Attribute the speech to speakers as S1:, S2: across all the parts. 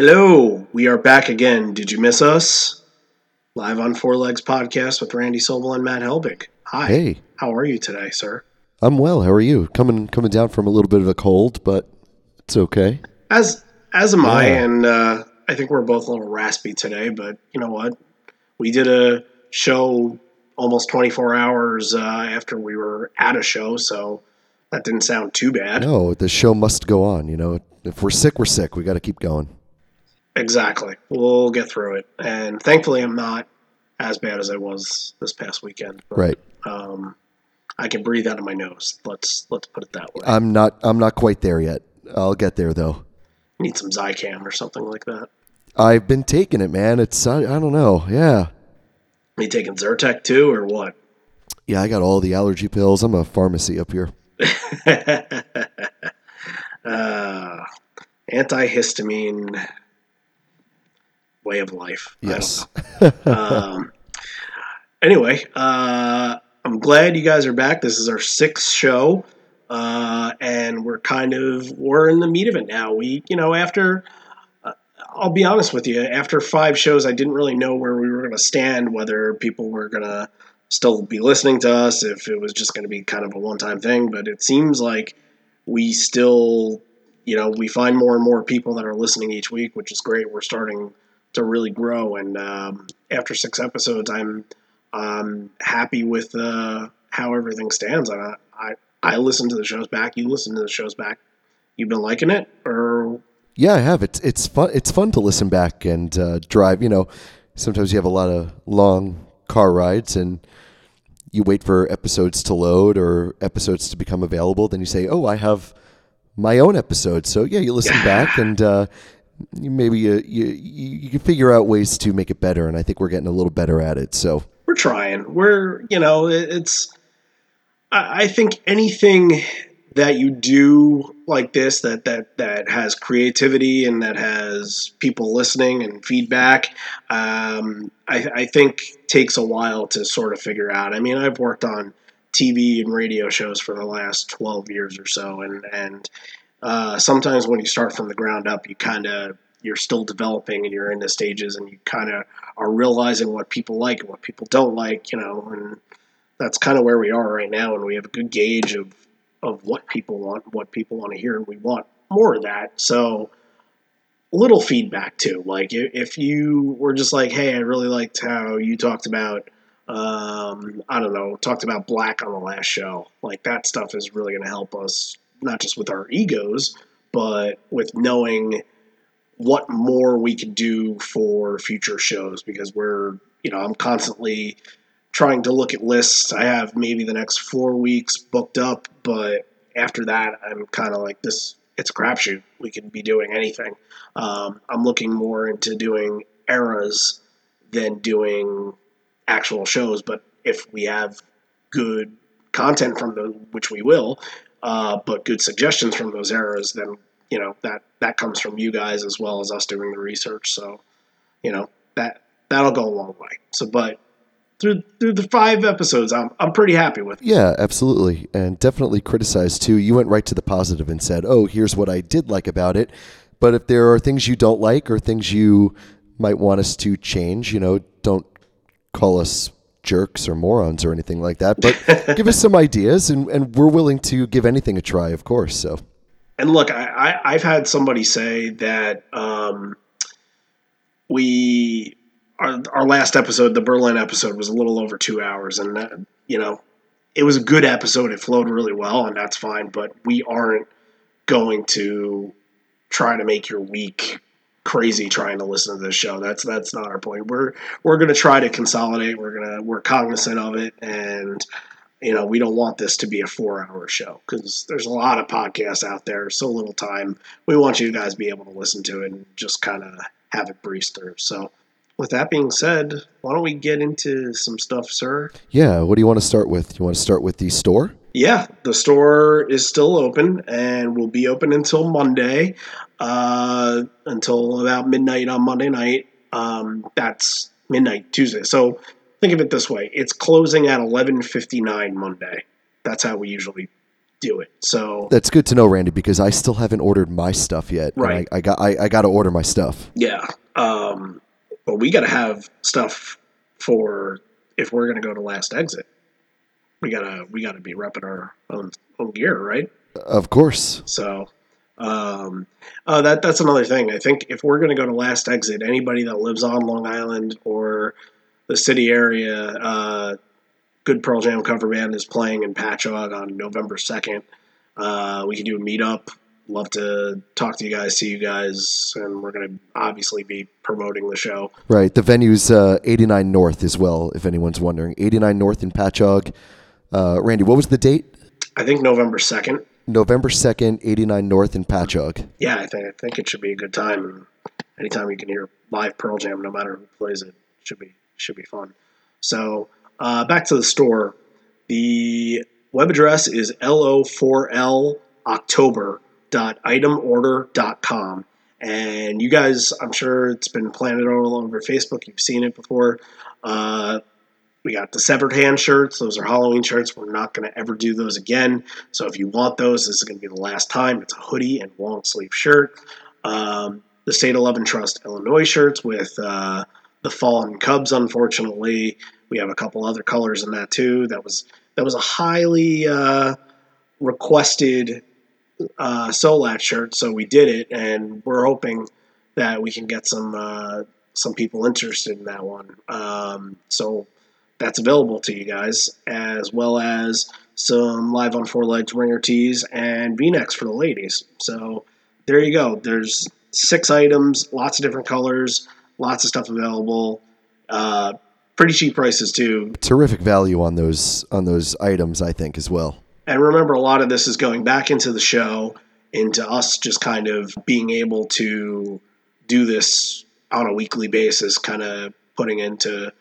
S1: Hello, we are back again. Did you miss us? Live on Four Legs podcast with Randy Sobel and Matt Helbig. Hi.
S2: Hey.
S1: How are you today, sir?
S2: I'm well. How are you? Coming coming down from a little bit of a cold, but it's okay.
S1: As as am I, and uh, I think we're both a little raspy today. But you know what? We did a show almost 24 hours uh, after we were at a show, so that didn't sound too bad.
S2: No, the show must go on. You know, if we're sick, we're sick. We got to keep going.
S1: Exactly. We'll get through it, and thankfully, I'm not as bad as I was this past weekend. But,
S2: Right.
S1: Um, I can breathe out of my nose. Let's let's put it that way.
S2: I'm not. I'm not quite there yet. I'll get there though.
S1: Need some Zicam or something like that.
S2: I've been taking it, man. It's I, I don't know. Yeah.
S1: Are you taking Zyrtec too, or what?
S2: Yeah, I got all the allergy pills. I'm a pharmacy up here.
S1: uh, antihistamine way of life.
S2: Yes.
S1: um, anyway, uh, I'm glad you guys are back. This is our sixth show, uh, and we're kind of we're in the meat of it now. We, you know, after uh, I'll be honest with you, after five shows, I didn't really know where we were going to stand, whether people were going to still be listening to us, if it was just going to be kind of a one-time thing. But it seems like we still, you know, we find more and more people that are listening each week, which is great. We're starting to really grow. And um, after six episodes, I'm um, happy with uh, how everything stands. And I, I I listen to the shows back. You listen to the shows back. You've been liking it, or
S2: Yeah, I have. It's it's fun. It's fun to listen back and uh, drive. You know, sometimes you have a lot of long car rides and you wait for episodes to load or episodes to become available. Then you say, "Oh, I have my own episode." So yeah, you listen back and uh, maybe you, you you can figure out ways to make it better. And I think we're getting a little better at it. So
S1: we're trying. We're you know it's. I, I think anything that you do like this that that that has creativity and that has people listening and feedback, um, I, I think takes a while to sort of figure out. I mean, I've worked on TV and radio shows for the last twelve years or so, and and uh, sometimes when you start from the ground up, you kind of you're still developing and you're in the stages and you kind of are realizing what people like and what people don't like, you know, and that's kind of where we are right now. And we have a good gauge of, of what people want, what people want to hear, and we want more of that. So, little feedback too. Like if, you were just like, hey, I really liked how you talked about, um, I don't know, talked about black on the last show. Like that stuff is really going to help us, not just with our egos, but with knowing what more we could do for future shows because we're you know i'm constantly trying to look at lists. I have maybe the next four weeks booked up but after that i'm kind of like this it's a crapshoot. We could be doing anything. Um, i'm looking more into doing eras than doing actual shows but if we have good content from those which we will uh, but good suggestions from those eras then you know that that comes from you guys as well as us doing the research. So, you know that that'll go a long way. So, but through through the five episodes, I'm I'm pretty happy with.
S2: yeah, absolutely, and definitely criticized too. You went right to the positive and said, "Oh, here's what I did like about it." But if there are things you don't like or things you might want us to change, you know, don't call us jerks or morons or anything like that, but give us some ideas, and, and we're willing to give anything a try, of course. So,
S1: And look, I, I, I've had somebody say that um, we our, our last episode, the Berlin episode, was a little over two hours, and that, you know, it was a good episode. It flowed really well, and that's fine. But we aren't going to try to make your week crazy trying to listen to this show. That's that's not our point. We're we're going to try to consolidate. We're gonna we're cognizant of it, and you know we don't want this to be a four hour show because there's a lot of podcasts out there. So little time. We want you guys to be able to listen to it and just kind of have it breeze through. So. With that being said, why don't we get into some stuff, sir?
S2: yeah, what do you want to start with? You want to start with the store?
S1: Yeah, the store is still open and will be open until Monday, uh, until about midnight on Monday night. Um, that's midnight Tuesday. So think of it this way: it's closing at eleven fifty nine Monday. That's how we usually do it. So
S2: That's good to know, Randy, because I still haven't ordered my stuff yet. and
S1: Right.
S2: I, I got I, I got to order my stuff.
S1: yeah, um, but we got to have stuff for if we're gonna go to Last Exit. We gotta we gotta be repping our own, own gear, right?
S2: Of course.
S1: So um, uh, that that's another thing. I think if we're going to go to Last Exit, anybody that lives on Long Island or the city area, uh, Good Pearl Jam cover band is playing in Patchogue on November second. Uh, we can do a meetup. Love to talk to you guys, see you guys, and we're going to obviously be promoting the show.
S2: Right. The venue's uh, 89 North as well, if anyone's wondering. 89 North in Patchogue. Uh, Randy, what was the date?
S1: I think November second.
S2: November 2nd, 89 North in Patchogue.
S1: Yeah, I think I think it should be a good time. Anytime you can hear live Pearl Jam, no matter who plays it, should be should be fun. So uh, back to the store. The web address is lo4l october itemorder.com and you guys i'm sure it's been planted all over facebook you've seen it before uh, we got the severed hand shirts. Those are halloween shirts. We're not going to ever do those again. So if you want those this is going to be the last time. It's a hoodie and long sleeve shirt. Um, the state of love and trust illinois shirts with uh, the fallen cubs unfortunately. We have a couple other colors in that too. That was that was a highly uh, requested uh, Solat shirt, so we did it, and we're hoping that we can get some uh, some people interested in that one. Um, so that's available to you guys, as well as some live on four legs ringer tees and V-necks for the ladies. So there you go. There's six items, lots of different colors, lots of stuff available. Uh, pretty cheap prices too.
S2: Terrific value on those on those items, I think, as well.
S1: And remember, a lot of this is going back into the show, into us just kind of being able to do this on a weekly basis, kind of putting into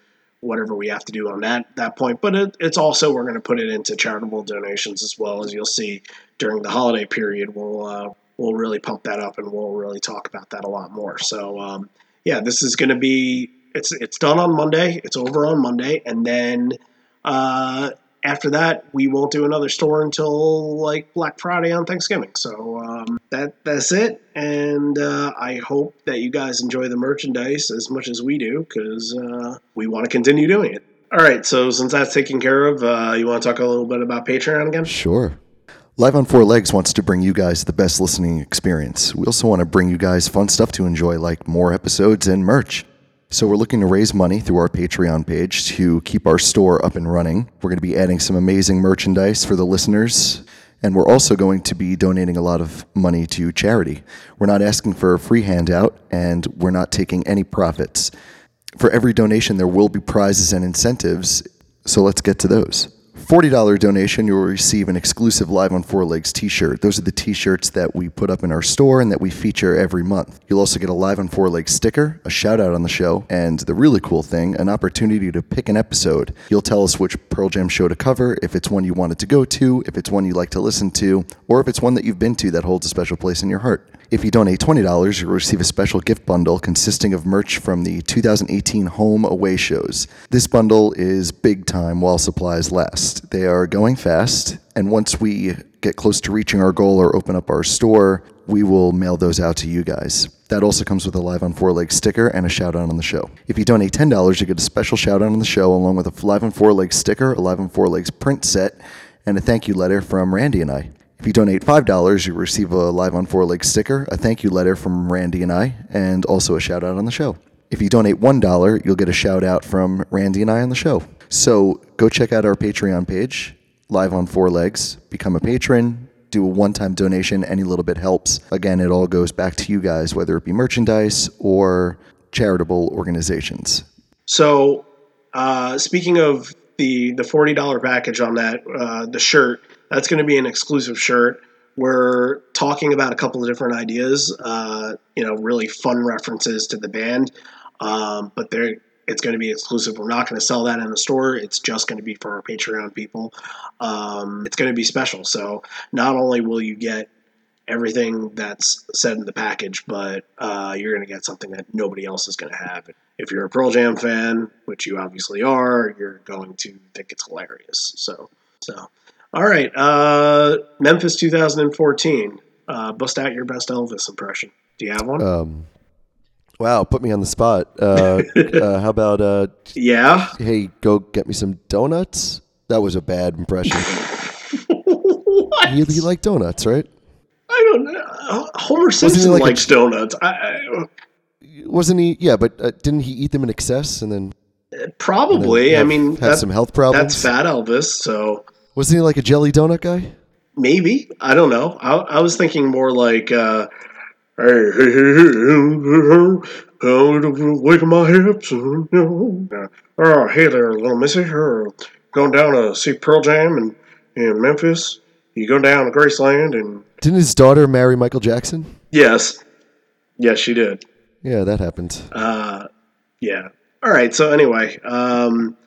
S1: whatever we have to do on that that point. But it, it's also we're going to put it into charitable donations as well as you'll see during the holiday period. We'll uh, we'll really pump that up and we'll really talk about that a lot more. So um, yeah, this is going to be it's it's done on Monday. It's over on Monday, and then. Uh, after that, we won't do another store until like Black Friday on Thanksgiving. So um, that that's it, and uh, I hope that you guys enjoy the merchandise as much as we do because uh, we want to continue doing it. All right, so since that's taken care of, uh, you want to talk a little bit about Patreon again?
S2: Sure. Live on Four Legs wants to bring you guys the best listening experience. We also want to bring you guys fun stuff to enjoy, like more episodes and merch. So we're looking to raise money through our Patreon page to keep our store up and running. We're going to be adding some amazing merchandise for the listeners. And we're also going to be donating a lot of money to charity. We're not asking for a free handout, and we're not taking any profits. For every donation, there will be prizes and incentives. So let's get to those. $40 donation, you'll receive an exclusive Live on Four Legs t shirt. Those are the t shirts that we put up in our store and that we feature every month. You'll also get a Live on Four Legs sticker, a shout out on the show, and the really cool thing, an opportunity to pick an episode. You'll tell us which Pearl Jam show to cover, if it's one you wanted to go to, if it's one you like to listen to, or if it's one that you've been to that holds a special place in your heart. If you donate $20, you'll receive a special gift bundle consisting of merch from the 2018 home away shows. This bundle is big time while supplies last. They are going fast, and once we get close to reaching our goal or open up our store, we will mail those out to you guys. That also comes with a Live on Four Legs sticker and a shout out on the show. If you donate $10, you get a special shout out on the show along with a Live on Four Legs sticker, a Live on Four Legs print set, and a thank you letter from Randy and I. If you donate $5, you receive a Live on Four Legs sticker, a thank you letter from Randy and I, and also a shout out on the show. If you donate $1, you'll get a shout out from Randy and I on the show. So go check out our Patreon page, Live on Four Legs, become a patron, do a one time donation. Any little bit helps. Again, it all goes back to you guys, whether it be merchandise or charitable organizations.
S1: So, uh, speaking of the the forty dollar package on that, uh, the shirt that's going to be an exclusive shirt. We're talking about a couple of different ideas. Uh, you know, really fun references to the band, um, but they're it's going to be exclusive. We're not going to sell that in the store. It's just going to be for our Patreon people. Um, it's going to be special. So not only will you get everything that's said in the package, but uh, you're going to get something that nobody else is going to have. If you're a Pearl Jam fan, which you obviously are, you're going to think it's hilarious. So, so all right, uh, Memphis 2014. Uh, bust out your best Elvis impression. Do you have one?
S2: Um, wow, put me on the spot. Uh, uh, how about, uh,
S1: yeah.
S2: hey, go get me some donuts? That was a bad impression.
S1: what?
S2: You, you like donuts, right?
S1: I don't know. Homer Simpson
S2: like a-
S1: likes donuts. I, I,
S2: Wasn't he? Yeah, but uh, didn't he eat them in excess and then
S1: probably.
S2: have-
S1: I mean,
S2: had
S1: that-
S2: some health problems?
S1: That's fat Elvis. So
S2: wasn't he like a jelly donut guy?
S1: maybe I don't know. I, I was thinking more like. Uh, Hey, hey, hey, hey, wiggle my hips. Oh, hey there, little missy. Uh, going down to see Pearl Jam in, in Memphis. You go down to Graceland, and
S2: Didn't his daughter marry Michael Jackson?
S1: yes, yes, she did.
S2: Yeah, that happened.
S1: Uh, yeah. All right. So anyway, um,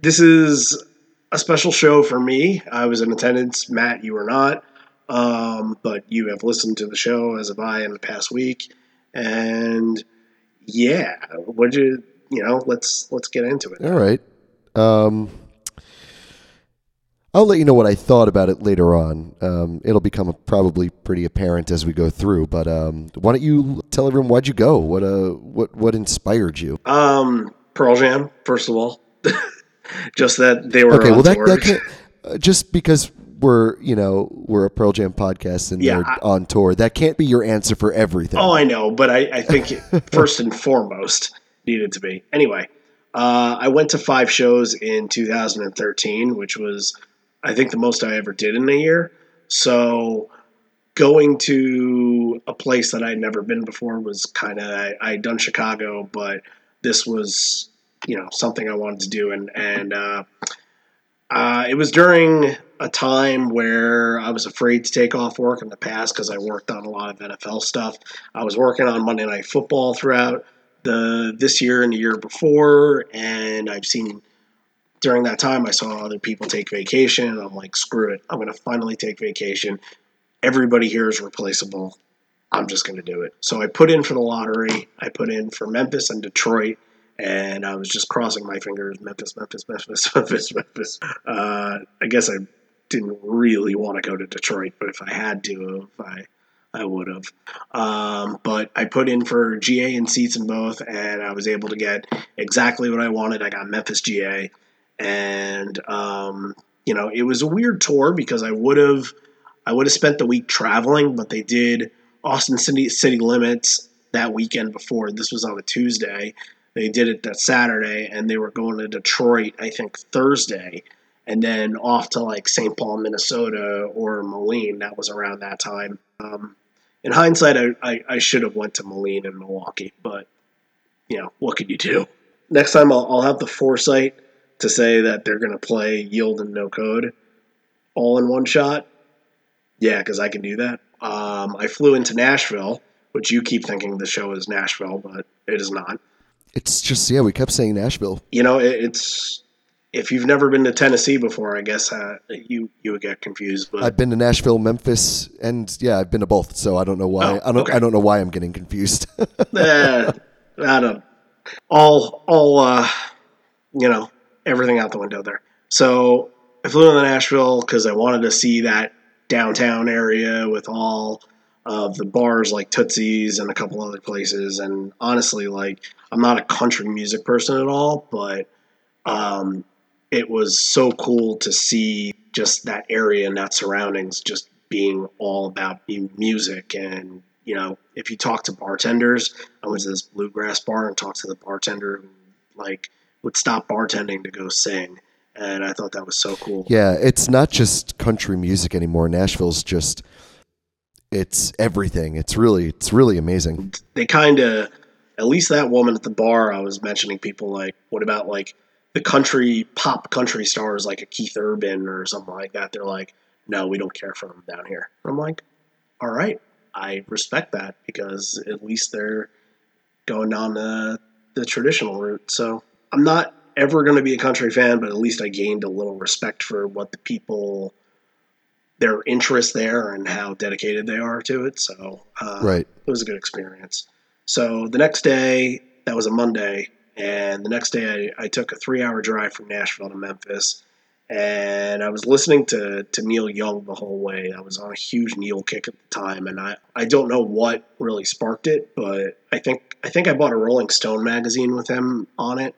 S1: this is a special show for me. I was in attendance. Matt, you were not, um, but you have listened to the show as have I in the past week, and yeah, what you you know? Let's let's get into it.
S2: All right. Um, I'll let you know what I thought about it later on. Um, it'll become probably pretty apparent as we go through. But um, why don't you tell everyone why'd you go? What uh, what what inspired you?
S1: Um, Pearl Jam, first of all, just that they were
S2: Okay,
S1: on
S2: well that
S1: tour.
S2: that can't uh, just because we're you know we're a Pearl Jam podcast and
S1: Yeah,
S2: they're on tour. That can't be your answer for everything.
S1: Oh, I know, but I, I think first and foremost needed to be. Anyway, uh, I went to five shows in 2013, which was, I think, the most I ever did in a year. So going to a place that I'd never been before was kind of, I, I'd done Chicago, but this was, you know, something I wanted to do. And, and, uh, uh, it was during a time where I was afraid to take off work in the past because I worked on a lot of NFL stuff. I was working on Monday Night Football throughout the this year and the year before, and I've seen during that time I saw other people take vacation, and I'm like, screw it, I'm gonna finally take vacation. Everybody here is replaceable. I'm just gonna do it. So I put in for the lottery. I put in for Memphis and Detroit and I was just crossing my fingers. Memphis, Memphis, Memphis, Memphis, Memphis. Uh, I guess I didn't really want to go to Detroit, but if I had to, if I I would have. Um, but I put in for GA and seats in both, and I was able to get exactly what I wanted. I got Memphis GA, and um, you know it was a weird tour because I would have I would have spent the week traveling, but they did Austin City City Limits that weekend before. This was on a Tuesday. They did it that Saturday, and they were going to Detroit, I think Thursday, and then off to like St. Paul, Minnesota, or Moline. That was around that time. Um, in hindsight, I, I, I should have went to Moline and Milwaukee, but you know what could you do? Next time, I'll, I'll have the foresight to say that they're going to play Yield and No Code all in one shot. Yeah, because I can do that. Um, I flew into Nashville, which you keep thinking the show is Nashville, but it is not.
S2: It's just yeah, we kept saying Nashville.
S1: You know, it, it's if you've never been to Tennessee before, I guess uh, you you would get confused. But
S2: I've been to Nashville, Memphis, and yeah, I've been to both. So I don't know why.
S1: Oh,
S2: I don't.
S1: okay.
S2: I don't know why I'm getting confused.
S1: eh, I don't. All all uh, you know, everything out the window there. So I flew into Nashville because I wanted to see that downtown area with all of the bars like Tootsie's and a couple other places. And honestly, like I'm not a country music person at all, but um, it was so cool to see just that area and that surroundings just being all about music and you know if you talk to bartenders i went to this bluegrass bar and talked to the bartender who like would stop bartending to go sing and i thought that was so cool
S2: Yeah, it's not just country music anymore. Nashville's just it's everything. It's really it's really amazing.
S1: they kind of at least that woman at the bar i was mentioning people like what about like the country pop country stars like a keith urban or something like that they're like no we don't care for them down here i'm like all right i respect that because at least they're going down the, the traditional route so i'm not ever going to be a country fan but at least i gained a little respect for what the people their interest there and how dedicated they are to it so uh,
S2: Right.
S1: it was a good experience. So the next day, that was a Monday, and the next day I, I took a three hour drive from Nashville to Memphis, and I was listening to, to Neil Young the whole way. I was on a huge Neil kick at the time, and I, I don't know what really sparked it, but I think I think I bought a Rolling Stone magazine with him on it,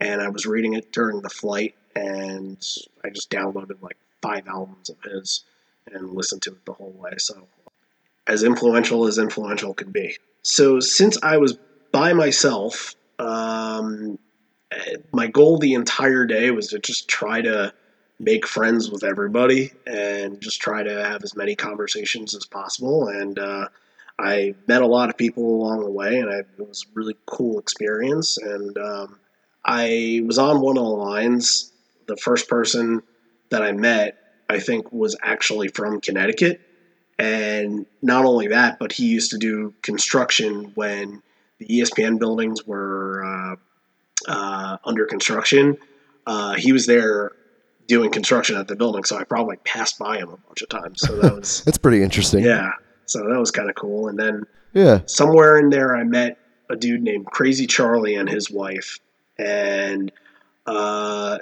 S1: and I was reading it during the flight, and I just downloaded like five albums of his and listened to it the whole way. So as influential as influential could be. So since I was by myself, um, my goal the entire day was to just try to make friends with everybody and just try to have as many conversations as possible. And uh, I met a lot of people along the way, and I, it was a really cool experience. And um, I was on one of the lines. The first person that I met, I think, was actually from Connecticut. And not only that, but he used to do construction when the ESPN buildings were uh, uh, under construction. Uh, he was there doing construction at the building, so I probably passed by him a bunch of times. So that was,
S2: That's pretty interesting.
S1: yeah, so that was kind of cool. And then
S2: Yeah.
S1: somewhere in there, I met a dude named Crazy Charlie and his wife, and uh,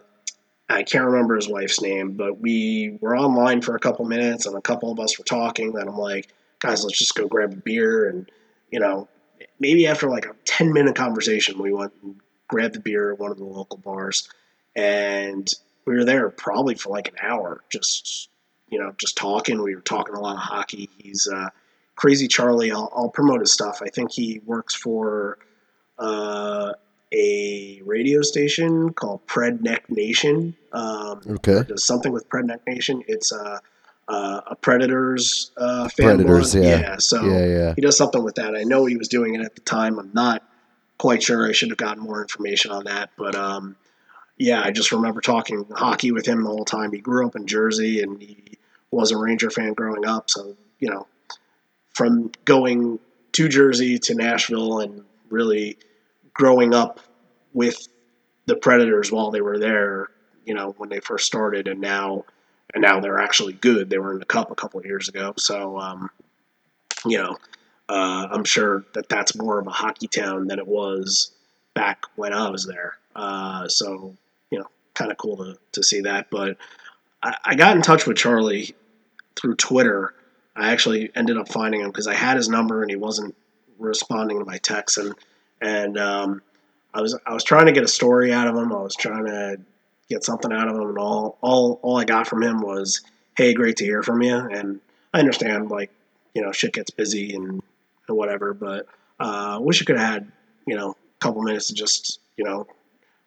S1: I can't remember his wife's name, but we were online for a couple minutes, and a couple of us were talking. Then I'm like, guys, let's just go grab a beer, and you know, maybe after like a ten minute conversation, we went and grabbed the beer at one of the local bars, and we were there probably for like an hour, just you know, just talking. We were talking a lot of hockey. He's uh, Crazy Charlie. I'll, I'll promote his stuff. I think he works for uh, a radio station called Predneck Nation. Um,
S2: Okay.
S1: does something with Predneck Nation. It's uh, uh, a Predators uh, fan.
S2: Predators,
S1: blog.
S2: yeah.
S1: So
S2: Yeah, yeah.
S1: he does something with that. I know he was doing it at the time. I'm not quite sure. I should have gotten more information on that, but um, yeah, I just remember talking hockey with him the whole time. He grew up in Jersey, and he was a Ranger fan growing up. So you know, from going to Jersey to Nashville, and really growing up with the Predators while they were there, you know, when they first started, and now and now they're actually good. They were in the Cup a couple years ago, so um, you know, uh, I'm sure that that's more of a hockey town than it was back when I was there. Uh, so you know, kind of cool to to see that. But I, I got in touch with Charlie through Twitter. I actually ended up finding him because I had his number and he wasn't responding to my texts and and um, I was I was trying to get a story out of him. I was trying to get something out of him, and all all all I got from him was, "Hey, great to hear from you." And I understand, like you know, shit gets busy and, and whatever, but uh, wish I could have had you know a couple minutes to just you know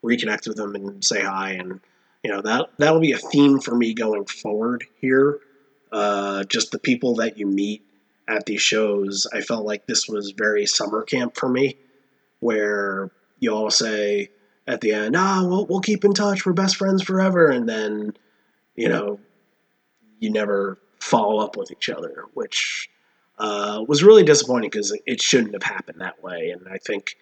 S1: reconnect with him and say hi, and you know that that will be a theme for me going forward here. Uh, just the people that you meet at these shows. I felt like this was very summer camp for me where you all say at the end, "Ah, we'll, we'll keep in touch. We're best friends forever," and then you know you never follow up with each other, which uh, was really disappointing because it shouldn't have happened that way. And I think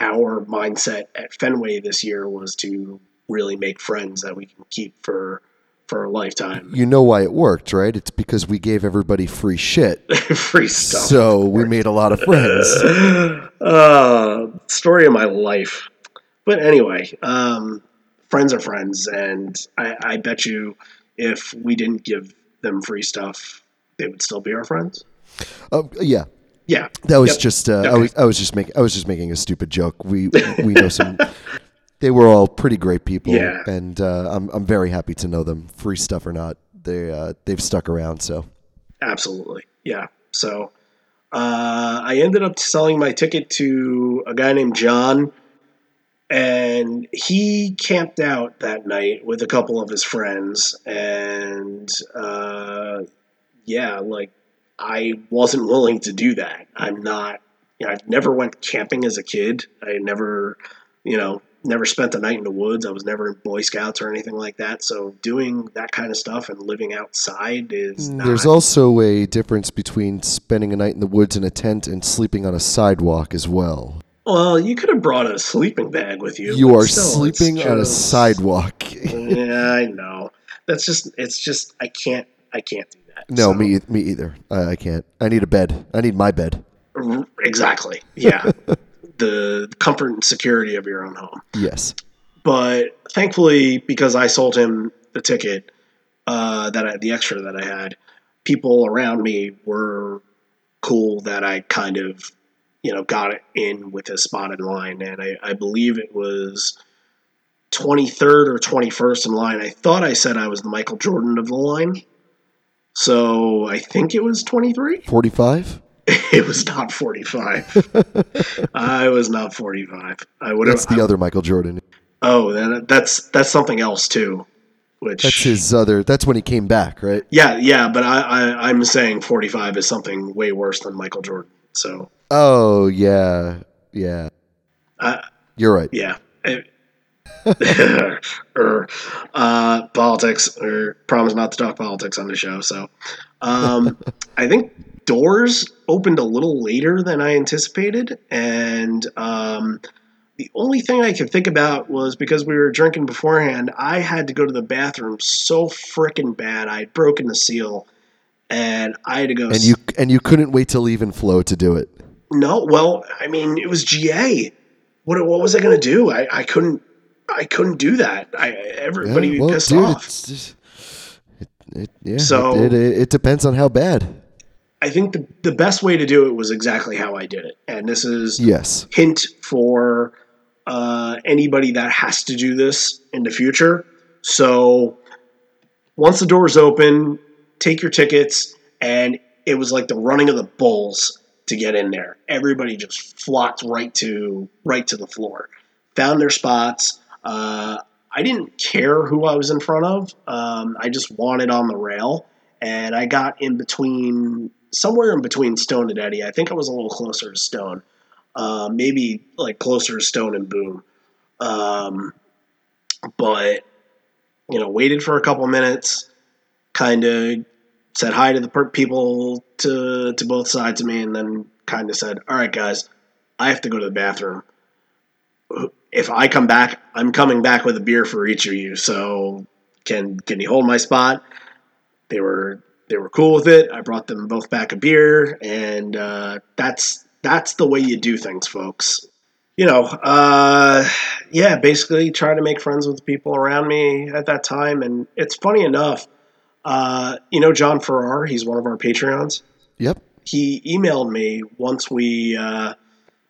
S1: our mindset at Fenway this year was to really make friends that we can keep for for a lifetime.
S2: You know why it worked, right? It's because we gave everybody free shit.
S1: Free stuff.
S2: So we made a lot of friends.
S1: uh, story of my life. But anyway, um, friends are friends, and I, I bet you if we didn't give them free stuff, they would still be our friends.
S2: Oh yeah,
S1: Yeah,
S2: that was
S1: Yep.
S2: just uh, I was I was just making I was just making a stupid joke. We we know some. They were all pretty great people,
S1: Yeah.
S2: and uh, I'm I'm very happy to know them, free stuff or not. They uh, they've stuck around. So
S1: Absolutely. Yeah. So uh, I ended up selling my ticket to a guy named John, and he camped out that night with a couple of his friends. And uh, yeah, like I wasn't willing to do that. I'm not. You know, I've never went camping as a kid. I never, you know, never spent a night in the woods. I was never in Boy Scouts or anything like that. So doing that kind of stuff and living outside is mm. not.
S2: there's also a difference between spending a night in the woods in a tent and sleeping on a sidewalk as well.
S1: Well, you could have brought a sleeping bag with you.
S2: You are
S1: still, it's
S2: sleeping on a sidewalk.
S1: yeah, I know. That's just. It's just. I can't. I can't do that.
S2: no,
S1: So-
S2: me me either. I, I can't. I need a bed. I need my bed.
S1: Exactly. Yeah. the comfort and security of your own home.
S2: Yes.
S1: But thankfully, because I sold him the ticket, uh, that I, the extra that I had, people around me were cool that I kind of, you know, got in with a spot in line, and I, I believe it was. 23rd or 21st in line. I thought I said I was the Michael Jordan of the line. So I think it was 23.
S2: Forty five.
S1: It was not 45. I was not 45. I would have.
S2: That's the other Michael Jordan.
S1: Oh, then that's that's something else too. Which
S2: That's his other. That's when he came back, right?
S1: Yeah, yeah, but I, I I'm saying 45 is something way worse than Michael Jordan. So
S2: Oh yeah, yeah.
S1: uh,
S2: You're right.
S1: yeah. or uh, politics or promise not to talk politics on the show. So um, I think doors opened a little later than I anticipated, and um, the only thing I could think about was because we were drinking beforehand, I had to go to the bathroom so freaking bad. I had broken the seal, and I had to go.
S2: And you and you couldn't wait to leave and flow to do it.
S1: No, well, I mean, it was GA. What what was I going to do? I, I couldn't I couldn't do that. I everybody
S2: Yeah, well,
S1: piss
S2: dude,
S1: off.
S2: it's just, it, it, yeah.
S1: So-
S2: it, it, it depends on how bad.
S1: I think the the best way to do it was exactly how I did it, and this is
S2: Yes.
S1: hint for uh, anybody that has to do this in the future. So once the doors open, take your tickets, and it was like the running of the bulls to get in there. Everybody just flocked right to right to the floor, found their spots. Uh, I didn't care who I was in front of. Um, I just wanted on the rail, and I got in between somewhere in between Stone and Eddie. I think I was a little closer to Stone uh, maybe like closer to Stone and Boom. Um, but you know, waited for a couple minutes, kind of said hi to the per- people to to both sides of me, and then kind of said, "All right, guys, I have to go to the bathroom. If I come back, I'm coming back with a beer for each of you. So can can you hold my spot?" They were they were cool with it. I brought them both back a beer, and uh, that's that's the way you do things, folks. You know, uh, yeah, basically try to make friends with the people around me at that time. And it's funny enough, uh, you know, John Farrar, he's one of our Patreons.
S2: Yep.
S1: He emailed me once we uh,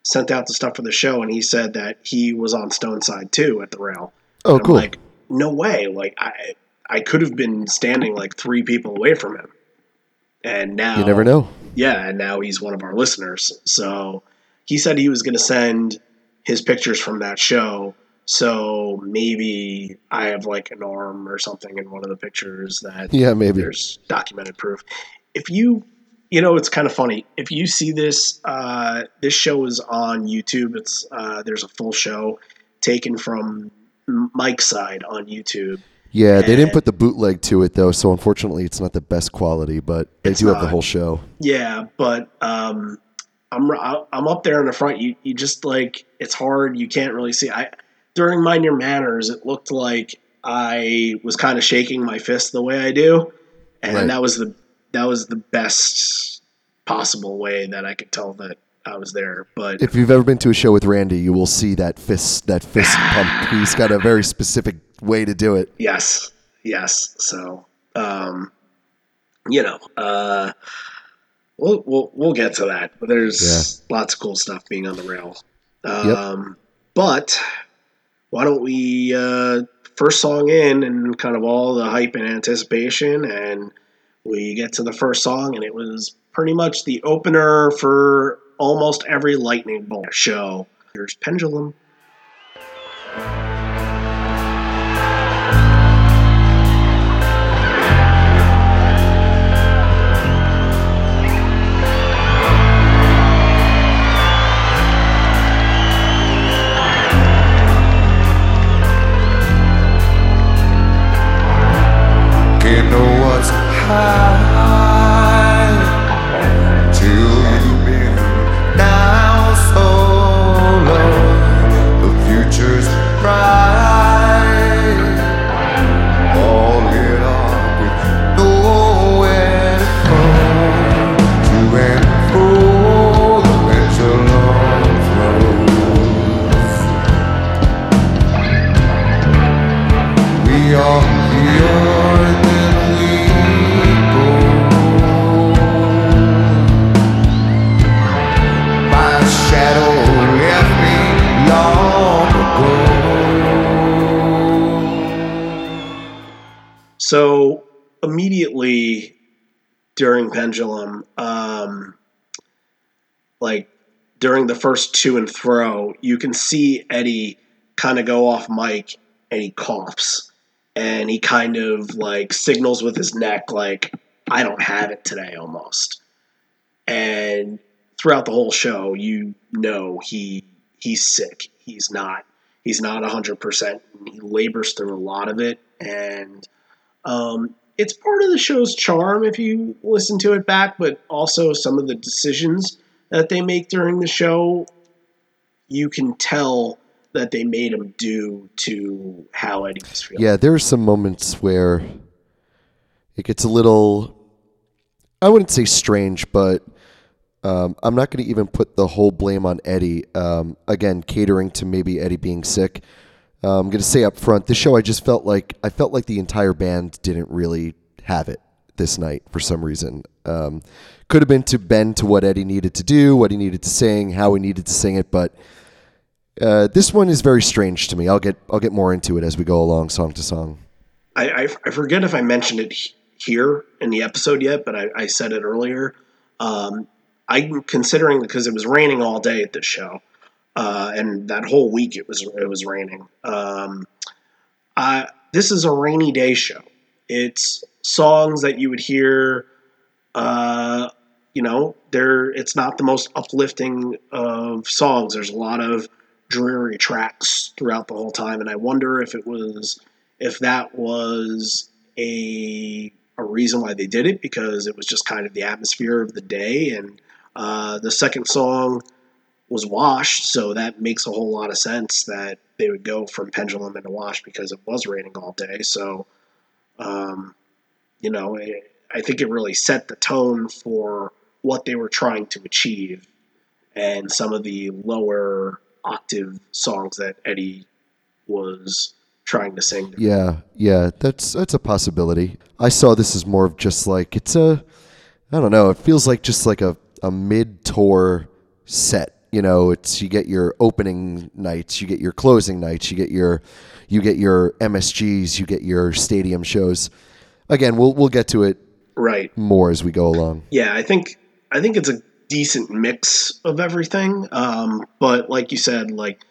S1: sent out the stuff for the show, and he said that he was on Stone Side too at the rail.
S2: Oh, cool.
S1: like, no way. Like, I, I could have been standing like three people away from him. And now
S2: you never know.
S1: yeah, and now he's one of our listeners. So he said he was going to send his pictures from that show. So maybe I have like an arm or something in one of the pictures that
S2: Yeah, maybe.
S1: there's documented proof. If you, you know, it's kind of funny. If you see this, uh, this show is on YouTube. It's uh, there's a full show taken from Mike's side on YouTube.
S2: Yeah, they didn't put the bootleg to it though, so unfortunately, it's not the best quality. But they do have the whole show.
S1: Yeah, but um, I'm I'm up there in the front. You you just like it's hard. You can't really see. I during Mind Your Manners, it looked like I was kind of shaking my fist the way I do, and
S2: Right.
S1: that was the that was the best possible way that I could tell that I was there. But
S2: If you've ever been to a show with Randy, you will see that fist that fist pump. He's got a very specific way to do it.
S1: Yes, yes. So, um, you know, uh, We'll, we'll we'll get to that, but there's lots of cool stuff being on the rail. Um, But why don't we uh, first song in and kind of all the hype and anticipation, and we get to the first song, and it was pretty much the opener for almost every Lightning Bolt show. Here's Pendulum.
S3: Know what's high
S1: during Pendulum, um, like during the first two and throw, you can see Eddie kind of go off mic and he coughs and he kind of like signals with his neck like I don't have it today almost. And throughout the whole show, you know he he's sick. He's not he's not 100%. He labors through a lot of it and um, it's part of the show's charm if you listen to it back, but also some of the decisions that they make during the show, you can tell that they made them due to how Eddie was feeling.
S2: Yeah, there are some moments where it gets a little, I wouldn't say strange, but um, I'm not going to even put the whole blame on Eddie. Um, again, catering to maybe Eddie being sick. Uh, I'm going to say up front, this show I just felt like I felt like the entire band didn't really have it this night for some reason. Um, could have been to bend to what Eddie needed to do, what he needed to sing, how he needed to sing it, but uh, this one is very strange to me. I'll get I'll get more into it as we go along, song to song.
S1: I, I, I forget if I mentioned it here in the episode yet, but I, I said it earlier. Um, I'm considering because it was raining all day at this show, uh, and that whole week it was it was raining. Um, I, this is a rainy day show. It's songs that you would hear. Uh, you know, there. It's not the most uplifting of songs. There's a lot of dreary tracks throughout the whole time, and I wonder if it was if that was a a reason why they did it because it was just kind of the atmosphere of the day and uh, the second song was washed so that makes a whole lot of sense that they would go from pendulum into wash because it was raining all day so um, you know it, i think it really set the tone for what they were trying to achieve and some of the lower octave songs that eddie was trying to sing
S2: Yeah, yeah, that's that's a possibility. I saw this as more of just like it's a, I don't know. It feels like just like a a mid tour set. You know, it's you get your opening nights, you get your closing nights, you get your you get your MSGs, you get your stadium shows. Again, we'll we'll get to it
S1: right
S2: more as we go along.
S1: yeah, I think I think it's a decent mix of everything. Um, but like you said, like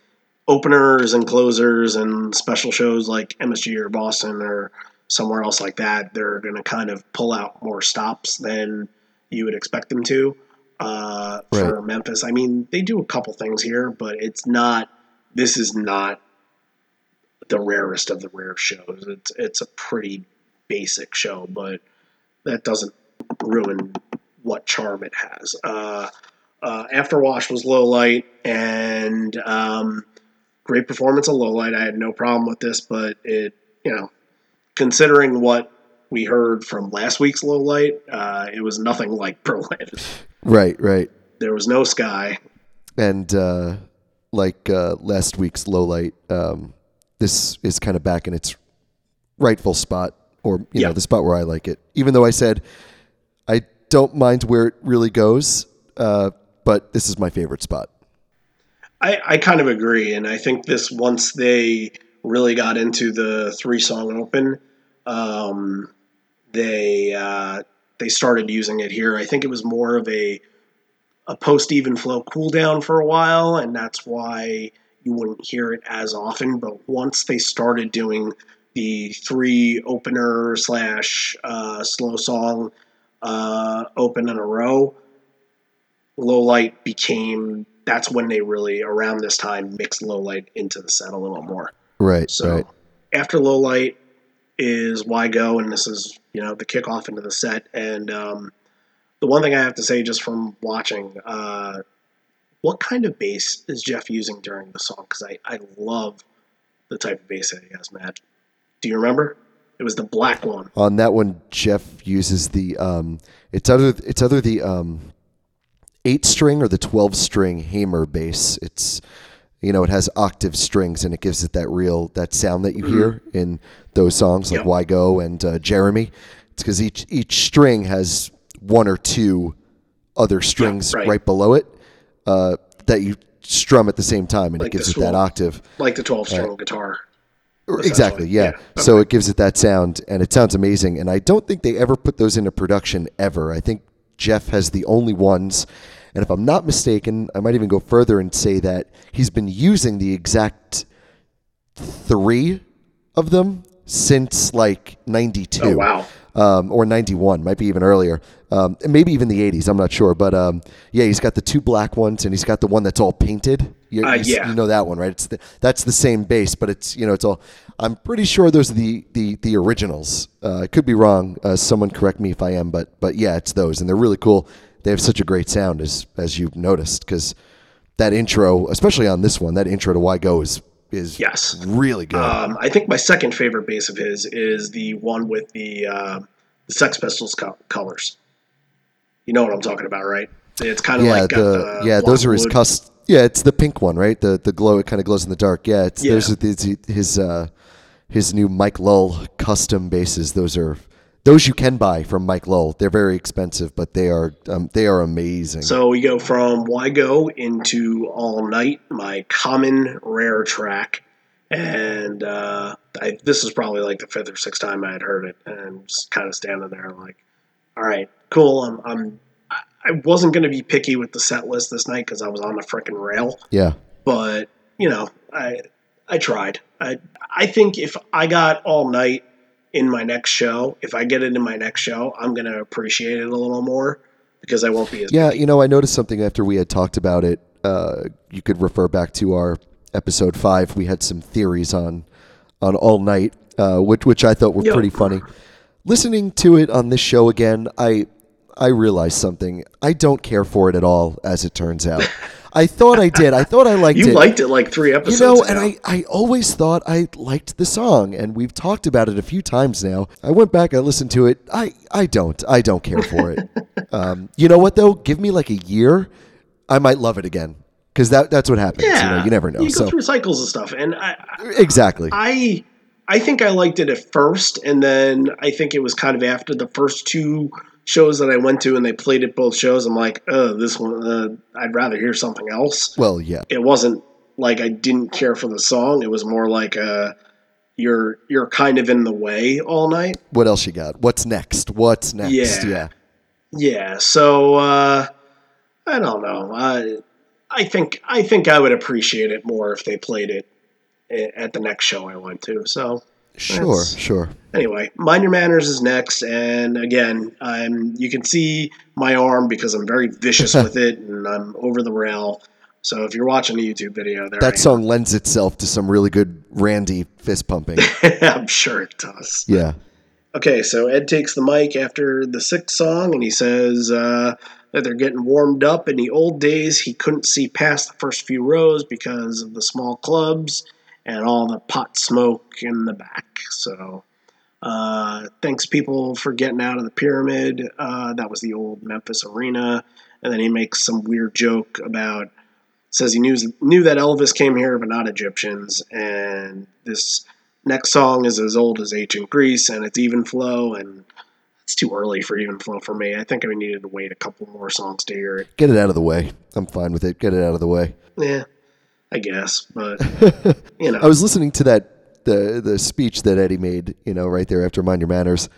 S1: openers and closers and special shows like MSG or Boston or somewhere else like that, they're going to kind of pull out more stops than you would expect them to. Uh, for Memphis, I mean, they do a couple things here, but it's not. This is not the rarest of the rare shows. It's it's a pretty basic show, but that doesn't ruin what charm it has. Uh, uh, After Wash was low light and um, great performance of low light. I had no problem with this, but it you know considering what we heard from last week's low light, uh, it was nothing like Berlin.
S2: Right, right.
S1: There was no sky.
S2: And uh, like uh, last week's low light, um, this is kind of back in its rightful spot, or you
S1: Yeah.
S2: know, the spot where I like it. Even though I said I don't mind where it really goes, uh, but this is my favorite spot.
S1: I, I kind of agree, and I think this once they really got into the three song open, um, they uh, they started using it here. I think it was more of a a post even flow cool down for a while, and that's why you wouldn't hear it as often. But once they started doing the three opener slash uh, slow song uh, open in a row, low light became. That's when they really around this time mixed low light into the set a little more.
S2: Right.
S1: So
S2: right.
S1: after low light is why go, and this is you know the kickoff into the set. And um, the one thing I have to say, just from watching, uh, what kind of bass is Jeff using during the song? Because I I love the type of bass that he has, Matt. Do you remember? It was the black one.
S2: On that one, Jeff uses the um, it's other it's either the um, eight string or the twelve string Hamer bass. It's you know it has octave strings and it gives it that real that sound that you hear in those songs like
S1: Yep.
S2: Why Go and uh, Jeremy. It's because each each string has one or two other strings
S1: right.
S2: right. below it uh, that you strum at the same time and
S1: Like
S2: it gives it that octave.
S1: like the 12 string guitar.
S2: Exactly, yeah.
S1: Yeah,
S2: So it gives it that sound, and it sounds amazing. And I don't think they ever put those into production ever. I think Jeff has the only ones. And if I'm not mistaken, I might even go further and say that he's been using the exact three of them since like '92
S1: Oh, wow.
S2: um, or 91, might be even earlier. Um, maybe even the 80s, I'm not sure. But um, yeah, he's got the two black ones and he's got the one that's all painted. You,
S1: Uh,
S2: you
S1: yeah.
S2: you know that one, right? It's the, that's the same base, but it's, you know, it's all, I'm pretty sure those are the, the, the originals. Uh, I could be wrong. Uh, someone correct me if I am, but, but yeah, it's those. And they're really cool. They have such a great sound as, as you've noticed, because that intro, especially on this one, that intro to Why Go is, is
S1: Yes.
S2: really good.
S1: Um, I think my second favorite bass of his is the one with the, uh, the Sex Pistols co- colors. You know what I'm talking about, right? It's kind of
S2: yeah,
S1: like
S2: the,
S1: the
S2: yeah, those are his cust. Yeah, it's the pink one, right? The the glow. It kind of glows in the dark. Yeah, it's those
S1: Yeah.
S2: are his his uh, his new Mike Lull custom bases. Those are those you can buy from Mike Lull. They're very expensive, but they are um, they are amazing.
S1: So we go from Why Go into All Night, my common rare track. And uh, I, this is probably like the fifth or sixth time I had heard it, and just kind of standing there like, all right, cool. I'm, I'm I- I wasn't going to be picky with the set list this night because I was on the freaking rail,
S2: yeah,
S1: but you know, I I tried. I I think if I got All Night in my next show, if I get it in my next show, I'm going to appreciate it a little more because I won't be as
S2: yeah. You know, I noticed something after we had talked about it. Uh, you could refer back to our episode five. We had some theories on on all night, uh, which which I thought were pretty funny. Listening to it on this show again, I I realized something. I don't care for it at all, as it turns out. I thought I did. I thought I liked
S1: You
S2: it.
S1: You liked it like three episodes.
S2: you know,
S1: ago.
S2: and I, I always thought I liked the song, and we've talked about it a few times now. I went back, I listened to it. I, I don't. I don't care for it. um, you know what, though? Give me like a year, I might love it again. Because that, that's what happens.
S1: yeah,
S2: You know, you never know.
S1: You go
S2: so
S1: through cycles of stuff, and I,
S2: Exactly.
S1: I, I think I liked it at first, and then I think it was kind of after the first two shows that I went to, and they played at both shows. I'm like, oh, this one, uh, I'd rather hear something else.
S2: well, yeah.
S1: It wasn't like I didn't care for the song. It was more like uh, you're you're kind of in the way all night.
S2: What else you got? What's next? What's next?
S1: Yeah.
S2: yeah.
S1: Yeah, so uh, I don't know. I I think I think I would appreciate it more if they played it at the next show I went to. So
S2: Sure,
S1: That's-
S2: sure.
S1: anyway, Mind Your Manners is next, and again, I'm you can see my arm because I'm very vicious with it, and I'm over the rail. So if you're watching the YouTube video, there
S2: That song lends itself to some really good Randy fist pumping.
S1: I'm sure it does.
S2: yeah.
S1: Okay, so Ed takes the mic after the sixth song and he says uh, that they're getting warmed up. In the old days, he couldn't see past the first few rows because of the small clubs and all the pot smoke in the back. So, uh, thanks people for getting out of the pyramid. Uh, that was the old Memphis Arena. And then he makes some weird joke about says he knew knew that Elvis came here, but not Egyptians. And this next song is as old as ancient Greece, and it's even flow. And it's too early for even flow for me. I think I needed to wait a couple more songs to hear it.
S2: Get it out of the way. I'm fine with it. Get it out of the way.
S1: Yeah, I guess, but you know,
S2: I was listening to that the the speech that Eddie made, you know, right there after Mind Your Manners.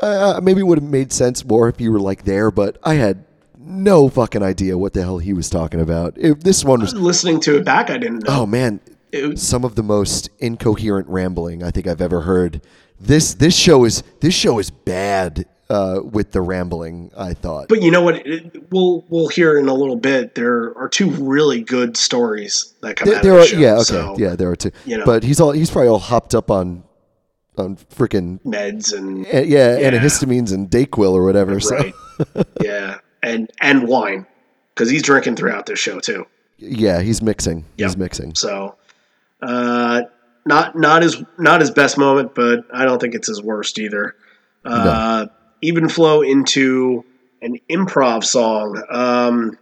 S2: Uh, maybe it would have made sense more if you were like there, but I had no fucking idea what the hell he was talking about. If this one was,
S1: listening to it back, I didn't know.
S2: oh man,
S1: It
S2: some of the most incoherent rambling I think I've ever heard. This this show is this show is bad uh, with the rambling. I thought.
S1: But you know what? It, we'll we'll hear in a little bit. There are two really good stories that come
S2: There,
S1: out
S2: there
S1: of
S2: are
S1: the show.
S2: yeah okay
S1: so
S2: yeah there are two.
S1: you know.
S2: But he's all he's probably all hopped up on on freaking
S1: meds and
S2: Uh, yeah,
S1: Yeah.
S2: antihistamines and Dayquil or whatever. So
S1: right, yeah, and and wine because he's drinking throughout this show too.
S2: yeah, he's mixing. He's mixing.
S1: So, uh, not not his not his best moment, but I don't think it's his worst either. Uh, Even flow into an improv song. Um,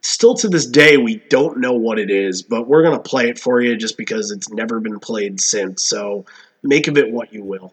S1: still to this day, we don't know what it is, but we're gonna play it for you just because it's never been played since. So make of it what you will.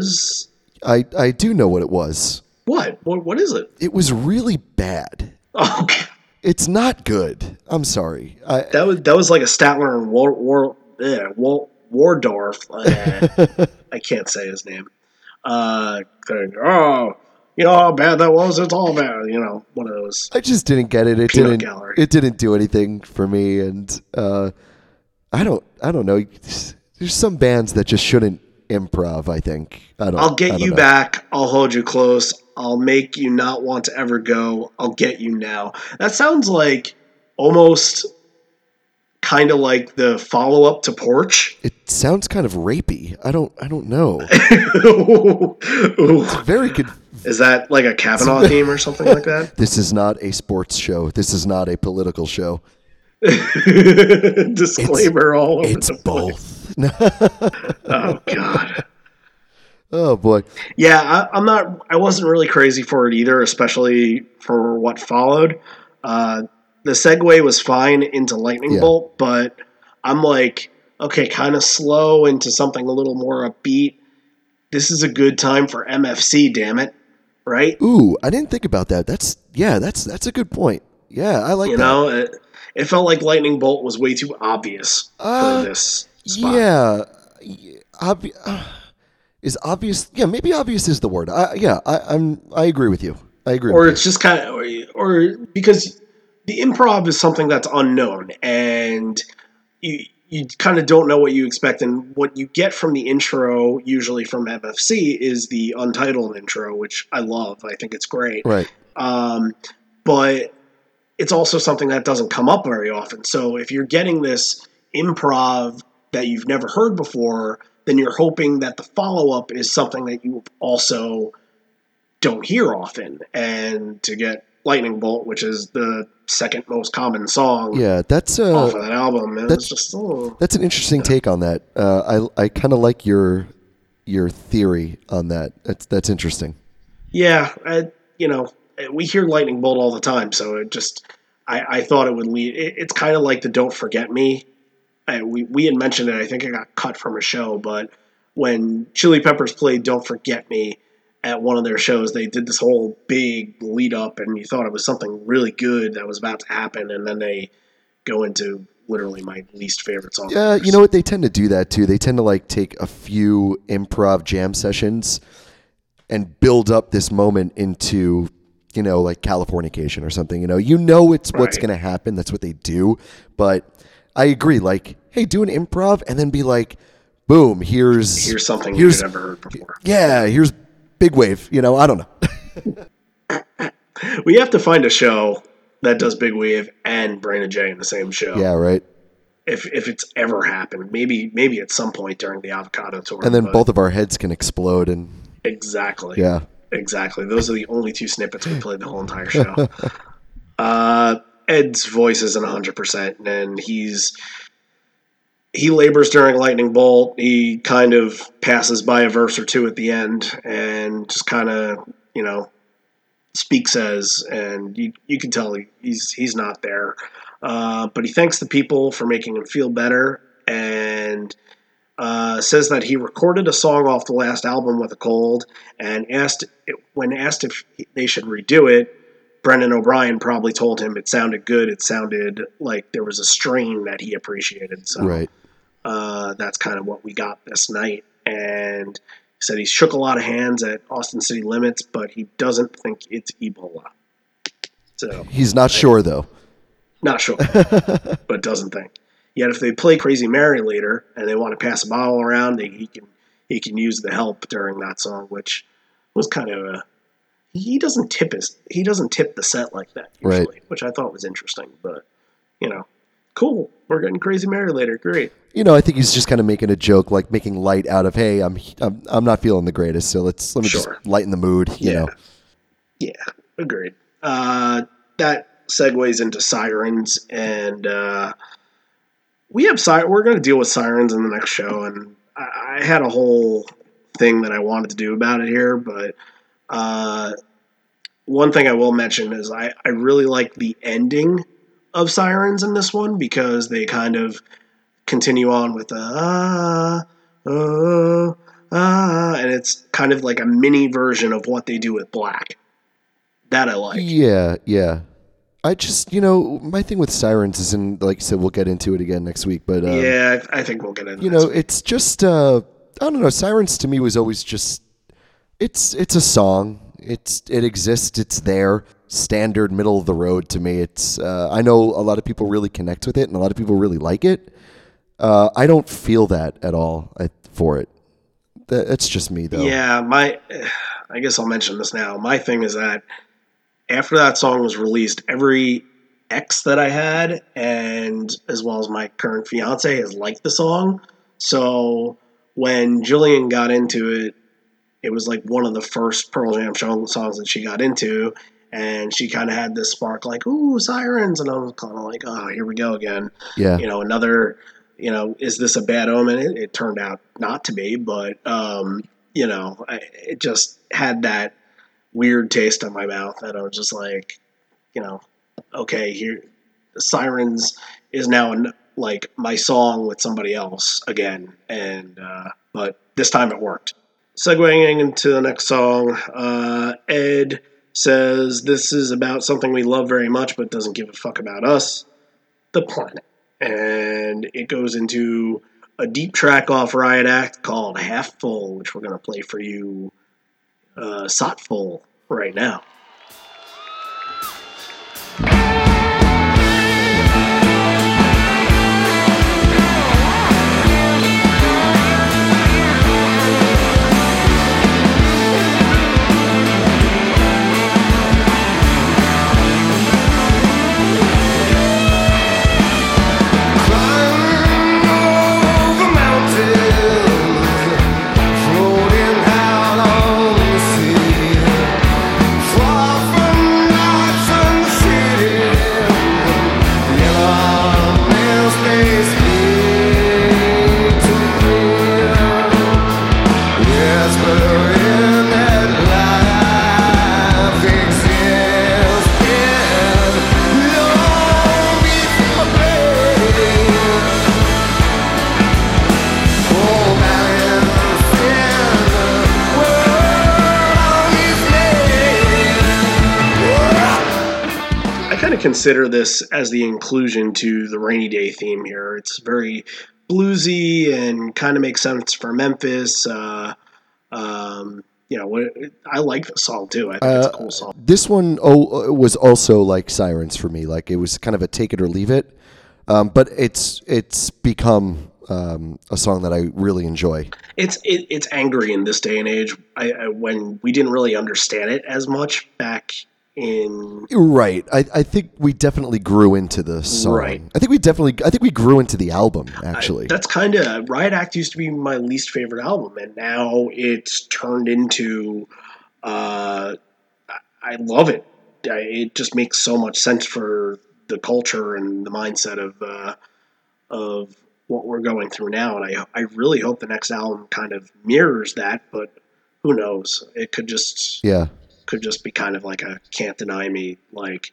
S1: Was?
S2: I I do know what it was.
S1: What? What? What is it?
S2: It was really bad.
S1: Oh, God.
S2: It's not good. I'm sorry. I
S1: that was that was like a Statler and War, War, yeah, War, Wardorf. Uh, I can't say his name. Uh, oh, you know how bad that was. It's all bad. You know, one of those.
S2: I just didn't get it. It didn't.
S1: gallery.
S2: It didn't do anything for me, and uh, I don't. I don't know. There's some bands that just shouldn't improv. I think. I don't.
S1: I'll get
S2: don't
S1: you
S2: know.
S1: back. I'll hold you close. I'll make you not want to ever go. I'll get you now. That sounds like almost kind of like the follow up to Porch.
S2: It sounds kind of rapey. I don't. I don't know.
S1: Ooh.
S2: Very good.
S1: Is that like a Kavanaugh theme or something like that?
S2: This is not a sports show. This is not a political show.
S1: Disclaimer all over
S2: It's
S1: the place.
S2: both.
S1: Oh God.
S2: oh boy.
S1: Yeah, I, I'm not. I wasn't really crazy for it either, especially for what followed. Uh, the segue was fine into Lightning
S2: Yeah.
S1: Bolt, but I'm like, okay, kind of slow into something a little more upbeat. This is a good time for MFC. Damn it, right?
S2: Ooh, I didn't think about that. That's yeah. That's that's a good point. Yeah, I like
S1: You
S2: that.
S1: know, it, it felt like Lightning Bolt was way too obvious
S2: Uh,
S1: for this spot.
S2: Yeah, obvi- uh, is obvious. Yeah, maybe obvious is the word. I, yeah, I, I'm. I agree with you. I agree.
S1: or it's just kind of or, or because the improv is something that's unknown and you you kind of don't know what you expect and what you get from the intro usually from MFC is the untitled intro which I love I think it's great
S2: right.
S1: um, but it's also something that doesn't come up very often so if you're getting this improv that you've never heard before then you're hoping that the follow-up is something that you also don't hear often and to get lightning bolt which is the second most common song
S2: Yeah, that's
S1: off
S2: uh,
S1: of that album
S2: that's-
S1: just oh,
S2: that's an interesting take on that. Uh, I I kind of like your your theory on that. That's that's interesting.
S1: yeah I, you know we hear lightning bolt all the time, so it just I, I thought it would lead. It, it's kind of like the "Don't Forget Me." I, we we had mentioned it. I think it got cut from a show, but when Chili Peppers played "Don't Forget Me" at one of their shows, they did this whole big lead up, and you thought it was something really good that was about to happen, and then they go into literally my least favorite song.
S2: Yeah, you know what? They tend to do that too. They tend to like take a few improv jam sessions and build up this moment into, you know, like Californication or something. You know, you know it's what's going to happen. That's what they do. But I agree. Like, hey, do an improv and then be like, boom, here's
S1: Here's something
S2: here's
S1: you've never heard before.
S2: yeah, here's big wave. You know, I don't know.
S1: We have to find a show that does Big Wave and Brain Jay in the same show.
S2: yeah, right.
S1: If if it's ever happened, maybe maybe at some point during the Avocado tour.
S2: And then both of our heads can explode and
S1: exactly.
S2: yeah.
S1: Exactly. Those are the only two snippets we played the whole entire show. uh, Ed's voice isn't 100%, and he's. He labors during Lightning Bolt. He kind of passes by a verse or two at the end and just kind of, you know, speaks as, and you, you can tell he, he's, he's not there. Uh, but he thanks the people for making him feel better and uh, says that he recorded a song off the last album with a cold and asked when asked if they should redo it. Brendan O'Brien probably told him it sounded good. It sounded like there was a strain that he appreciated. So
S2: Right.
S1: uh, that's kind of what we got this night. And he said he shook a lot of hands at Austin City Limits, but he doesn't think it's Ebola. So
S2: He's not sure though.
S1: not sure, but doesn't think. Yet if they play Crazy Mary later and they want to pass a bottle around, they, he can he can use the help during that song, which was kind of a he doesn't tip his he doesn't tip the set like that
S2: Right.
S1: which I thought was interesting. But you know, cool. We're getting Crazy Mary later. Great.
S2: You know, I think he's just kind of making a joke, like making light out of, hey, I'm I'm, I'm not feeling the greatest, so let's let me
S1: Sure.
S2: just lighten the mood. You
S1: Yeah.
S2: know,
S1: Yeah, agreed. Uh, that segues into sirens, and uh, we have si- We're going to deal with sirens in the next show, and I, I had a whole thing that I wanted to do about it here, but uh, one thing I will mention is I, I really like the ending of sirens in this one because they kind of continue on with the ah ah, and it's kind of like a mini version of what they do with black. That I like.
S2: yeah, yeah. I just, you know, my thing with sirens is, in like you said, we'll get into it again next week, but um,
S1: yeah, I think we'll get into
S2: it.
S1: you
S2: know, it's just, uh, I don't know. Sirens to me was always just, it's it's a song. It's it exists. It's there. Standard, middle of the road to me. It's. Uh, I know a lot of people really connect with it, and a lot of people really like it. Uh, I don't feel that at all uh, for it. That, that's just me, though.
S1: Yeah, my I guess I'll mention this now. My thing is that after that song was released, every ex that I had and as well as my current fiance has liked the song. So when Jillian got into it, it was like one of the first Pearl Jam songs that she got into. And she kind of had this spark, like, ooh, sirens. And I was kind of like, oh, here we go again
S2: yeah.
S1: you know another you know is this a bad omen it, it turned out not to be but um you know I, it just had that weird taste in my mouth that i was just like you know okay here sirens is now an, like my song with somebody else again and uh but this time it worked segueing into the next song uh ed says this is about something we love very much but doesn't give a fuck about us the planet. And it goes into a deep track off Riot Act called Half Full, which we're to play for you uh, Sot Full right now. Consider this as the inclusion to the rainy day theme here. It's very bluesy and kind of makes sense for Memphis. Uh, um, you know, I like the song too. I think it's a
S2: Uh,
S1: cool song.
S2: This one oh, was also like Sirens for me. Like it was kind of a take it or leave it. Um, but it's it's become um, a song that I really enjoy.
S1: It's it, it's angry in this day and age. I, I when we didn't really understand it as much back in
S2: Right. I, I think we definitely grew into the song.
S1: Right.
S2: I think we definitely I think we grew into the album actually.
S1: That's kind of Riot Act used to be my least favorite album, and now it's turned into. Uh, I- I love it. I, it just makes so much sense for the culture and the mindset of uh, of what we're going through now, and I I really hope the next album kind of mirrors that. But who knows? It could just
S2: yeah.
S1: Could just be kind of like a can't deny me like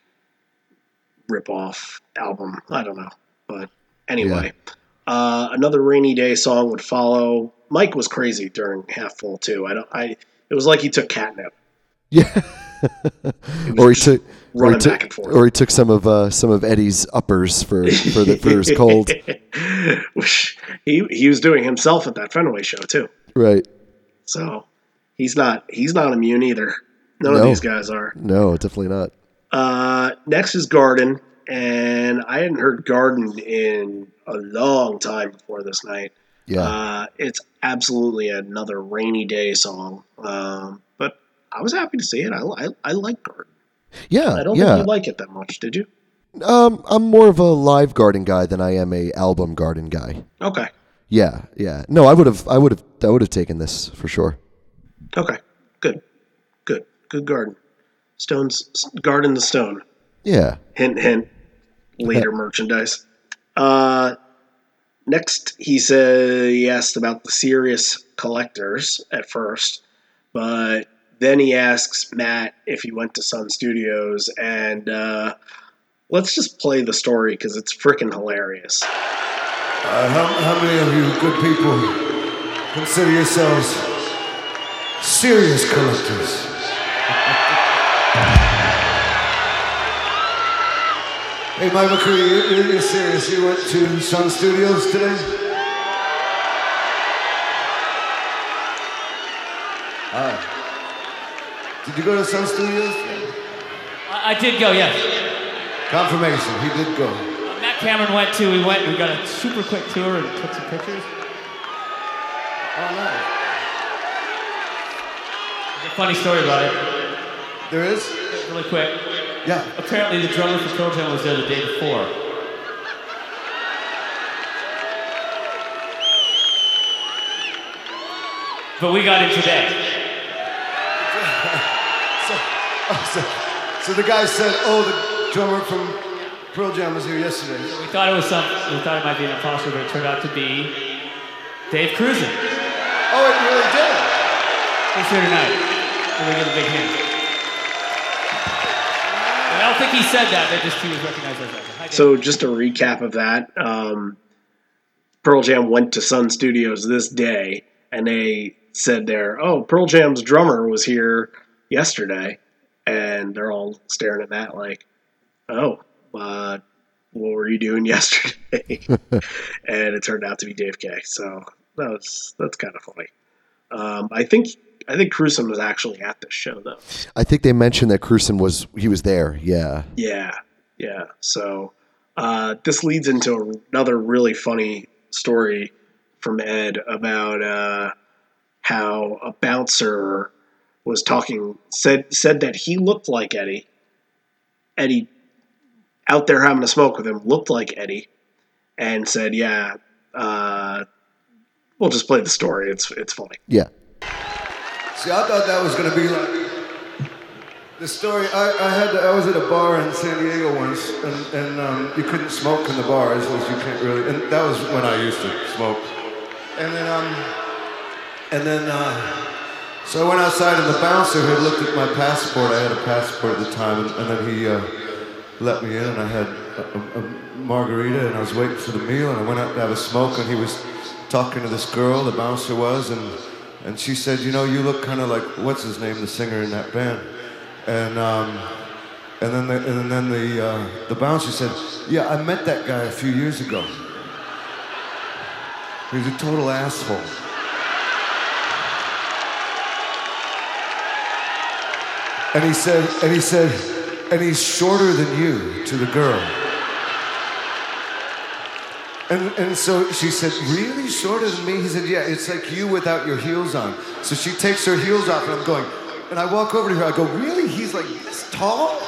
S1: rip off album. I don't know. But anyway, uh, another rainy day song would follow. Mike was crazy during half full too. I don't I it was like he took catnip.
S2: Yeah. or he took or he
S1: running
S2: took
S1: back and forth.
S2: or he took some of uh, some of Eddie's uppers for for the for his cold.
S1: Which he he was doing himself at that Fenway show too.
S2: Right.
S1: So he's not he's not immune either. None of these guys are.
S2: No, definitely not.
S1: Uh, next is Garden, and I hadn't heard Garden in a long time before this night.
S2: Yeah.
S1: Uh, it's absolutely another rainy day song, um, but I was happy to see it. I, I, I like Garden.
S2: yeah.
S1: I don't
S2: yeah.
S1: think you like it that much, did you?
S2: Um, I'm more of a live garden guy than I am a album garden guy.
S1: Okay,
S2: Yeah, yeah. No, I would have, I would have, I would have taken this for sure.
S1: okay, good, good Garden. Stone's Garden the Stone.
S2: Yeah,
S1: Hint, hint. Later merchandise. Uh, next, he said he asked about the serious collectors at first, but then he asks Matt if he went to Sun Studios, and uh, let's just play the story because it's freaking hilarious.
S3: Uh, how, how many of you good people consider yourselves serious collectors? Hey, Mike McCready, you, you- you're serious. You went to Sun Studios today? Ah. Did you go to Sun Studios?
S4: I, I did go, yes.
S3: Confirmation, he did go.
S4: Matt Cameron went too. We went and we got a super quick tour and took some pictures.
S3: Oh, nice.
S4: There's a funny story about it,
S3: There is?
S4: really quick.
S3: Yeah.
S4: Apparently, the drummer for Pearl Jam was there the day before. But we got in today.
S3: So, oh, so, so the guy said, "Oh, the drummer from Pearl Jam was here yesterday."
S4: We thought it was some. We thought it might be an imposter, but it turned out to be Dave Krusen.
S3: Oh, it really did.
S4: He's here tonight. We're give a big hand. I don't think he said that. That just he was recognized as that.
S1: So, just a recap of that um, Pearl Jam went to Sun Studios this day, and they said there, "Oh, Pearl Jam's drummer was here yesterday," and they're all staring at that like, "Oh, uh, what were you doing yesterday?" and it turned out to be Dave K. So that was that's kind of funny. Um, I think I think Krusen was actually at this show though.
S2: I think they mentioned that Krusen was he was there. Yeah,
S1: Yeah, yeah. So uh, this leads into another really funny story from Ed about uh, how a bouncer was talking said said that he looked like Eddie. Eddie out there having a smoke with him looked like Eddie, and said, "Yeah, uh, we'll just play the story. It's it's funny."
S2: yeah.
S3: See, I thought that was going to be like the story. I, I had I was at a bar in San Diego once, and, and um, you couldn't smoke in the bars, as you can't really. And that was when I used to smoke. And then um, and then uh, so I went outside, and the bouncer had looked at my passport. I had a passport at the time, and, and then he uh, let me in, and I had a, a margarita, and I was waiting for the meal, and I went out to have a smoke, and he was talking to this girl, the bouncer was, and and she said, you know, you look kind of like what's his name, the singer in that band, and um, And then the, and then the, uh, the bouncer said, yeah, I met that guy a few years ago. He's a total asshole. And he said, and he said, and he's shorter than you to the girl. And, and so she said, really shorter than me? He said, yeah, it's like you without your heels on. So she takes her heels off and I'm going, and I walk over to her, I go, really? He's like this tall?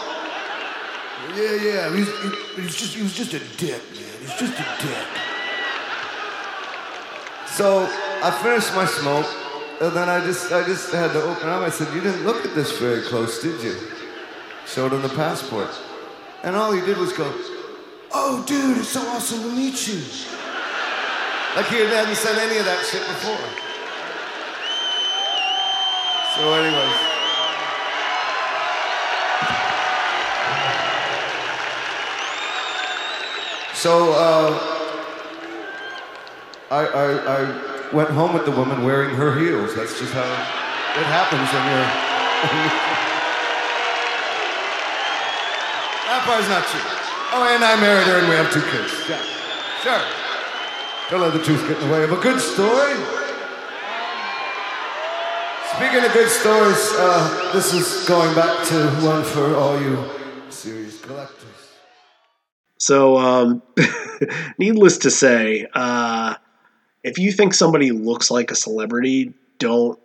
S3: Yeah, yeah, he's, he, he's just, he was just a dick, man. He's just a dick. So I finished my smoke, and then I just, I just had to open up. I said, you didn't look at this very close, did you? Showed him the passport. And all he did was go, oh, dude, it's so awesome to meet you. Like he hadn't said any of that shit before. So anyways. So uh, I, I, I went home with the woman wearing her heels. That's just how it happens when you're. that part's not true. Oh, and I married her and we have two kids. Yeah, sure. Don't let the truth get in the way of a good story. Speaking of good stories, uh, this is going back to one for all you serious collectors.
S1: So, um, needless to say, uh, if you think somebody looks like a celebrity, don't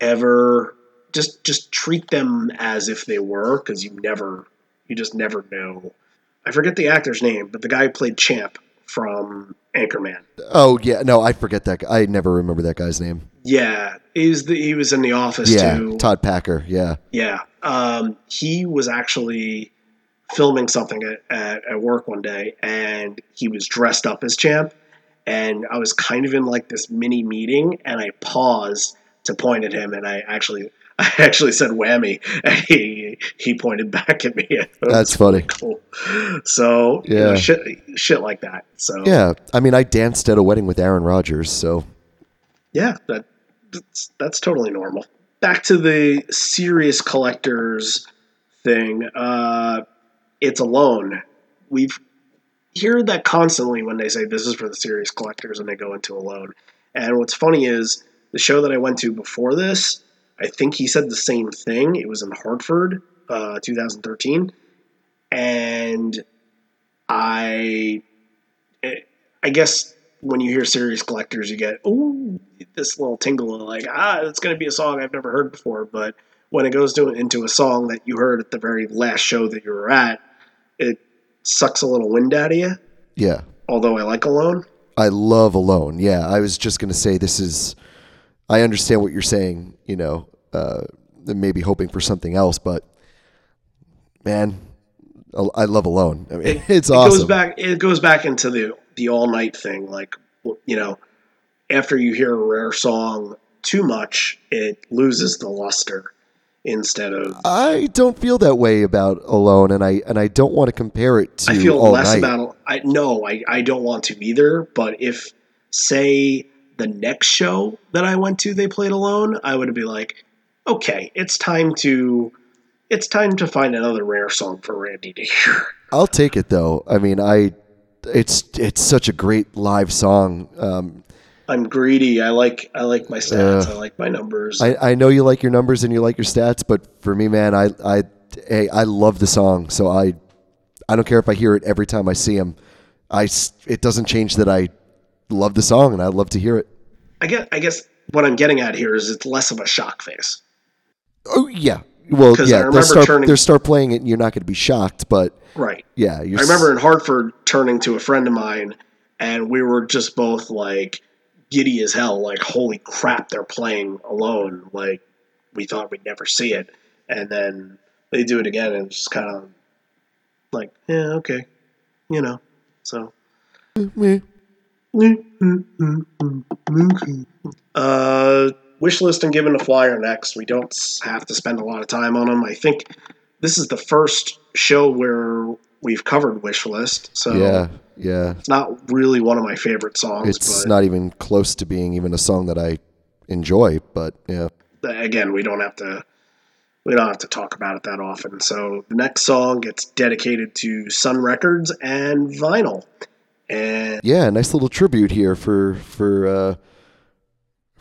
S1: ever just just treat them as if they were, because you never, you just never know. I forget the actor's name, but the guy who played Champ from Anchorman.
S2: Oh yeah, no, I forget that. guy. I never remember that guy's name.
S1: Yeah, he's the, he was in the office
S2: Yeah,
S1: too.
S2: Todd Packer. Yeah.
S1: Yeah. Um, he was actually filming something at, at, at work one day and he was dressed up as champ. And I was kind of in like this mini meeting and I paused to point at him and I actually I actually said whammy and he he pointed back at me.
S2: That's funny.
S1: cool. So you know,
S2: Yeah.
S1: shit shit like that. So
S2: Yeah, I mean, I danced at a wedding with Aaron Rodgers, so
S1: Yeah, that that's, that's totally normal. Back to the serious collectors thing. Uh, it's loan. We've heard that constantly when they say this is for the serious collectors and they go into a loan. And what's funny is the show that I went to before this, I think he said the same thing. It was in Hartford, uh, 2013, and I, I guess when you hear serious collectors, you get ooh this little tingle of like ah it's going to be a song I've never heard before. But when it goes to into a song that you heard at the very last show that you were at, it sucks a little wind out of you.
S2: yeah.
S1: Although I like Alone,
S2: I love Alone. Yeah, I was just gonna say this is. I understand what you're saying. You know, uh, maybe hoping for something else, but man, I love Alone. I mean, it's
S1: it
S2: awesome.
S1: goes back it goes back into the the all night thing. Like you know, after you hear a rare song too much, it loses the luster instead of
S2: I don't feel that way about Alone, and I and I don't want to compare it to
S1: I feel
S2: All
S1: less
S2: Night.
S1: about I no, I, I don't want to either, but if say the next show that I went to they played alone, I would be like, okay, it's time to it's time to find another rare song for Randy to hear.
S2: I'll take it though. I mean, I it's it's such a great live song. Um,
S1: I'm greedy. I like I like my stats.
S2: Uh,
S1: I like my numbers.
S2: I, I know you like your numbers and you like your stats, but for me, man, I I hey, I love the song, so I I don't care if I hear it every time I see him. I it doesn't change that I love the song and I love to hear it.
S1: I guess I guess what I'm getting at here is it's less of a shock face.
S2: Oh yeah, well yeah, they'll start
S1: turning-
S2: they'll start playing it and you're not going to be shocked, but
S1: Right.
S2: yeah,
S1: I remember in Hartford turning to a friend of mine, and we were just both like giddy as hell. Like, holy crap, they're playing alone. Like, we thought we'd never see it, and then they do it again, and it's just kind of like, yeah, okay, you know. So, uh, wish list and giving a flyer next. We don't have to spend a lot of time on them. I think this is the first show where we've covered wish list, so
S2: yeah, yeah.
S1: it's not really one of my favorite songs.
S2: It's
S1: but
S2: not even close to being even a song that I enjoy, but yeah.
S1: again, we don't have to we don't have to talk about it that often. So the next song gets dedicated to Sun Records and vinyl. And
S2: Yeah, nice little tribute here for for uh,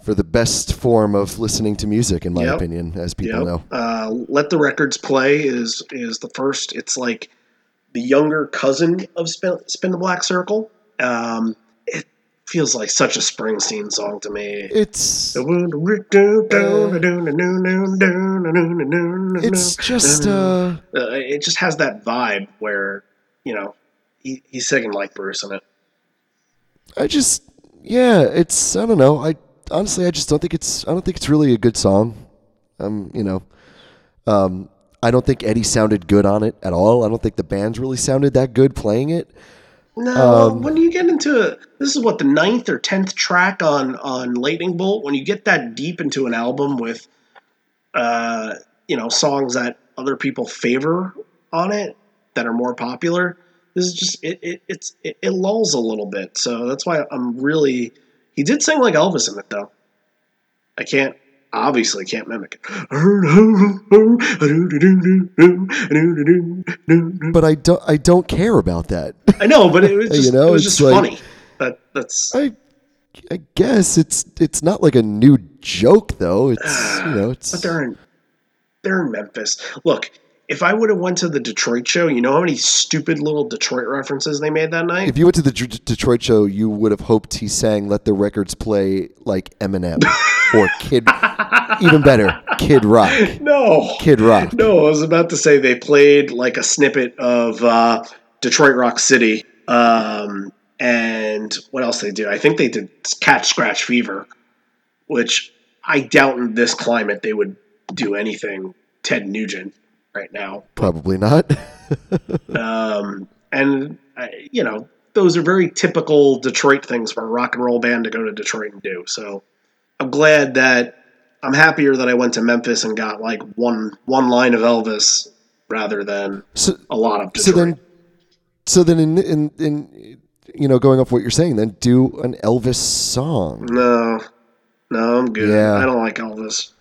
S2: for the best form of listening to music, in my
S1: Yep.
S2: opinion, as people
S1: Yep.
S2: know.
S1: Uh, Let the Records Play is is the first. It's like the younger cousin of Spin, Spin the Black Circle. Um, it feels like such a Springsteen song to me.
S2: It's it's just uh,
S1: Uh, it just has that vibe where you know he, he's singing like Bruce in it.
S2: I just yeah, it's I don't know. I honestly I just don't think it's I don't think it's really a good song. Um, you know, um, I don't think Eddie sounded good on it at all. I don't think the band's really sounded that good playing it.
S1: No,
S2: Um,
S1: when you get into this is what the ninth or tenth track on on Lightning Bolt. When you get that deep into an album with, uh, you know, songs that other people favor on it that are more popular, this is just it. it it's it, it lulls a little bit. So that's why I'm really. He did sing like Elvis in it though. I can't obviously can't mimic it.
S2: But I don't I don't care about that.
S1: I know, but it was just,
S2: You know,
S1: it was
S2: it's
S1: just
S2: like-
S1: funny. That that's
S2: I I guess it's it's not like a new joke though. It's you know it's
S1: but they're in they're in Memphis. Look, if I would have went to the Detroit show, you know how many stupid little Detroit references they made that night?
S2: if you went to the D- Detroit show, you would have hoped he sang "Let the Records Play" like Eminem or Kid, even better, Kid Rock.
S1: no.
S2: Kid Rock.
S1: No, I was about to say they played like a snippet of uh, Detroit Rock City. Um, and what else they do? I think they did "Cat Scratch Fever, which I doubt in this climate they would do anything Ted Nugent right now.
S2: Probably not.
S1: Um, and uh, you know, those are very typical Detroit things for a rock and roll band to go to Detroit and do. So I'm glad that I'm happier that I went to Memphis and got like one one line of Elvis rather than
S2: so,
S1: a lot of Detroit.
S2: so then, so then, in, in in you know, going off what you're saying, then do an Elvis song.
S1: no, no, I'm good.
S2: Yeah.
S1: I don't like Elvis.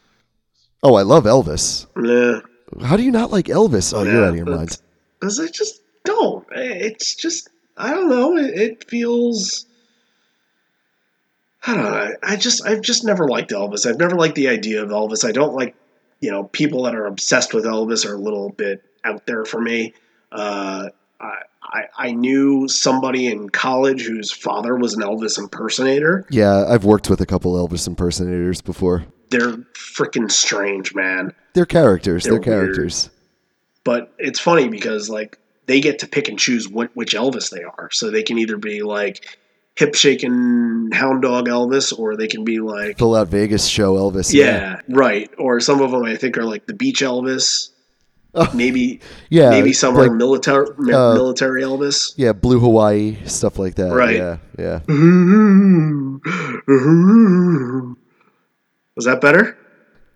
S2: Oh, I love Elvis.
S1: Nah,
S2: How do you not like Elvis? Oh, you're out of your mind.
S1: because I just don't. It's just I don't know. It, it feels. I don't know. I just I've just never liked Elvis. I've never liked the idea of Elvis. I don't like you know people that are obsessed with Elvis are a little bit out there for me. Uh, I, I I knew somebody in college whose father was an Elvis impersonator.
S2: Yeah, I've worked with a couple Elvis impersonators before.
S1: They're freaking strange, man.
S2: They're characters. They're,
S1: They're
S2: characters.
S1: but it's funny because like they get to pick and choose what which Elvis they are. So they can either be like hip shaking hound dog Elvis, or they can be like
S2: Full out Vegas show Elvis.
S1: yeah, right. Or some of them I think are like the beach Elvis.
S2: Oh.
S1: Maybe
S2: Yeah,
S1: maybe some are
S2: like,
S1: military
S2: uh,
S1: military Elvis.
S2: Yeah, Blue Hawaii stuff like that.
S1: Right.
S2: Yeah, yeah.
S1: Was that better?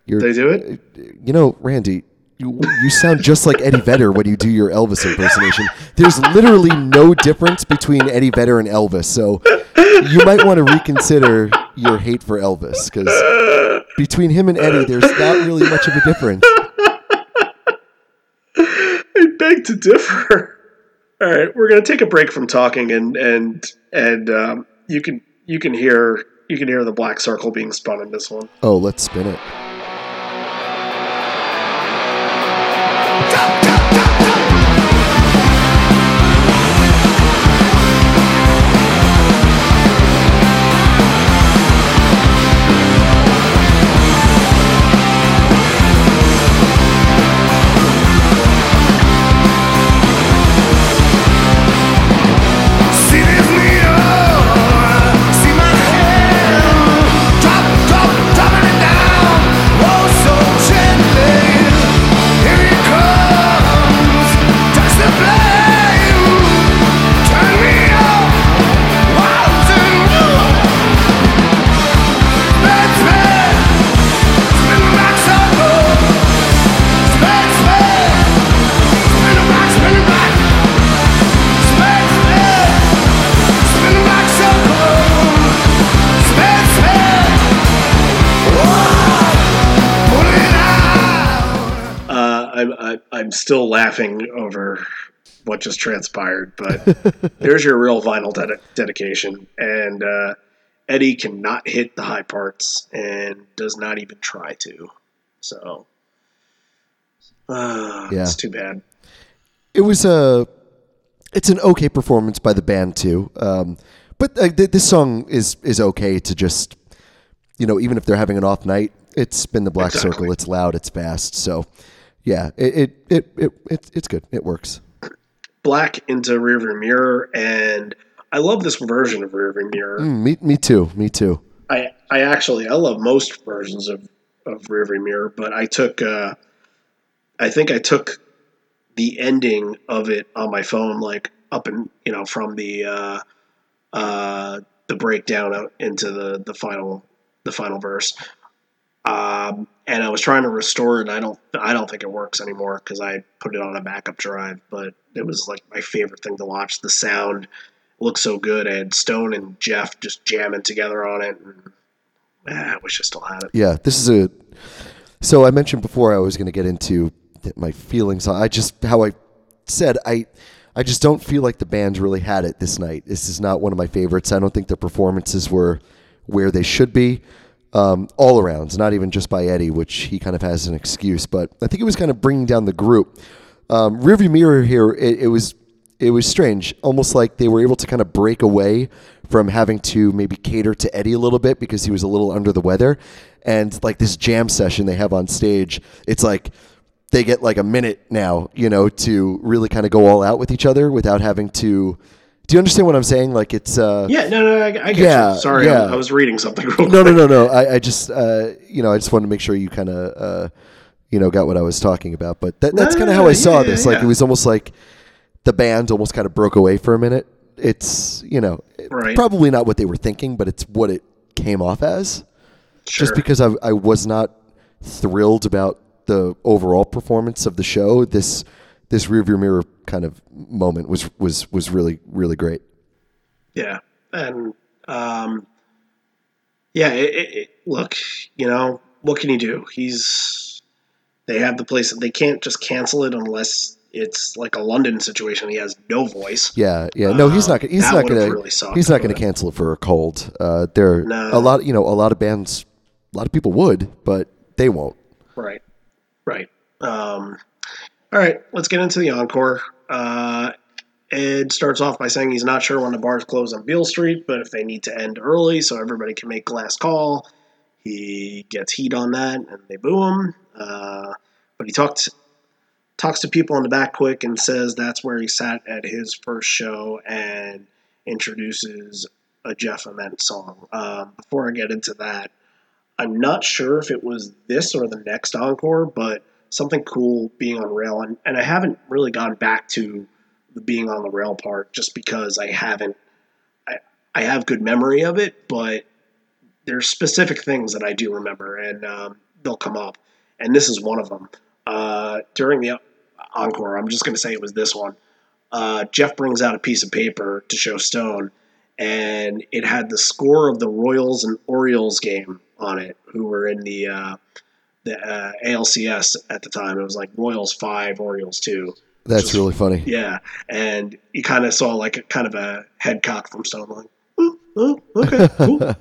S2: You're,
S1: Did they do it?
S2: You know, Randy, you, you sound just like Eddie Vedder when you do your Elvis impersonation. There's literally no difference between Eddie Vedder and Elvis, so you might want to reconsider your hate for Elvis because between him and Eddie, there's not really much of a difference.
S1: I beg to differ. All right, we're gonna take a break from talking, and and and um, you can you can hear you can hear the black circle being spun in this one.
S2: Oh, let's spin it.
S1: Still laughing over what just transpired, but there's your real vinyl ded- dedication. And uh, Eddie cannot hit the high parts and does not even try to. So, uh,
S2: Yeah.
S1: it's too bad.
S2: it was a it's an okay performance by the band too um, but uh, th- this song is is okay to just you know even if they're having an off night it's been the black
S1: Exactly.
S2: circle it's loud it's fast so yeah it it, it, it, it it's good it works
S1: Black into rearview mirror, and I love this version of rearview mirror.
S2: Mm, me, me too me too
S1: I I actually I love most versions of of Rearview Mirror, but I took uh, I think I took the ending of it on my phone, like up and you know from the uh, uh, the breakdown out into the the final the final verse. Um, and I was trying to restore it. And I don't I don't think it works anymore because I put it on a backup drive. But it was like my favorite thing to watch. The sound looked so good. I had Stone and Jeff just jamming together on it. And, ah, I wish I still had it.
S2: yeah this is a so i mentioned before i was going to get into my feelings i just how i said i i just don't feel like the band really had it this night this is not one of my favorites i don't think their performances were where they should be um, all around not even just by eddie which he kind of has an excuse but i think it was kind of bringing down the group um, rearview mirror here it, it was it was strange, almost like they were able to kind of break away from having to maybe cater to Eddie a little bit because he was a little under the weather. And like this jam session they have on stage, it's like they get like a minute now, you know, to really kind of go all out with each other without having to. Do you understand what I'm saying? Like it's uh,
S1: Yeah, no, no, I, I get
S2: Yeah,
S1: you. Sorry,
S2: yeah.
S1: I, I was reading something. Real
S2: no, no, no, no. I, I just, uh, you know, I just wanted to make sure you kind of, uh, you know, got what I was talking about. But that, that's kind of how I saw
S1: yeah,
S2: this. Like it was almost like the band almost kind of broke away for a minute. It's, you know,
S1: Right.
S2: probably not what they were thinking, but it's what it came off as.
S1: Sure.
S2: Just because I, I was not thrilled about the overall performance of the show, this this rearview mirror kind of moment was was was really really great.
S1: Yeah, and um, yeah. It, it, look, you know, what can you do? He's they have the place. They can't just cancel it unless it's like a London situation. He has no voice.
S2: Yeah, yeah. No, he's
S1: Uh,
S2: not. gonna- He's
S1: that
S2: not going to.
S1: really
S2: he's not going to cancel it for a cold. Uh, there,
S1: No.
S2: a lot. You know, a lot of bands, a lot of people would, but they won't.
S1: Right, right. Um, all right, let's get into the encore. Uh, Ed starts off by saying he's not sure when the bars close on Beale Street, but if they need to end early so everybody can make last call, he gets heat on that, and they boo him. Uh, but he talks talks to people in the back quick and says that's where he sat at his first show and introduces a Jeff Ament song. Um, before I get into that, I'm not sure if it was this or the next encore, but something cool being on rail, and, and I haven't really gone back to the being on the rail part just because I haven't. I I have good memory of it, but there's specific things that I do remember, and um, they'll come up, and this is one of them. Uh, during the encore, I'm just going to say it was this one. Uh, Jeff brings out a piece of paper to show Stone, and it had the score of the Royals and Orioles game on it, who were in the uh, the uh, ALCS at the time. It was like Royals five, Orioles two.
S2: That's
S1: Just-
S2: really funny.
S1: Yeah, and you kind of saw like a kind of a head cock from Stone, like, oh, oh okay, cool.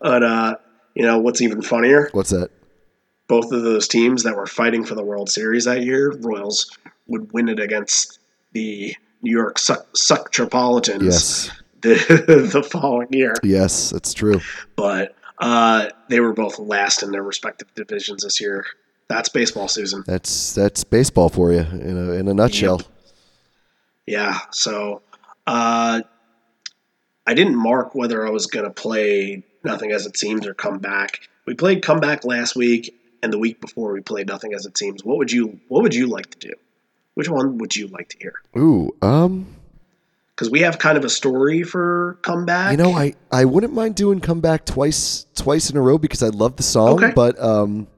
S1: but uh, you know what's even funnier?
S2: What's that?
S1: Both of those teams that were fighting for the World Series that year, Royals, would win it against the New York Suck Sucktropolitans
S2: Yes,
S1: the, the following year.
S2: yes, that's true.
S1: But uh, they were both last in their respective divisions this year. That's baseball, Susan.
S2: That's that's baseball for you in a in a nutshell.
S1: Yeah. So uh, I didn't mark whether I was going to play Nothing as It Seems or Come Back. We played comeback last week, and the week before we played Nothing as It Seems. What would you What would you like to do? Which one would you like to hear?
S2: Ooh, um,
S1: Because we have kind of a story for comeback.
S2: You know, I I wouldn't mind doing comeback twice twice in a row because I love the song,
S1: Okay.
S2: but um.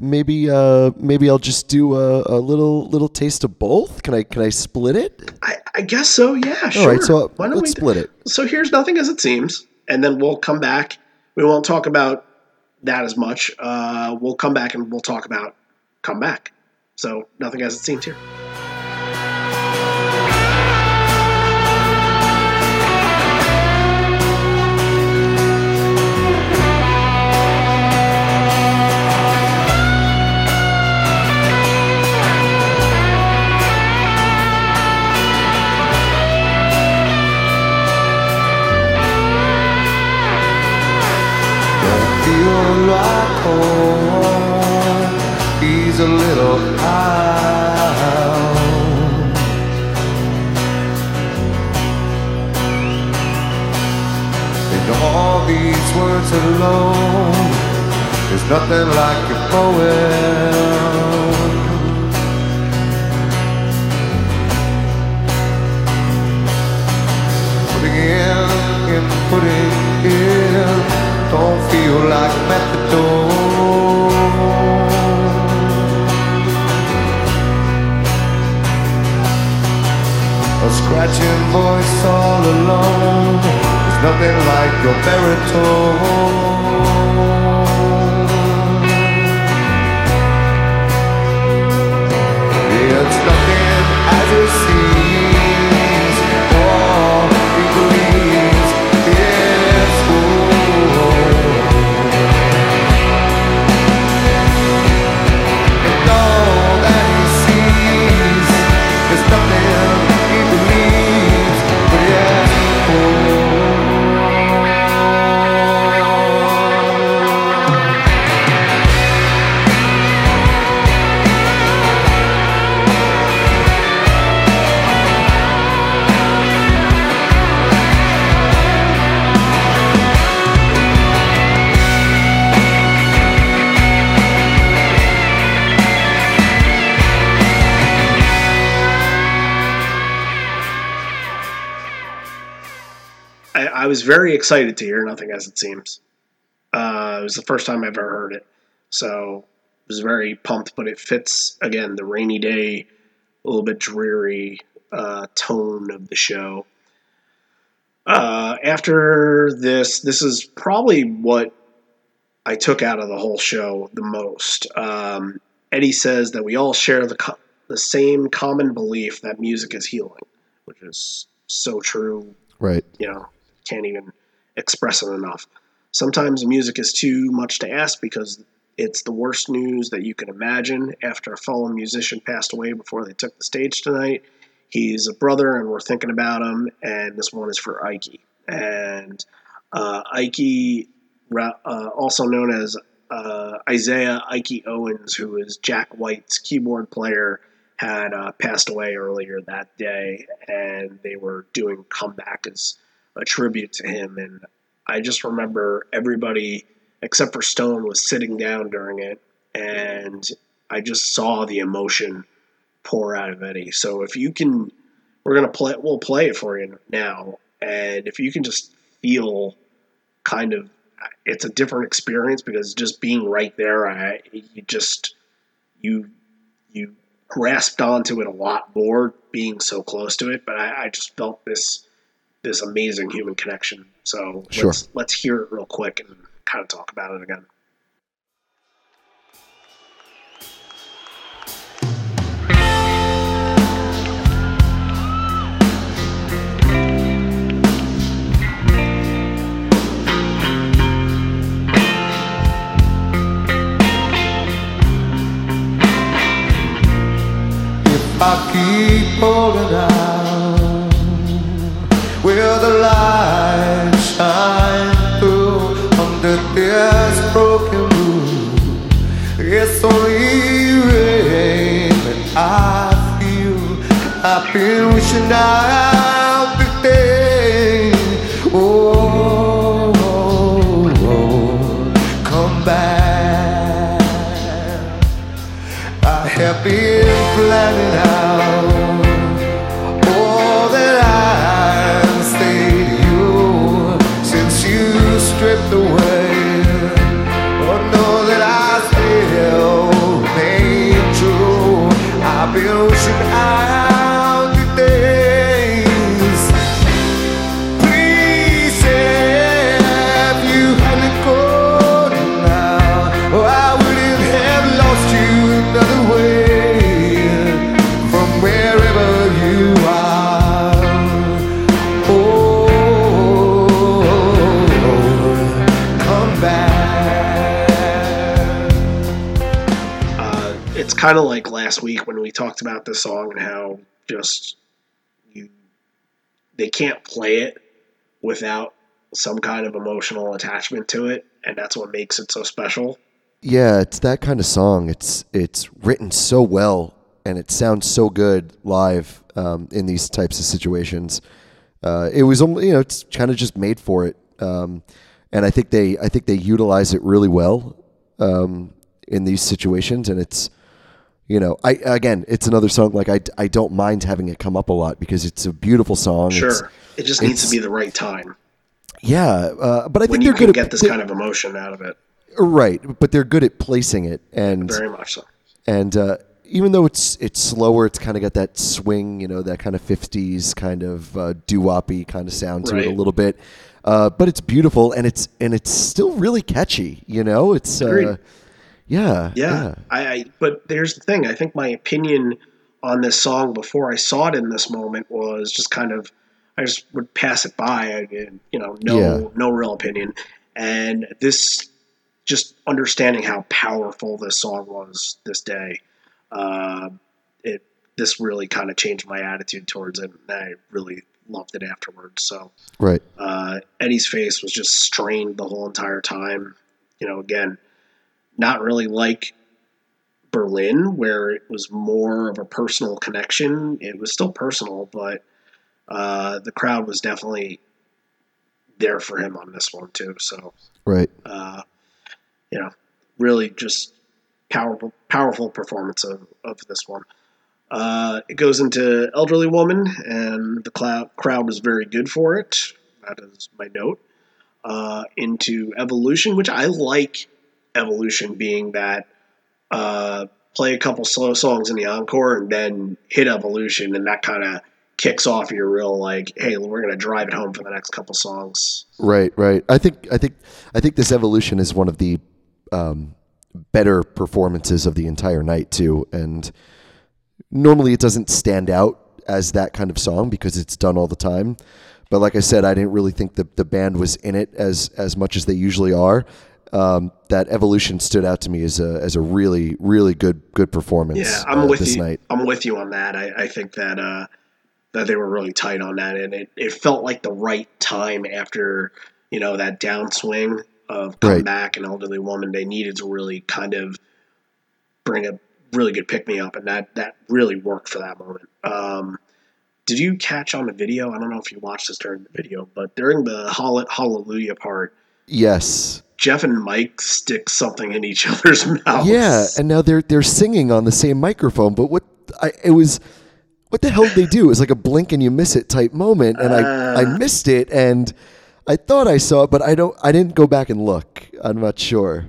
S2: Maybe uh maybe I'll just do a, a little little taste of both. Can I can I split it?
S1: I, I guess so. Yeah. Sure.
S2: All right, so
S1: Why don't
S2: let's
S1: we
S2: split it.
S1: So here's nothing as it seems, and then we'll come back. We won't talk about that as much. Uh, we'll come back and we'll talk about come back. So nothing as it seems here.
S3: A little out. And all these words alone, there's nothing like a poem. Putting in and putting in, don't feel like methadone. Scratching voice all alone. There's nothing like your baritone. It's nothing
S1: I, I was very excited to hear Nothing As It Seems. Uh, it was the first time I've ever heard it. So I was very pumped, but it fits, again, the rainy day, a little bit dreary uh, tone of the show. Uh, after this, this is probably what I took out of the whole show the most. Um, Eddie says that we all share the, co- the same common belief that music is healing, which is so true
S2: Right.
S1: you know, can't even express it enough. Sometimes music is too much to ask because it's the worst news that you can imagine. After a fellow musician passed away before they took the stage tonight, he's a brother, and we're thinking about him. And this one is for Ike. And uh, Ike, uh, also known as uh, Isaiah Ike Owens, who is Jack White's keyboard player, had uh, passed away earlier that day, and they were doing comeback as a tribute to him. And I just remember everybody except for Stone was sitting down during it, and I just saw the emotion pour out of Eddie. So if you can, we're gonna play. We'll play it for you now, and if you can just feel kind of it's a different experience because just being right there I you just you you grasped onto it a lot more being so close to it but I, I just felt this this amazing human connection so
S2: Sure.
S1: let's let's hear it real quick and kind of talk about it again
S3: If I keep holding out, feel. I've been wishing
S1: kind of like last week when we talked about this song and how just you they can't play it without some kind of emotional attachment to it, and that's what makes it so special.
S2: Yeah, it's that kind of song. It's it's written so well and it sounds so good live um, in these types of situations. Uh, it was only you know it's kind of just made for it, um, and I think they I think they utilize it really well um, in these situations, and it's you know I again it's another song like I, I don't mind having it come up a lot because it's a beautiful song. It's-
S1: Sure, it just needs to be the right time
S2: yeah, uh, but I
S1: when
S2: think they're good
S1: get
S2: at
S1: this
S2: they-
S1: kind of emotion out of it.
S2: right, but they're good at placing it and
S1: Very much so.
S2: and uh, even though it's it's slower, it's kind of got that swing, you know, that kind of '50s kind of uh, doo-woppy kind of sound to it a little bit. Uh, but it's beautiful, and it's and it's still really catchy. You know, it's
S1: Agreed.
S2: yeah,
S1: Yeah, I, I. But there's the thing. I think my opinion on this song before I saw it in this moment was just kind of, I just would pass it by. I, you know, no,
S2: Yeah.
S1: no real opinion. And this, just understanding how powerful this song was this day, uh, it this really kind of changed my attitude towards it. And I really loved it afterwards. So
S2: right,
S1: uh, Eddie's face was just strained the whole entire time. You know, again, not really like Berlin, where it was more of a personal connection. It was still personal, but uh, the crowd was definitely there for him on this one too. So,
S2: right.
S1: uh, you know, really just powerful, powerful performance of, of this one. Uh, it goes into elderly woman, and the clou- crowd was very good for it. That is my note. Uh, into evolution, which I like. Evolution being that uh, play a couple slow songs in the encore and then hit evolution, and that kind of kicks off your real like, hey, we're gonna drive it home for the next couple songs.
S2: Right, right. I think I think I think this evolution is one of the um, better performances of the entire night too. And normally it doesn't stand out as that kind of song because it's done all the time. But like I said, I didn't really think the the band was in it as as much as they usually are. Um, that evolution stood out to me as a as a really really good good performance.
S1: Yeah, I'm
S2: uh,
S1: with you.
S2: night.
S1: I'm with you on that. I, I think that uh, that they were really tight on that, and it, it felt like the right time after you know that downswing of come
S2: Right.
S1: back and elderly woman. They needed to really kind of bring a really good pick me up, and that that really worked for that moment. Um, did you catch on the video? I don't know if you watched this during the video, but during the hall- hallelujah part,
S2: Yes.
S1: Jeff and Mike stick something in each other's mouths.
S2: Yeah, and now they're they're singing on the same microphone. But what I it was, what the hell did they do? It was like a blink and you miss it type moment, and I I missed it, and I thought I saw it, but I don't. I didn't go back and look. I'm not sure.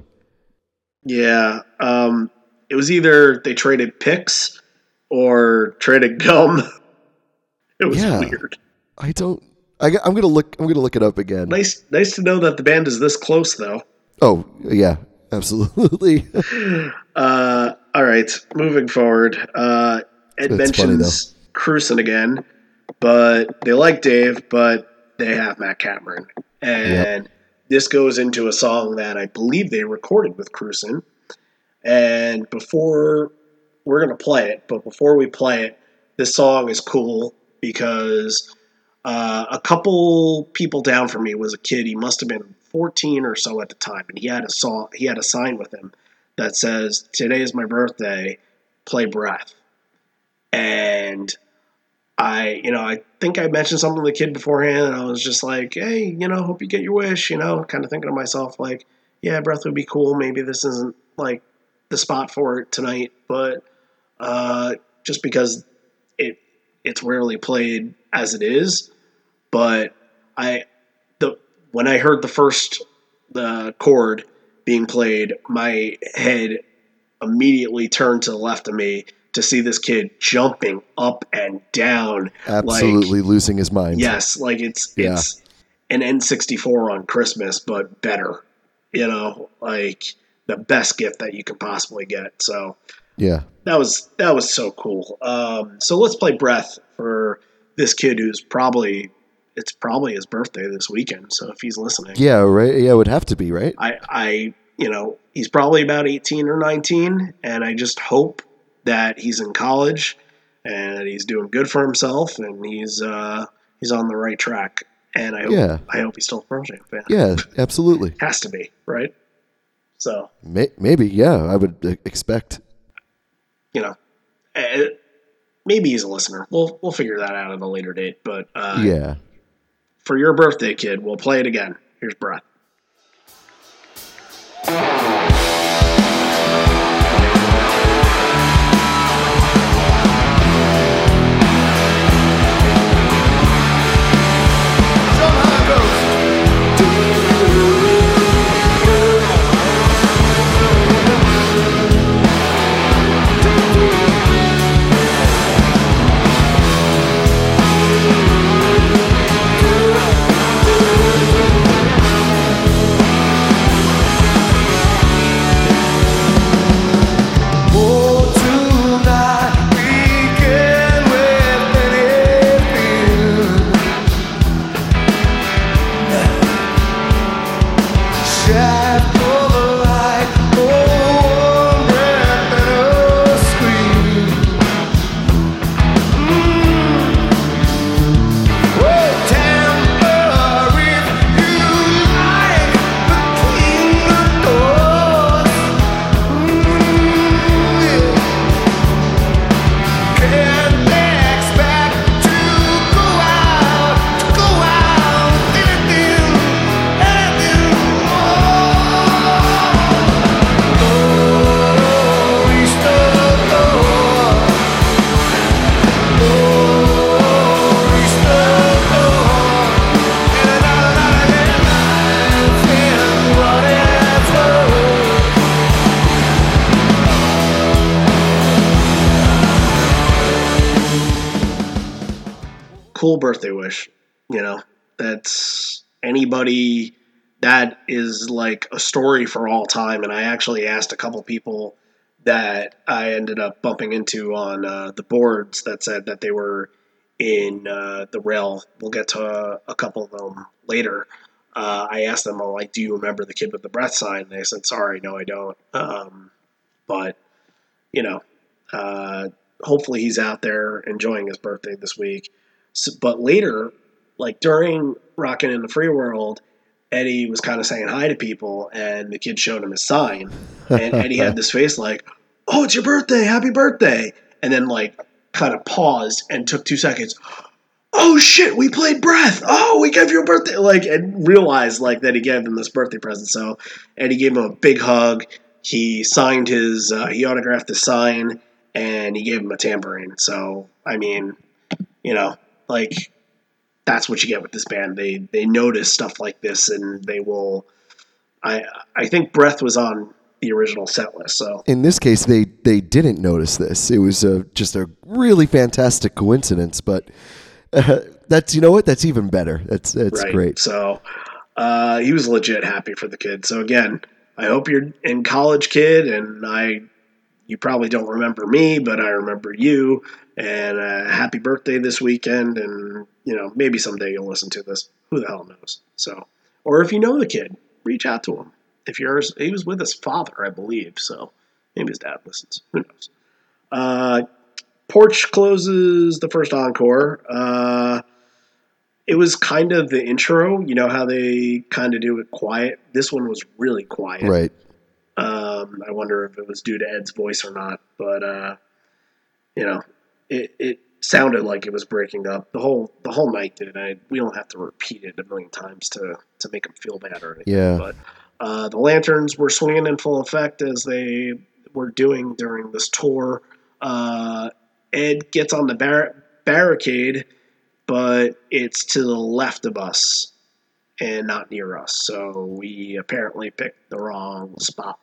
S1: Yeah, um, it was either they traded picks or traded gum. It was
S2: Yeah.
S1: weird.
S2: I don't. I, am gonna look. I'm gonna look it up again.
S1: Nice, nice to know that the band is this close, though.
S2: Oh yeah, absolutely.
S1: Uh, all right, moving forward. Uh, Ed
S2: funny,
S1: mentions Krusen again, but they like Dave, but they have Matt Cameron, and this goes into a song that I believe they recorded with Krusen. And before we're gonna play it, but before we play it, this song is cool because uh, a couple people down from me was a kid. He must have been 14 or so at the time, and he had a saw. He had a sign with him that says, "Today is my birthday. Play Breath." And I, you know, I think I mentioned something to the kid beforehand, and I was just like, "Hey, you know, hope you get your wish." You know, kind of thinking to myself, like, "Yeah, Breath would be cool. Maybe this isn't like the spot for it tonight, but uh, just because it it's rarely played as it is." But I, the when I heard the first the chord being played, my head immediately turned to the left of me to see this kid jumping up and down.
S2: absolutely losing his mind.
S1: Yes, like it's
S2: Yeah.
S1: it's an N64 on Christmas, but better. You know, like the best gift that you could possibly get. So
S2: Yeah.
S1: that was that was so cool. Um, so let's play Breath for this kid who's probably it's probably his birthday this weekend. So if he's listening,
S2: Yeah. Right. Yeah. It would have to be right.
S1: I, I you know, he's probably about 18 or 19, and I just hope that he's in college and he's doing good for himself and he's uh, he's on the right track. And I hope,
S2: Yeah.
S1: I hope he's still a Pearl fan.
S2: Yeah, absolutely.
S1: Has to be, right? So,
S2: maybe, yeah, I would uh, expect.
S1: you know, eh, maybe he's a listener. We'll we'll figure that out at a later date. But uh,
S2: yeah.
S1: For your birthday, kid, we'll play it again. Here's Breath. Cool birthday wish. You know, that's anybody that is like a story for all time. And I actually asked a couple people that I ended up bumping into on uh, the boards that said that they were in uh, the rail. We'll get to a, a couple of them later. Uh, I asked them, like, do you remember the kid with the breath sign? And they said, sorry, no, I don't. Um, but, you know, uh, hopefully he's out there enjoying his birthday this week. So, but later, like during Rockin' in the Free World, Eddie was kind of saying hi to people, and the kid showed him his sign, and Eddie had this face like, "Oh, it's your birthday! Happy birthday!" And then like kind of paused and took two seconds. Oh shit! We played Breath. Oh, we gave you a birthday. Like and realized like that he gave him this birthday present. So Eddie gave him a big hug. He signed his. Uh, he autographed the sign, and he gave him a tambourine. So I mean, you know, like that's what you get with this band. They they notice stuff like this, and they will. I I think Breath was on the original set list, so
S2: In this case, they they didn't notice this. It was a, just a really fantastic coincidence, but uh, that's you know what? That's even better. That's that's
S1: right.
S2: great.
S1: So uh, he was legit happy for the kid. So again, I hope you're in college, kid, and I. You probably don't remember me, but I remember you. And uh, happy birthday this weekend, and you know maybe someday you'll listen to this. Who the hell knows? So, or if you know the kid, reach out to him. If yours, he was with his father, I believe. So maybe his dad listens. Who knows? Uh, Porch closes the first encore. Uh, it was kind of the intro. You know how they kind of do it quiet. This one was really quiet.
S2: Right.
S1: Um, I wonder if it was due to Ed's voice or not, but uh, you know, it, it sounded like it was breaking up the whole the whole night did. I we don't have to repeat it a million times to to make them feel bad or anything.
S2: Yeah.
S1: But uh, the lanterns were swinging in full effect as they were doing during this tour. Uh, Ed gets on the bar- barricade, but it's to the left of us and not near us. So we apparently picked the wrong spot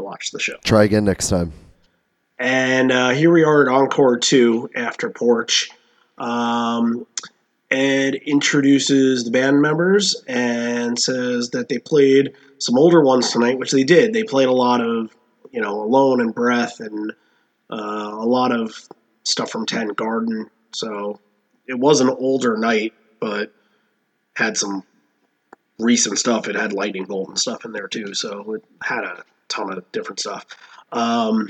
S1: to watch the show.
S2: Try again next time.
S1: And uh, here we are at Encore 2 after Porch. Um, Ed introduces the band members and says that they played some older ones tonight, which they did. They played a lot of, you know, Alone and Breath and uh, a lot of stuff from Ten Garden. So it was an older night, but had some recent stuff. It had lightning bolt and stuff in there too, so it had a ton of different stuff. Um,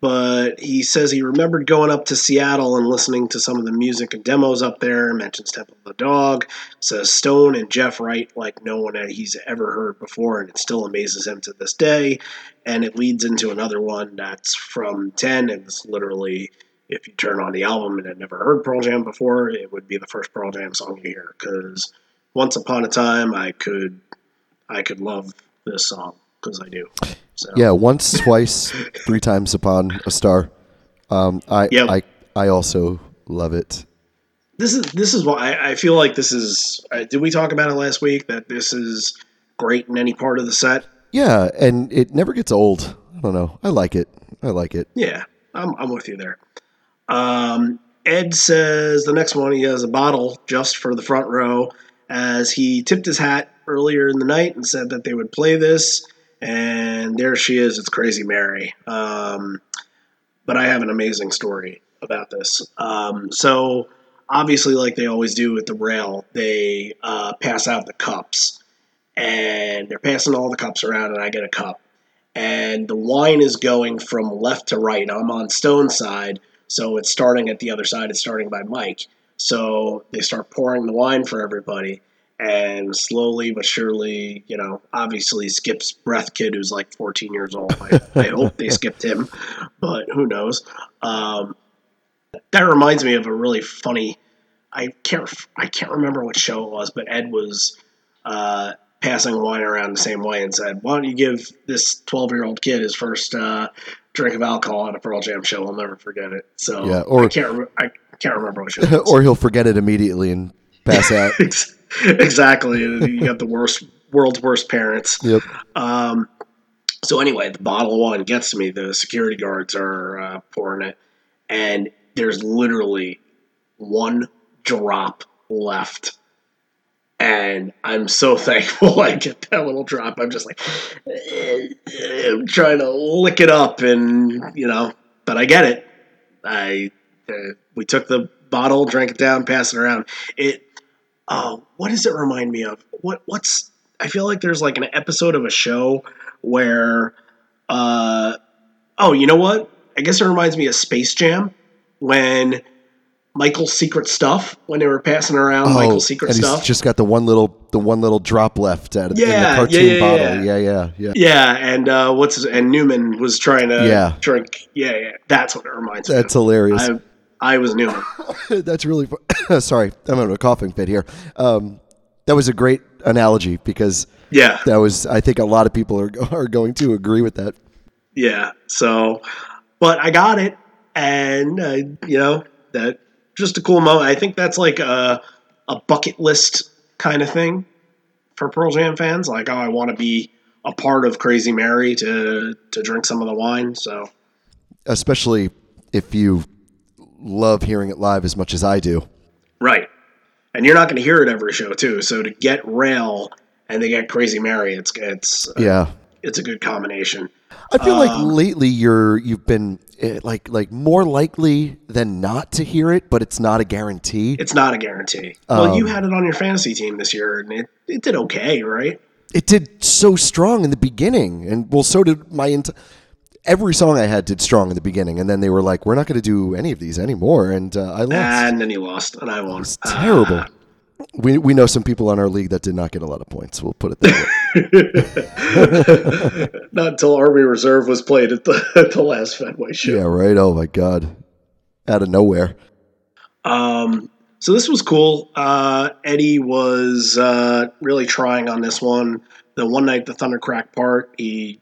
S1: but he says he remembered going up to Seattle and listening to some of the music and demos up there. Mentions Temple of the Dog. Says Stone and Jeff write like no one that he's ever heard before, and it still amazes him to this day. And it leads into another one that's from Ten, and it's literally if you turn on the album and had never heard Pearl Jam before, it would be the first Pearl Jam song you hear. Because once upon a time, I could I could love this song because I do. So.
S2: Yeah, once, twice, three times upon a star. Um, I,
S1: Yep.
S2: I, I also love it.
S1: this is this is why I, I feel like this is. Uh, did we talk about it last week? That this is great in any part of the set.
S2: Yeah, and it never gets old. I don't know. I like it. I like it.
S1: Yeah, I'm I'm with you there. Um, Ed says the next one he has a bottle just for the front row as he tipped his hat earlier in the night and said that they would play this. And there she is. It's Crazy Mary. Um, but I have an amazing story about this. Um, so obviously, like they always do with the rail, they uh, pass out the cups, and they're passing all the cups around, and I get a cup, and the wine is going from left to right. I'm on Stone's side, so it's starting at the other side. It's starting by Mike. So they start pouring the wine for everybody, and slowly but surely, you know, obviously skips Breath Kid, who's like 14 years old. I, I hope they skipped him, but who knows? Um, that reminds me of a really funny. I can't I can't remember what show it was, but Ed was uh, passing wine around the same way and said, "Why don't you give this 12 year old kid his first uh, drink of alcohol at a Pearl Jam show? I'll never forget it." So
S2: Yeah, or-
S1: I can't re- I can't remember what show. It was.
S2: or he'll forget it immediately and pass out.
S1: exactly, you got the worst world's worst parents.
S2: yep.
S1: Um, so anyway, the bottle of wine gets to me. The security guards are uh, pouring it, and there's literally one drop left. And I'm so thankful I get that little drop. I'm just like, eh, I'm trying to lick it up, and you know, but I get it. I uh, we took the bottle, drank it down, passed it around. It. Uh, what does it remind me of? What what's I feel like there's like an episode of a show where, uh, oh, you know what? I guess it reminds me of Space Jam when Michael's secret stuff when they were passing around Michael's secret
S2: Oh, and he's
S1: stuff.
S2: just got the one little the one little drop left out of in
S1: Yeah,
S2: the cartoon
S1: yeah, yeah,
S2: bottle.
S1: yeah.
S2: Yeah, yeah, yeah.
S1: yeah, and uh, what's his, and Newman was trying to
S2: Yeah.
S1: drink. Yeah, yeah, that's what it reminds me of. That's hilarious. I, I was Newman.
S2: That's really sorry. I'm having a coughing fit here. Um, that was a great analogy because
S1: Yeah,
S2: that was. I think a lot of people are are going to agree with that.
S1: Yeah. So, but I got it, and uh, you know that just a cool moment. I think that's like a a bucket list kind of thing for Pearl Jam fans. Like, oh, I want to be a part of Crazy Mary to to drink some of the wine. So,
S2: Especially if you love hearing it live as much as I do.
S1: right. And you're not going to hear it every show too. So to get Rail and to get Crazy Mary, it's it's uh,
S2: Yeah.
S1: it's a good combination.
S2: I feel like
S1: Um,
S2: lately you're you've been eh, like like more likely than not to hear it, but it's not a guarantee.
S1: It's not a guarantee. well,
S2: Um,
S1: you had it on your fantasy team this year, and it, it did okay, right?
S2: It did so strong in the beginning, and well, so did my ent- every song I had did strong in the beginning, and then they were like, "We're not going to do any of these anymore," and uh, I lost.
S1: And then you lost, and I won.
S2: It's terrible. we we know some people on our league that did not get a lot of points. We'll put it that way.
S1: Not until Army Reserve was played at the, at the last Fenway show.
S2: yeah, right. Oh my god, out of nowhere.
S1: Um, so this was cool. Uh, Eddie was uh, really trying on this one. The one night the thunder Thundercrack part, he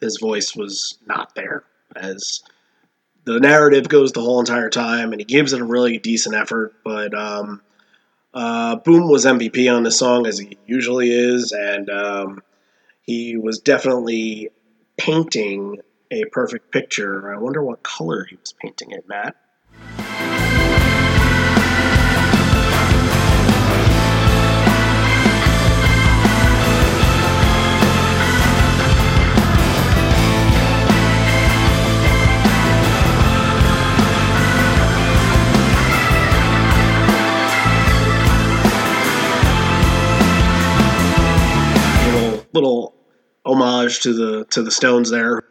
S1: his voice was not there as the narrative goes the whole entire time, and he gives it a really decent effort. But um, uh, Boom was MVP on this song as he usually is, and um, he was definitely painting a perfect picture. I wonder what color he was painting it, Matt. Little homage to the to the Stones there.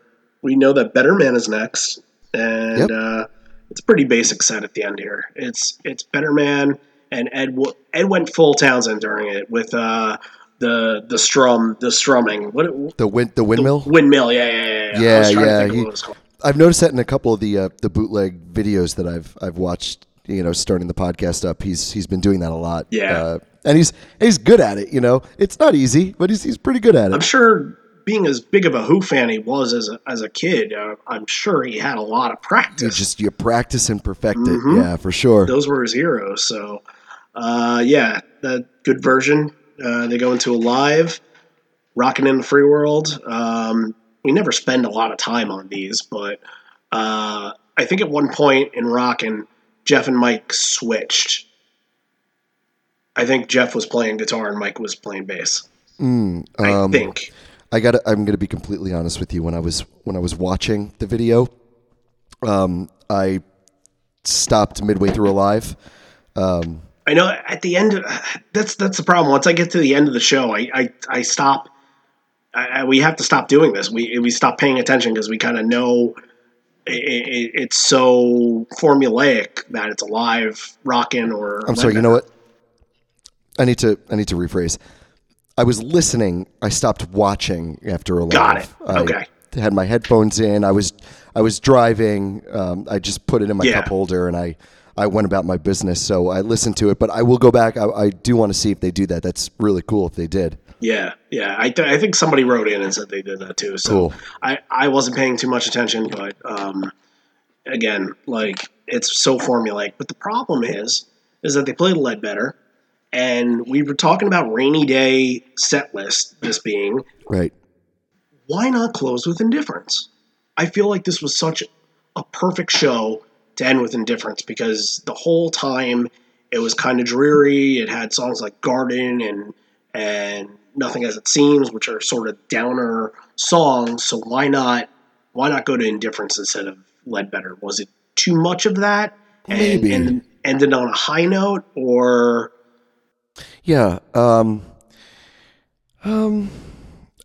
S1: We know that Better Man is next, and
S2: Yep.
S1: uh, it's a pretty basic set at the end here. It's it's Better Man and Ed Ed went full Townshend during it with uh, the the strum the strumming what
S2: The wind, the windmill.
S1: windmill yeah yeah yeah yeah, I
S2: Yeah,
S1: was trying to
S2: yeah,
S1: think of
S2: he-
S1: what it was called.
S2: I've noticed that in a couple of the uh, the bootleg videos that I've I've watched. You know, starting the podcast up, he's he's been doing that a lot.
S1: Yeah.
S2: uh, and he's he's good at it. You know, it's not easy, but he's he's pretty good at it.
S1: I'm sure being as big of a Who fan he was as a, as a kid, uh, I'm sure he had a lot of practice.
S2: You just you practice and perfect it.
S1: Mhm.
S2: Yeah, for sure.
S1: Those were his heroes. So, uh, yeah, that good version. Uh, they go into Alive, rocking in the free world. Um, we never spend a lot of time on these, but uh, I think at one point in rockin', Jeff and Mike switched. I think Jeff was playing guitar and Mike was playing bass.
S2: Mm,
S1: I
S2: um,
S1: think.
S2: I got. I'm going to be completely honest with you. When I was when I was watching the video, um, I stopped midway through Alive. Um,
S1: I know at the end, that's that's the problem. Once I get to the end of the show, I I, I stop. I, I, we have to stop doing this. We we stop paying attention because we kind of know it, it, it's so formulaic that it's Alive rockin' or.
S2: I'm sorry. You know what? I need to. I need to rephrase. I was listening. I stopped watching after Alive.
S1: Got it.
S2: I
S1: Okay.
S2: had my headphones in. I was. I was driving. Um, I just put it in my
S1: Yeah.
S2: cup holder and I. I went about my business, so I listened to it. But I will go back. I, I do want to see if they do that. That's really cool if they did.
S1: Yeah, yeah. I, th- I think somebody wrote in and said they did that too. So
S2: Cool.
S1: I, I wasn't paying too much attention, but um, again, like it's so formulaic. But the problem is, is that they played Ledbetter, and we were talking about rainy day set list. This being,
S2: Right.
S1: why not close with indifference? I feel like this was such a perfect show to end with indifference because the whole time it was kind of dreary. It had songs like Garden and and Nothing as It Seems, which are sort of downer songs. So why not why not go to indifference instead of Ledbetter? Was it too much of that? And,
S2: Maybe.
S1: and ended on a high note, or
S2: Yeah. Um, um,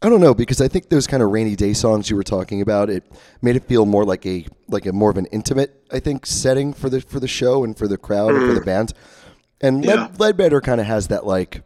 S2: I don't know because I think those kind of rainy day songs you were talking about it made it feel more like a like a more of an intimate I think setting for the for the show and for the crowd and for the band. And
S1: Yeah.
S2: Led, Ledbetter kind of has that like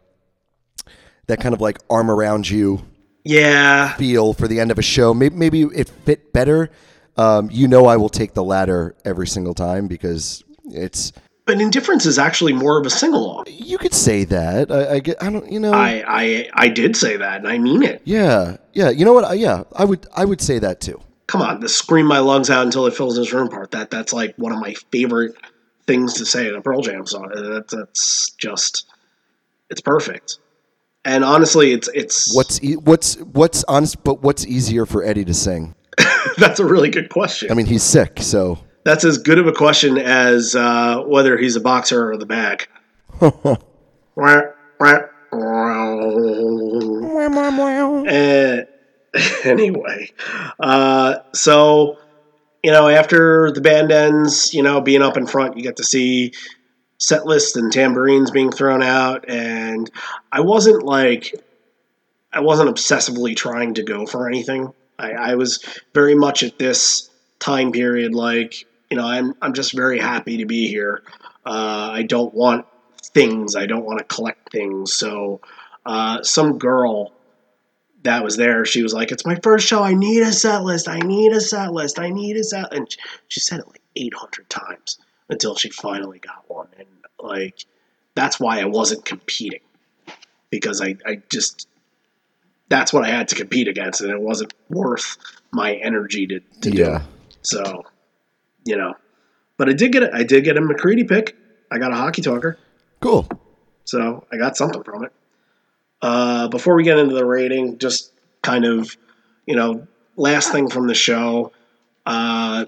S2: that kind of like arm around you
S1: yeah,
S2: feel for the end of a show. Maybe maybe it fit better. Um, you know, I will take the latter every single time because it's.
S1: But indifference is actually more of a sing along.
S2: You could say that. I, I get. I don't. You know.
S1: I, I I did say that, and I mean it.
S2: Yeah, yeah. You know what? I, yeah, I would. I would say that too.
S1: come on, the scream my lungs out until it fills this room part. That that's like one of my favorite things to say in a Pearl Jam song. Uh, that's that's just it's perfect. And honestly, it's it's
S2: What's e- what's what's honest? But what's easier for Eddie to sing?
S1: that's a really good question.
S2: I mean, he's sick, so
S1: that's as good of a question as uh, whether he's a boxer or the bag. Uh, anyway, uh, so you know, after the band ends, you know, being up in front, you get to see set lists and tambourines being thrown out, and I wasn't like, I wasn't obsessively trying to go for anything. I, I was very much at this time period, like, you know, I'm I'm just very happy to be here. Uh, I don't want things. I don't want to collect things. So, uh, some girl that was there, she was like, "It's my first show. I need a set list. I need a set list. I need a set." And she- she said it like 800 times until she finally got one. And like, that's why I wasn't competing because I, I just that's what I had to compete against, and it wasn't worth my energy to, to do.
S2: yeah.
S1: So, you know, but I did get it. I did get a McCready pick. I got a hockey talker.
S2: Cool.
S1: So I got something from it. Uh, before we get into the rating, just kind of, you know, last thing from the show. Uh,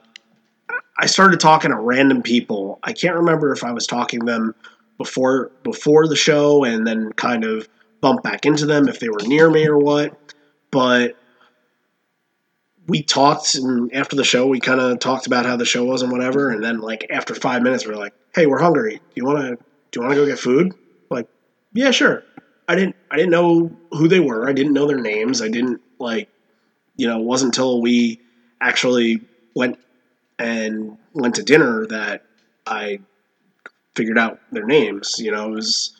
S1: I started talking to random people. I can't remember if I was talking to them before before the show and then kind of bump back into them if they were near me or what. But we talked, and after the show, we kind of talked about how the show was and whatever. And then, like after five minutes, we are like, "Hey, we're hungry. Do you want to do you want to go get food?" Like, yeah, sure. I didn't I didn't know who they were. I didn't know their names. I didn't like you know, it wasn't until we actually went and went to dinner that I figured out their names. You know, it was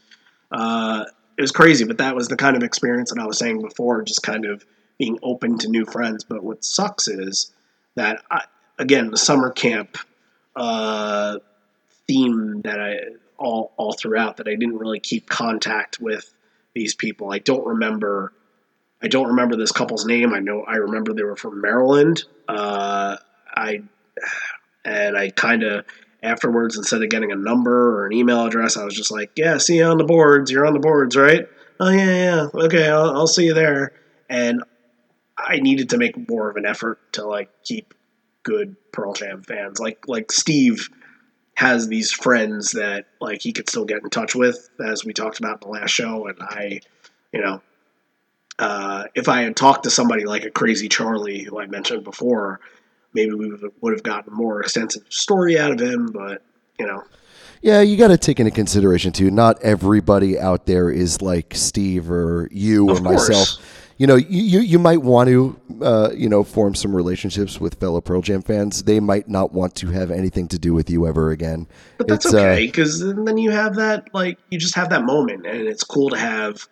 S1: uh, it was crazy, but that was the kind of experience that I was saying before, just kind of being open to new friends. But what sucks is that I, again, the summer camp uh, theme that I all all throughout that I didn't really keep contact with these people. I don't remember. I don't remember this couple's name. I know I remember they were from Maryland. Uh, I and I kind of afterwards instead of getting a number or an email address, I was just like, "Yeah, see you on the boards. You're on the boards, right? Oh yeah, yeah. Okay, I'll, I'll see you there." And I needed to make more of an effort to like keep good Pearl Jam fans. Like like Steve has these friends that like he could still get in touch with, as we talked about in the last show. And I, you know, uh, if I had talked to somebody like a Crazy Charlie, who I mentioned before, maybe we would have gotten a more extensive story out of him. But you know,
S2: Yeah, you got to take into consideration too. Not everybody out there is like Steve or you or myself. You know, you you, might want to, uh, you know, form some relationships with fellow Pearl Jam fans. They might not want to have anything to do with you ever again.
S1: but that's
S2: It's, uh,
S1: okay because then you have that like you just have that moment, and it's cool to have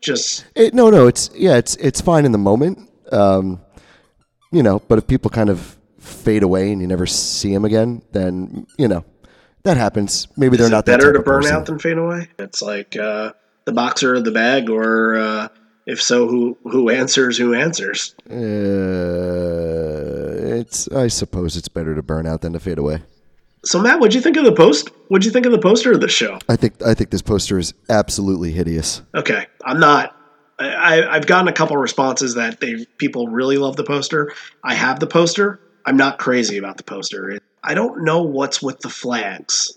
S1: just
S2: It, no, no, it's yeah, it's it's fine in the moment. Um, you know, but if people kind of fade away and you never see them again, then you know that happens. Maybe they're
S1: it
S2: not
S1: better to burn
S2: person.
S1: out than fade away. It's like uh, the boxer of the bag, or uh, if so, who who answers? Who answers?
S2: Uh, it's I suppose it's better to burn out than to fade away.
S1: So Matt, what'd you think of the post? What'd you think of the poster of the show?
S2: I think I think this poster is absolutely hideous.
S1: Okay, I'm not. I, I've gotten a couple responses that they people really love the poster. I have the poster. I'm not crazy about the poster. It, I don't know what's with the flags.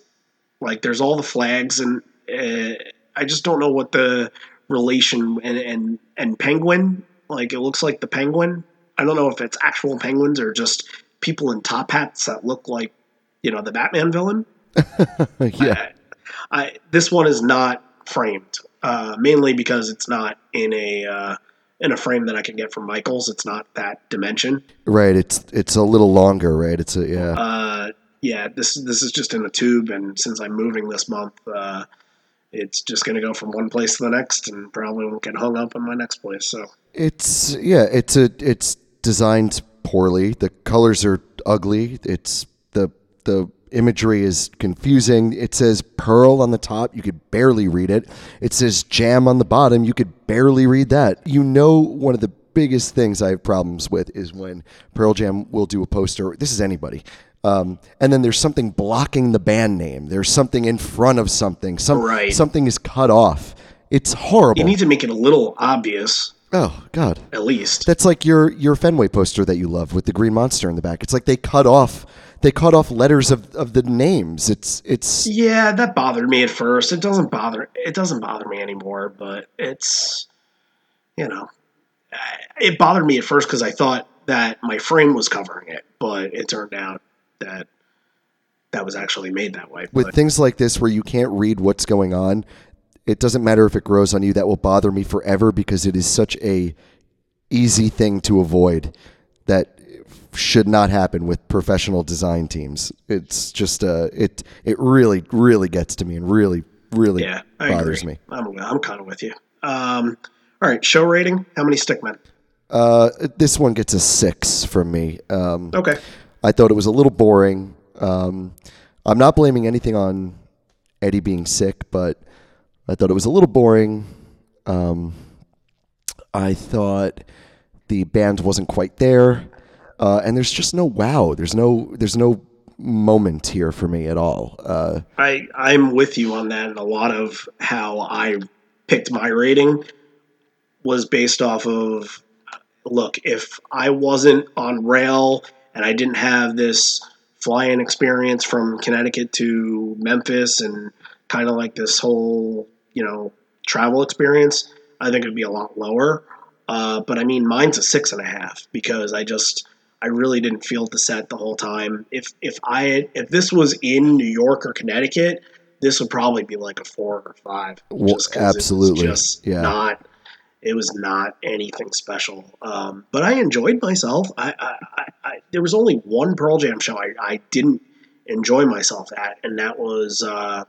S1: Like, there's all the flags, and uh, I just don't know what the relation and and and penguin. Like, it looks like the penguin. I don't know if it's actual penguins or just people in top hats that look like, you know, the Batman villain.
S2: yeah,
S1: I, this one is not framed, uh, mainly because it's not in a uh, in a frame that I can get from Michaels. It's not that dimension.
S2: right. It's it's a little longer, right? It's a yeah.
S1: Uh, yeah, this this is just in a tube, and since I'm moving this month, uh, it's just going to go from one place to the next, and probably won't get hung up in my next place. So
S2: It's yeah, it's a it's designed poorly. The colors are ugly. It's the the imagery is confusing. It says pearl on the top, you could barely read it. It says jam on the bottom, you could barely read that. You know one of the biggest things I have problems with is when Pearl Jam will do a poster. This is anybody. Um, and then there's something blocking the band name. There's something in front of something. Some
S1: Right.
S2: something is cut off. It's horrible.
S1: you need to make it a little obvious,
S2: oh God.
S1: at least.
S2: That's like your your Fenway poster that you love with the green monster in the back. It's like they cut off they cut off letters of, of the names. It's it's
S1: Yeah, that bothered me at first. It doesn't bother. It doesn't bother me anymore. But it's, you know, it bothered me at first because I thought that my frame was covering it, but it turned out that that was actually made that way.
S2: with
S1: But
S2: things like this where you can't read what's going on. It doesn't matter if it grows on you. That will bother me forever because it is such a easy thing to avoid that should not happen with professional design teams. It's just uh it it really really gets to me and really really
S1: yeah,
S2: bothers
S1: agree.
S2: me.
S1: I'm I'm kind of with you. Um, all right, show rating. How many stickmen?
S2: Uh, this one gets a six from me. Um,
S1: Okay.
S2: I thought it was a little boring. Um, I'm not blaming anything on Eddie being sick, but I thought it was a little boring. Um, I thought the band wasn't quite there, uh, and there's just no wow. There's no there's no moment here for me at all. Uh,
S1: I I'm with you on that, and a lot of how I picked my rating was based off of look if I wasn't on rail and I didn't have this fly-in experience from Connecticut to Memphis and kind of like this whole you know travel experience, I think it'd be a lot lower. Uh, but I mean, mine's a six and a half because I just I really didn't feel the set the whole time. If if I if this was in New York or Connecticut, this would probably be like a four or five.
S2: Well,
S1: 'cause it was
S2: absolutely.
S1: just
S2: Yeah.
S1: not. It was not anything special, um, but I enjoyed myself. I, I, I, there was only one Pearl Jam show I, I didn't enjoy myself at, and that was uh,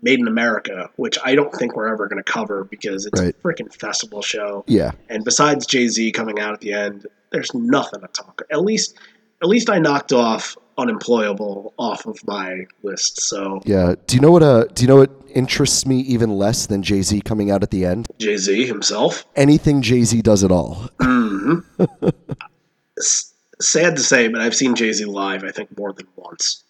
S1: Made in America, which I don't think we're ever going to cover because it's
S2: Right.
S1: a freaking festival show.
S2: Yeah.
S1: And besides Jay Z coming out at the end, there's nothing to talk. At least, at least I knocked off unemployable off of my list. So
S2: Yeah. Do you know what? Uh, do you know what interests me even less than Jay Z coming out at the end?
S1: Jay Z himself.
S2: Anything Jay Z does at all.
S1: S- sad to say, but I've seen Jay Z live. I think more than once.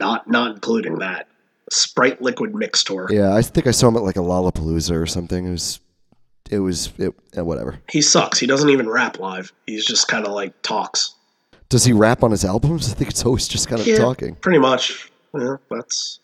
S1: Not not including that Sprite Liquid Mix tour.
S2: Yeah, I think I saw him at like a Lollapalooza or something. It was, it was, it, uh, whatever.
S1: He sucks. He doesn't even rap live. He's just kind of like talks.
S2: Does he rap on his albums? I think it's always just kind of
S1: Yeah,
S2: talking.
S1: Pretty much. Yeah, that's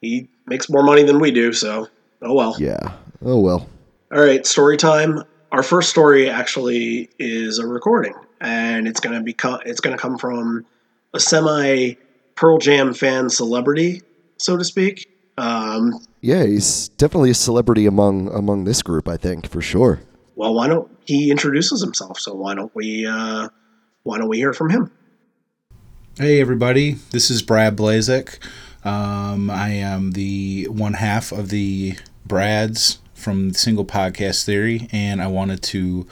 S1: he makes more money than we do. So oh well.
S2: Yeah. Oh well.
S1: All right, story time. Our first story actually is a recording, and it's gonna be co- it's gonna come from a semi Pearl Jam fan celebrity, so to speak. Um,
S2: Yeah, he's definitely a celebrity among among this group. I think for sure.
S1: well, why don't he introduces himself? So why don't we uh, why don't we hear from him?
S5: Hey everybody, this is Brad Blazek. Um, I am the one half of the Brads from Single Podcast Theory, and I wanted to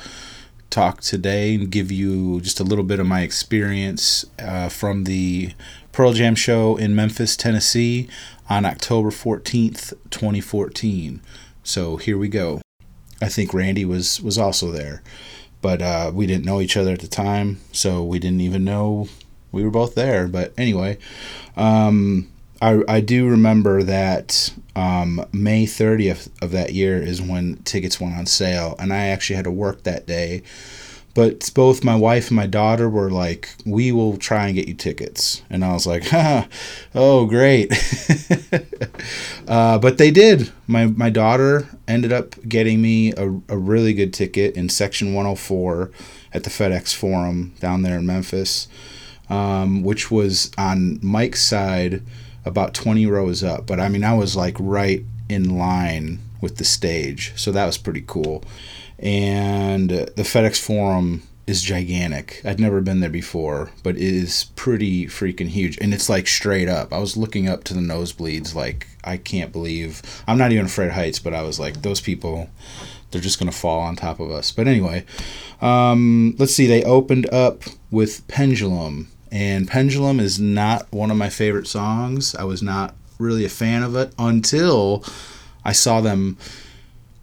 S5: talk today and give you just a little bit of my experience uh, from the Pearl Jam show in Memphis, Tennessee on October 14th, 2014. So here we go. I think Randy was was also there, but uh, we didn't know each other at the time, so we didn't even know we were both there. But anyway, um, I I do remember that um, May 30th of that year is when tickets went on sale, and I actually had to work that day. But both my wife and my daughter were like, "We will try and get you tickets," and I was like, "Ha, oh great!" uh, but they did. My my daughter ended up getting me a, a really good ticket in section 104 at the FedEx Forum down there in Memphis, um, which was on Mike's side, about 20 rows up. But I mean, I was like right in line with the stage, so that was pretty cool. And the FedEx Forum is gigantic. I'd never been there before, but it is pretty freaking huge. And it's like straight up. I was looking up to the nosebleeds, like, I can't believe. I'm not even afraid of heights, but I was like, those people, they're just going to fall on top of us. But anyway, um, let's see. They opened up with Pendulum. And Pendulum is not one of my favorite songs. I was not really a fan of it until I saw them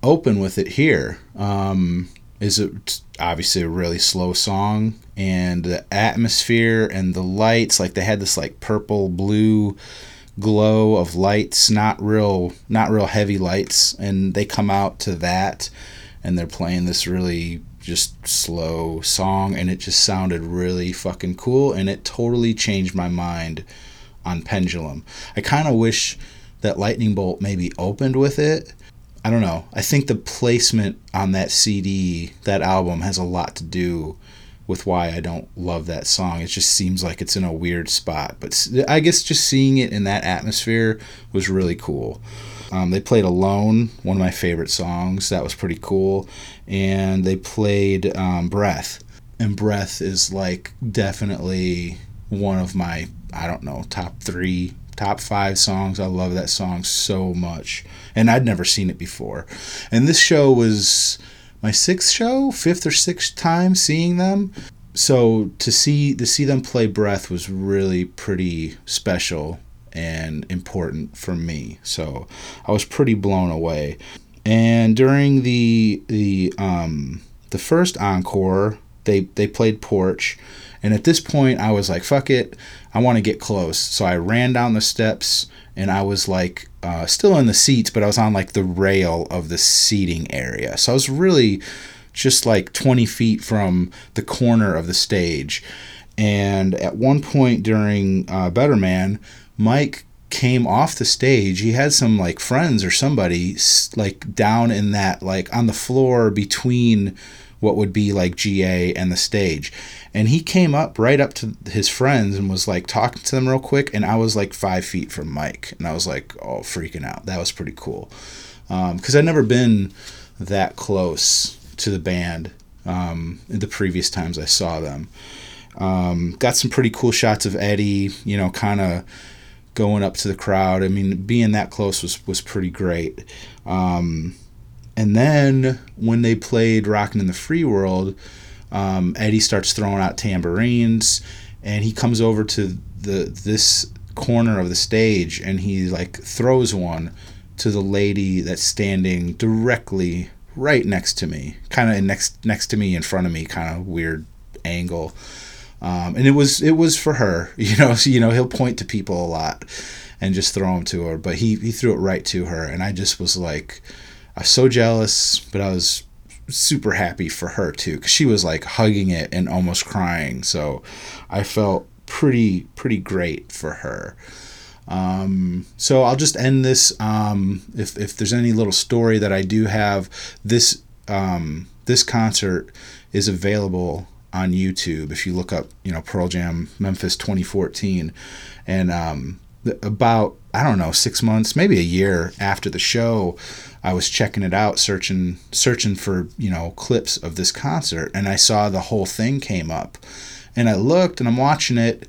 S5: open with it here. Um, is it obviously a really slow song and the atmosphere and the lights like they had this like purple blue glow of lights not real not real heavy lights and they come out to that and they're playing this really just slow song and it just sounded really fucking cool and it totally changed my mind on pendulum i kind of wish that lightning bolt maybe opened with it I don't know. I think the placement on that CD, that album, has a lot to do with why I don't love that song. It just seems like it's in a weird spot. But i guess just seeing it in that atmosphere was really cool. Um, they played Alone, one of my favorite songs. That was pretty cool. And they played um, Breath. And Breath is like definitely one of my, I don't know, top three, top five songs. I love that song so much. And I'd never seen it before. And this show was my sixth show, fifth or sixth time seeing them. So to see to see them play Breath was really pretty special and important for me. So I was pretty blown away. And during the the um the first encore, they they played Porch, and at this point I was like, "Fuck it, I want to get close." So I ran down the steps, and I was like, uh, still in the seats, but I was on like the rail of the seating area. So I was really just like 20 feet from the corner of the stage. And at one point during uh, Better Man, Mike came off the stage. He had some like friends or somebody like down in that like on the floor between what would be like GA and the stage. And he came up right up to his friends and was like talking to them real quick. And I was like five feet from Mike. And I was like, oh, freaking out. That was pretty cool. Because I'd never been that close to the band um, in the previous times I saw them. Um, got some pretty cool shots of Eddie, you know, kind of going up to the crowd. I mean, being that close was was pretty great. Um, and then when they played "Rockin' in the Free World," um, Eddie starts throwing out tambourines, and he comes over to the this corner of the stage, and he like throws one to the lady that's standing directly right next to me, kind of next next to me in front of me, kind of weird angle. Um, and it was it was for her, you know. So, you know, he'll point to people a lot and just throw them to her, but he he threw it right to her, and I just was like, I was so jealous, but I was super happy for her too, because she was like hugging it and almost crying. So I felt pretty pretty great for her. Um, so I'll just end this. Um, if if there's any little story that I do have, this um, this concert is available on YouTube if you look up, you know, Pearl Jam Memphis 2014, and um, about I don't know six months, maybe a year after the show, I was checking it out, searching searching for you know clips of this concert, and I saw the whole thing came up, and I looked and I'm watching it.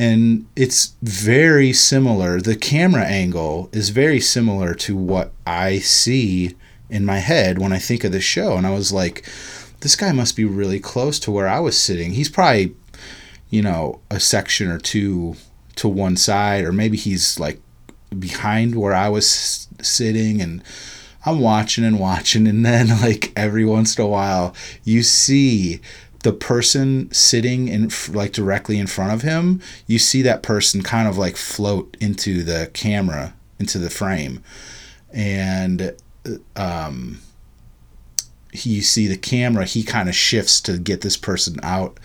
S5: And it's very similar. The camera angle is very similar to what I see in my head when I think of the show. And I was like, this guy must be really close to where I was sitting. He's probably, you know, a section or two to one side, or maybe he's like behind where I was sitting. And I'm watching and watching. And then, like, every once in a while, you see the person sitting in like directly in front of him you see that person kind of like float into the camera into the frame and um he, you see the camera he kind of shifts to get this person out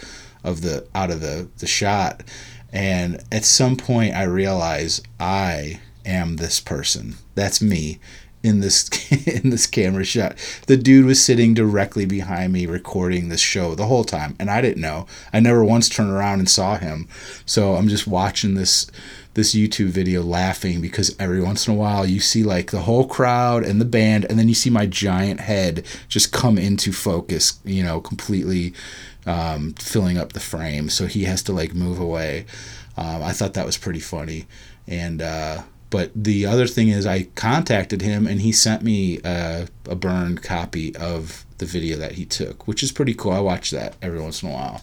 S5: of the out of the the shot and at some point i realize i am this person that's me in this in this camera shot. The dude was sitting directly behind me recording this show the whole time and I didn't know. I never once turned around and saw him. So I'm just watching this this YouTube video laughing because every once in a while you see like the whole crowd and the band and then you see my giant head just come into focus, you know, completely um, filling up the frame. So he has to like move away. Um, I thought that was pretty funny. And uh, but the other thing is, I contacted him and he sent me a, a burned copy of the video that he took, which is pretty cool. I watch that every once in a while.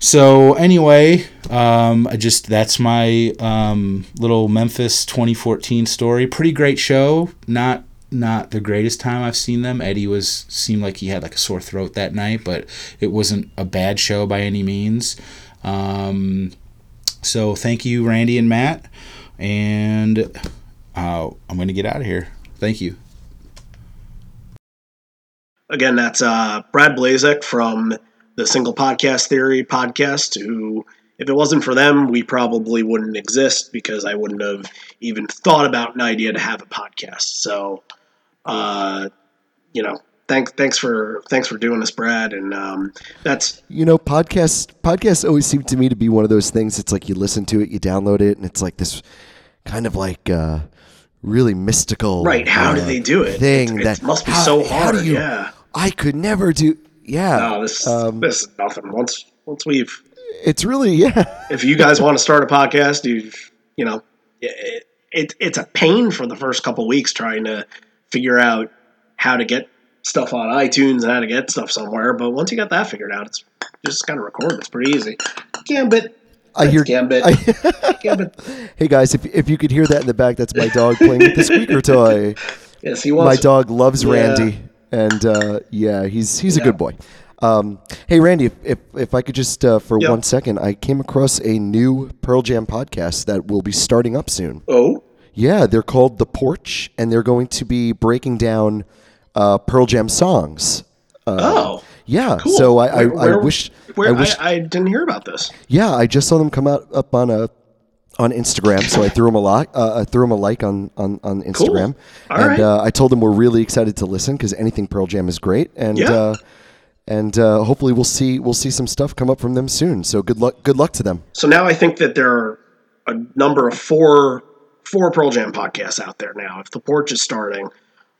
S5: So anyway, um, I just that's my um, little Memphis 2014 story. Pretty great show. Not not the greatest time I've seen them. Eddie was seemed like he had like a sore throat that night, but it wasn't a bad show by any means. Um, so thank you, Randy and Matt. And uh, I'm going to get out of here. Thank you.
S1: Again, that's uh, Brad Blazek from the Single Podcast Theory podcast, who, if it wasn't for them, we probably wouldn't exist because I wouldn't have even thought about an idea to have a podcast. So, uh, you know, thanks thanks for thanks for doing this, Brad. And um, that's
S2: You know, podcasts podcasts always seem to me to be one of those things. It's like you listen to it, you download it, and it's like this kind of like uh, really mystical.
S1: right. How
S2: uh,
S1: do they do it?
S2: Thing
S1: it,
S2: that
S1: it must be
S2: how-
S1: so
S2: how
S1: hard.
S2: do you-
S1: yeah.
S2: I could never do. Yeah,
S1: No, this
S2: um,
S1: this is nothing. Once once we've
S2: it's really yeah.
S1: if you guys want to start a podcast, you you know, it, it it's a pain for the first couple weeks trying to figure out how to get stuff on iTunes and how to get stuff somewhere. But once you got that figured out, it's just kind of record. It's pretty easy. Gambit.
S2: I hear
S1: Gambit.
S2: I-
S1: Gambit.
S2: hey guys, if if you could hear that in the back, that's my dog playing with the squeaker toy.
S1: Yes, he wants.
S2: my dog loves
S1: Yeah.
S2: Randy, and uh, yeah, he's he's a good boy. Um, hey Randy, if, if if I could just uh, for
S1: Yeah.
S2: one second, I came across a new Pearl Jam podcast that will be starting up soon.
S1: Oh,
S2: Yeah, they're called The Porch, and they're going to be breaking down uh, Pearl Jam songs.
S1: oh,
S2: Yeah,
S1: cool.
S2: so I, I,
S1: Where- where-
S2: I wish
S1: Where
S2: I wish
S1: I, I didn't hear about this.
S2: yeah, I just saw them come out up on a on Instagram, so I threw them a like. Uh, I threw them a like on on, on Instagram,
S1: All
S2: and
S1: right.
S2: uh, I told them we're really excited to listen because anything Pearl Jam is great, and
S1: Yeah.
S2: uh, and uh, hopefully we'll see we'll see some stuff come up from them soon. So good luck good luck to them.
S1: So now I think that there are a number of four four Pearl Jam podcasts out there now. If the porch is starting,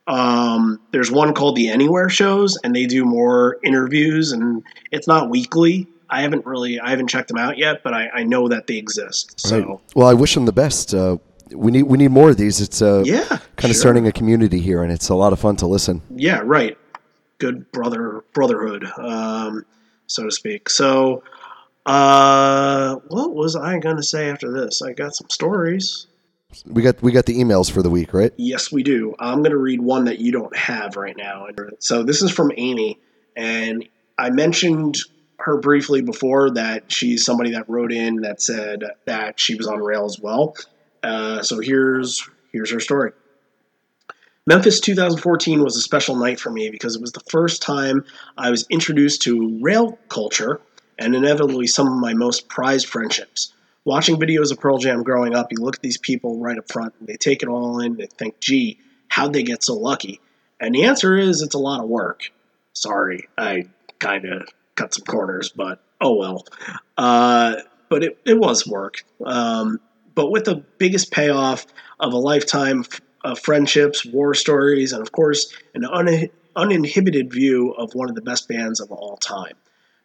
S1: um, there's one called the Anywhere Shows, and they do more interviews, and it's not weekly. I haven't really I haven't checked them out yet, but I, I know that they exist. So
S2: Right. Well, I wish them the best. Uh, we need we need more of these. It's uh,
S1: Yeah,
S2: kind of
S1: sure.
S2: starting a community here, and it's a lot of fun to listen.
S1: yeah, right. Good brother brotherhood, um, so to speak. So, uh, what was I gonna say after this? I got some stories.
S2: We got we got the emails for the week, right?
S1: Yes, we do. I'm going to read one that you don't have right now. So this is from Amy, and I mentioned her briefly before that she's somebody that wrote in that said that she was on rail as well. Uh, so here's here's her story. Memphis 2014 was a special night for me because it was the first time I was introduced to rail culture and inevitably some of my most prized friendships. Watching videos of Pearl Jam growing up, you look at these people right up front and they take it all in. They think, gee, how'd they get so lucky? And the answer is it's a lot of work. Sorry, I kind of cut some corners, but oh well. Uh, but it, it was work. Um, but with the biggest payoff of a lifetime of friendships, war stories, and of course, an un- uninhibited view of one of the best bands of all time.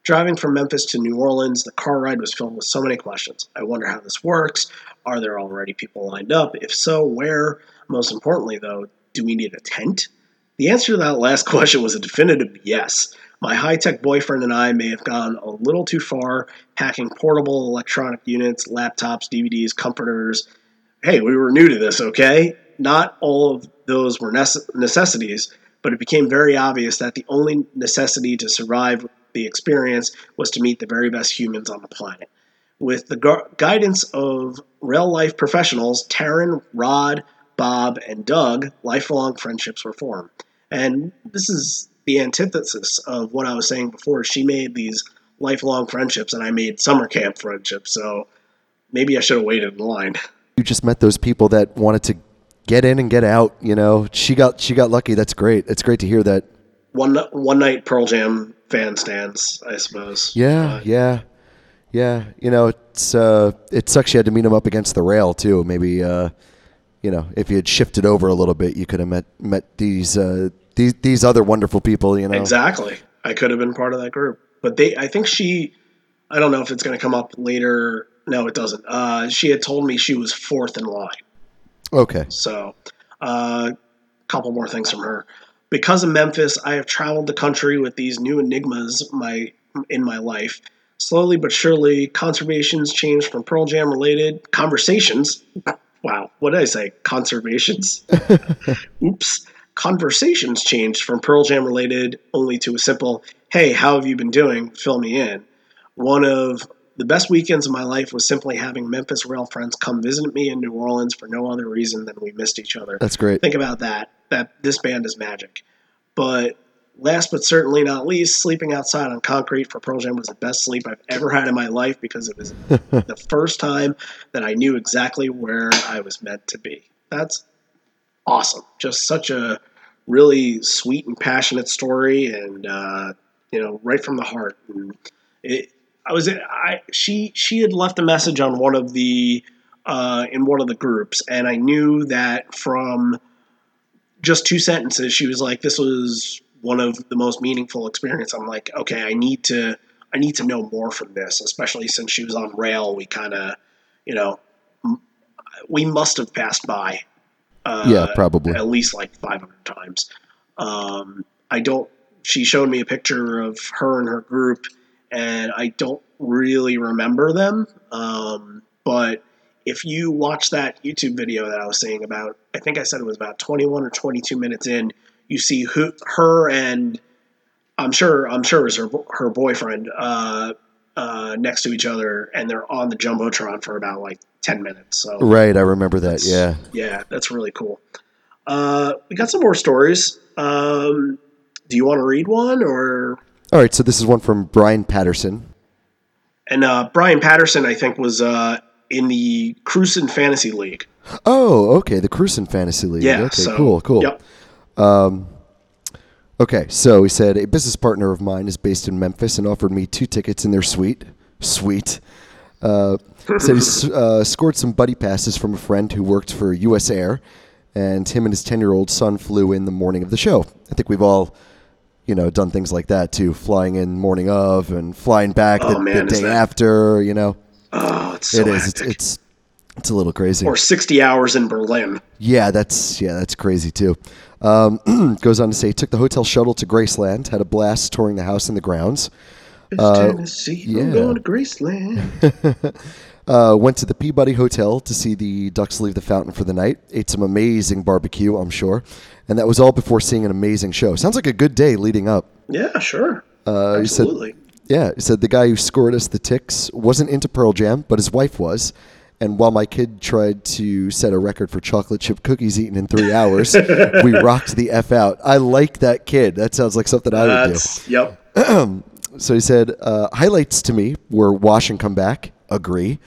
S1: Driving from Memphis to New Orleans, the car ride was filled with so many questions. I wonder how this works. Are there already people lined up? If so, where? Most importantly, though, do we need a tent? The answer to that last question was a definitive yes. My high tech boyfriend and I may have gone a little too far, packing portable electronic units, laptops, DVDs, comforters. Hey, we were new to this, okay? Not all of those were nece- necessities, but it became very obvious that the only necessity to survive the experience was to meet the very best humans on the planet. With the gu- guidance of real life professionals, Taryn, Rod, Bob, and Doug, lifelong friendships were formed. And this is the antithesis of what I was saying before. She made these lifelong friendships, and I made summer camp friendships. So maybe I should have waited in line.
S2: You just met those people that wanted to get in and get out. You know, she got she got lucky. That's great. It's great to hear that.
S1: One one night Pearl Jam fan stands, I suppose.
S2: Yeah,
S1: But-
S2: yeah, yeah. You know, it's uh, it sucks you had to meet him up against the rail too. Maybe uh, you know, if you had shifted over a little bit, you could have met met these uh, these these other wonderful people. You know,
S1: Exactly. I could have been part of that group. But they I think she I don't know if it's gonna come up later. No, it doesn't. Uh, she had told me she was fourth in line.
S2: Okay.
S1: So, a uh, couple more things from her. Because of Memphis, I have traveled the country with these new enigmas my in my life. Slowly but surely, conservations changed from Pearl Jam related conversations. Wow, what did I say? Conservations? Oops. Conversations changed from Pearl Jam related only to a simple, hey, how have you been doing? Fill me in. One of the best weekends of my life was simply having Memphis Rail friends come visit me in New Orleans for no other reason than we missed each other.
S2: That's great.
S1: Think about that. That this band is magic. But last but certainly not least, sleeping outside on concrete for Pearl Jam was the best sleep I've ever had in my life because it was the first time that I knew exactly where I was meant to be. That's awesome. Just such a really sweet and passionate story, and uh, you know, right from the heart. And it, I was, I she she had left a message on one of the uh, in one of the groups, and I knew that from just two sentences, she was like, "This was one of the most meaningful experience." I'm like, okay, I need to, I need to know more from this, especially since she was on rail. We kind of, you know, we must have passed by. Uh,
S2: Yeah, probably.
S1: at least like 500 times. Um, I don't. She showed me a picture of her and her group, and I don't really remember them. Um, but if you watch that YouTube video that I was saying about, I think I said it was about 21 or 22 minutes in, you see who, her and I'm sure I'm sure it was her her boyfriend uh, uh, next to each other, and they're on the jumbotron for about like 10 minutes. So
S2: Right, I remember that. Yeah.
S1: yeah, that's really cool. Uh, we got some more stories. Um, do you want to read one or?
S2: All right, so this is one from Brian Patterson.
S1: And uh, Brian Patterson, I think, was uh, in the Crucian Fantasy League.
S2: Oh, okay, the Cruisin' Fantasy League.
S1: Yeah.
S2: Okay,
S1: so,
S2: cool, cool.
S1: Yep.
S2: Okay, so he said a business partner of mine is based in Memphis and offered me two tickets in their suite. Sweet. Uh, said he uh, scored some buddy passes from a friend who worked for U.S. Air, and him and his ten-year-old son flew in the morning of the show. I think we've all, you know, done things like that too, flying in morning of and flying back
S1: Oh,
S2: the,
S1: man,
S2: the day
S1: that-
S2: after. You know,
S1: Oh, it's so
S2: it is. It's, it's it's a little crazy.
S1: or 60 hours in Berlin.
S2: Yeah, that's yeah, that's crazy too. Um, goes on to say, took the hotel shuttle to Graceland, had a blast touring the house and the grounds.
S1: It's Tennessee,
S2: yeah.
S1: I'm going to Graceland.
S2: Uh, went to the Peabody Hotel to see the Ducks leave the fountain for the night. Ate some amazing barbecue, I'm sure, and that was all before seeing an amazing show. Sounds like a good day leading up.
S1: yeah, sure.
S2: Uh, he said-
S1: Absolutely.
S2: Yeah, he said the guy who scored us the ticks wasn't into Pearl Jam, but his wife was. And while my kid tried to set a record for chocolate chip cookies eaten in three hours, we rocked the f out. I like that kid. That sounds like something I would do.
S1: Yep.
S2: So he said uh, highlights to me were wash and come back. Agree.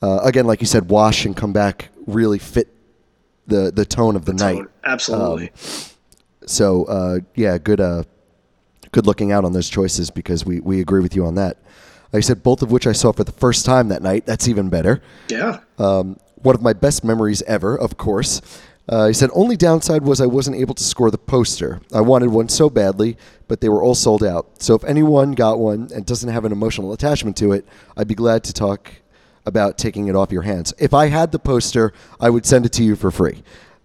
S2: Uh, again, like you said, wash and come back really fit the the tone of the, night.
S1: Tone. Absolutely.
S2: So uh, yeah, good uh, good looking out on those choices because we we agree with you on that. Like I said, both of which I saw for the first time that night. That's even better.
S1: yeah.
S2: Um, one of my best memories ever, of course. Uh, he said, only downside was I wasn't able to score the poster. I wanted one so badly, but they were all sold out. So if anyone got one and doesn't have an emotional attachment to it, I'd be glad to talk about taking it off your hands. If I had the poster, I would send it to you for free.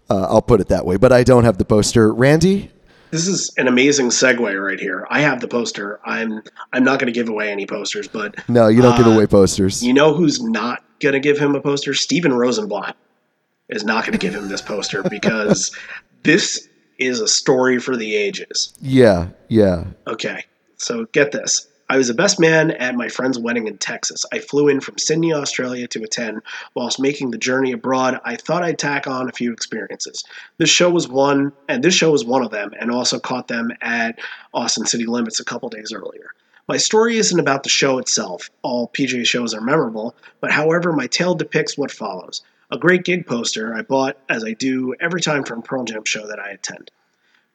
S2: Uh, I'll put it that way, but I don't have the poster. Randy,
S1: This is an amazing segue right here. I have the poster. I'm I'm not going to give away any posters, but
S2: no, you don't give
S1: Uh,
S2: away posters.
S1: you know who's not going to give him a poster? Steven Rosenblatt is not going to give him this poster because this is a story for the ages.
S2: yeah, yeah.
S1: Okay, so get this. I was the best man at my friend's wedding in Texas. I flew in from Sydney, Australia to attend. Whilst making the journey abroad, I thought I'd tack on a few experiences. This show was one, and this show was one of them, and also caught them at Austin City Limits a couple days earlier. My story isn't about the show itself. All PJ shows are memorable, but however, my tale depicts what follows. A great gig poster I bought, as I do every time from Pearl Jam show that I attend.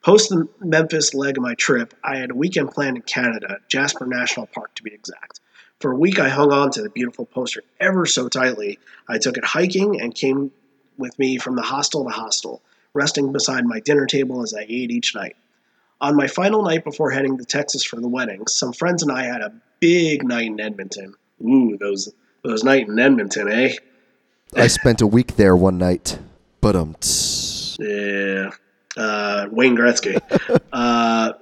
S1: Post the Memphis leg of my trip, I had a weekend planned in Canada, Jasper National Park to be exact. For a week, I hung on to the beautiful poster ever so tightly. I took it hiking and came with me from the hostel to hostel, resting beside my dinner table as I ate each night. On my final night before heading to Texas for the wedding, some friends and I had a big night in Edmonton. Ooh, those those night in Edmonton, eh?
S2: I spent a week there one night, but um,
S1: Yeah. Uh, Wayne Gretzky. uh,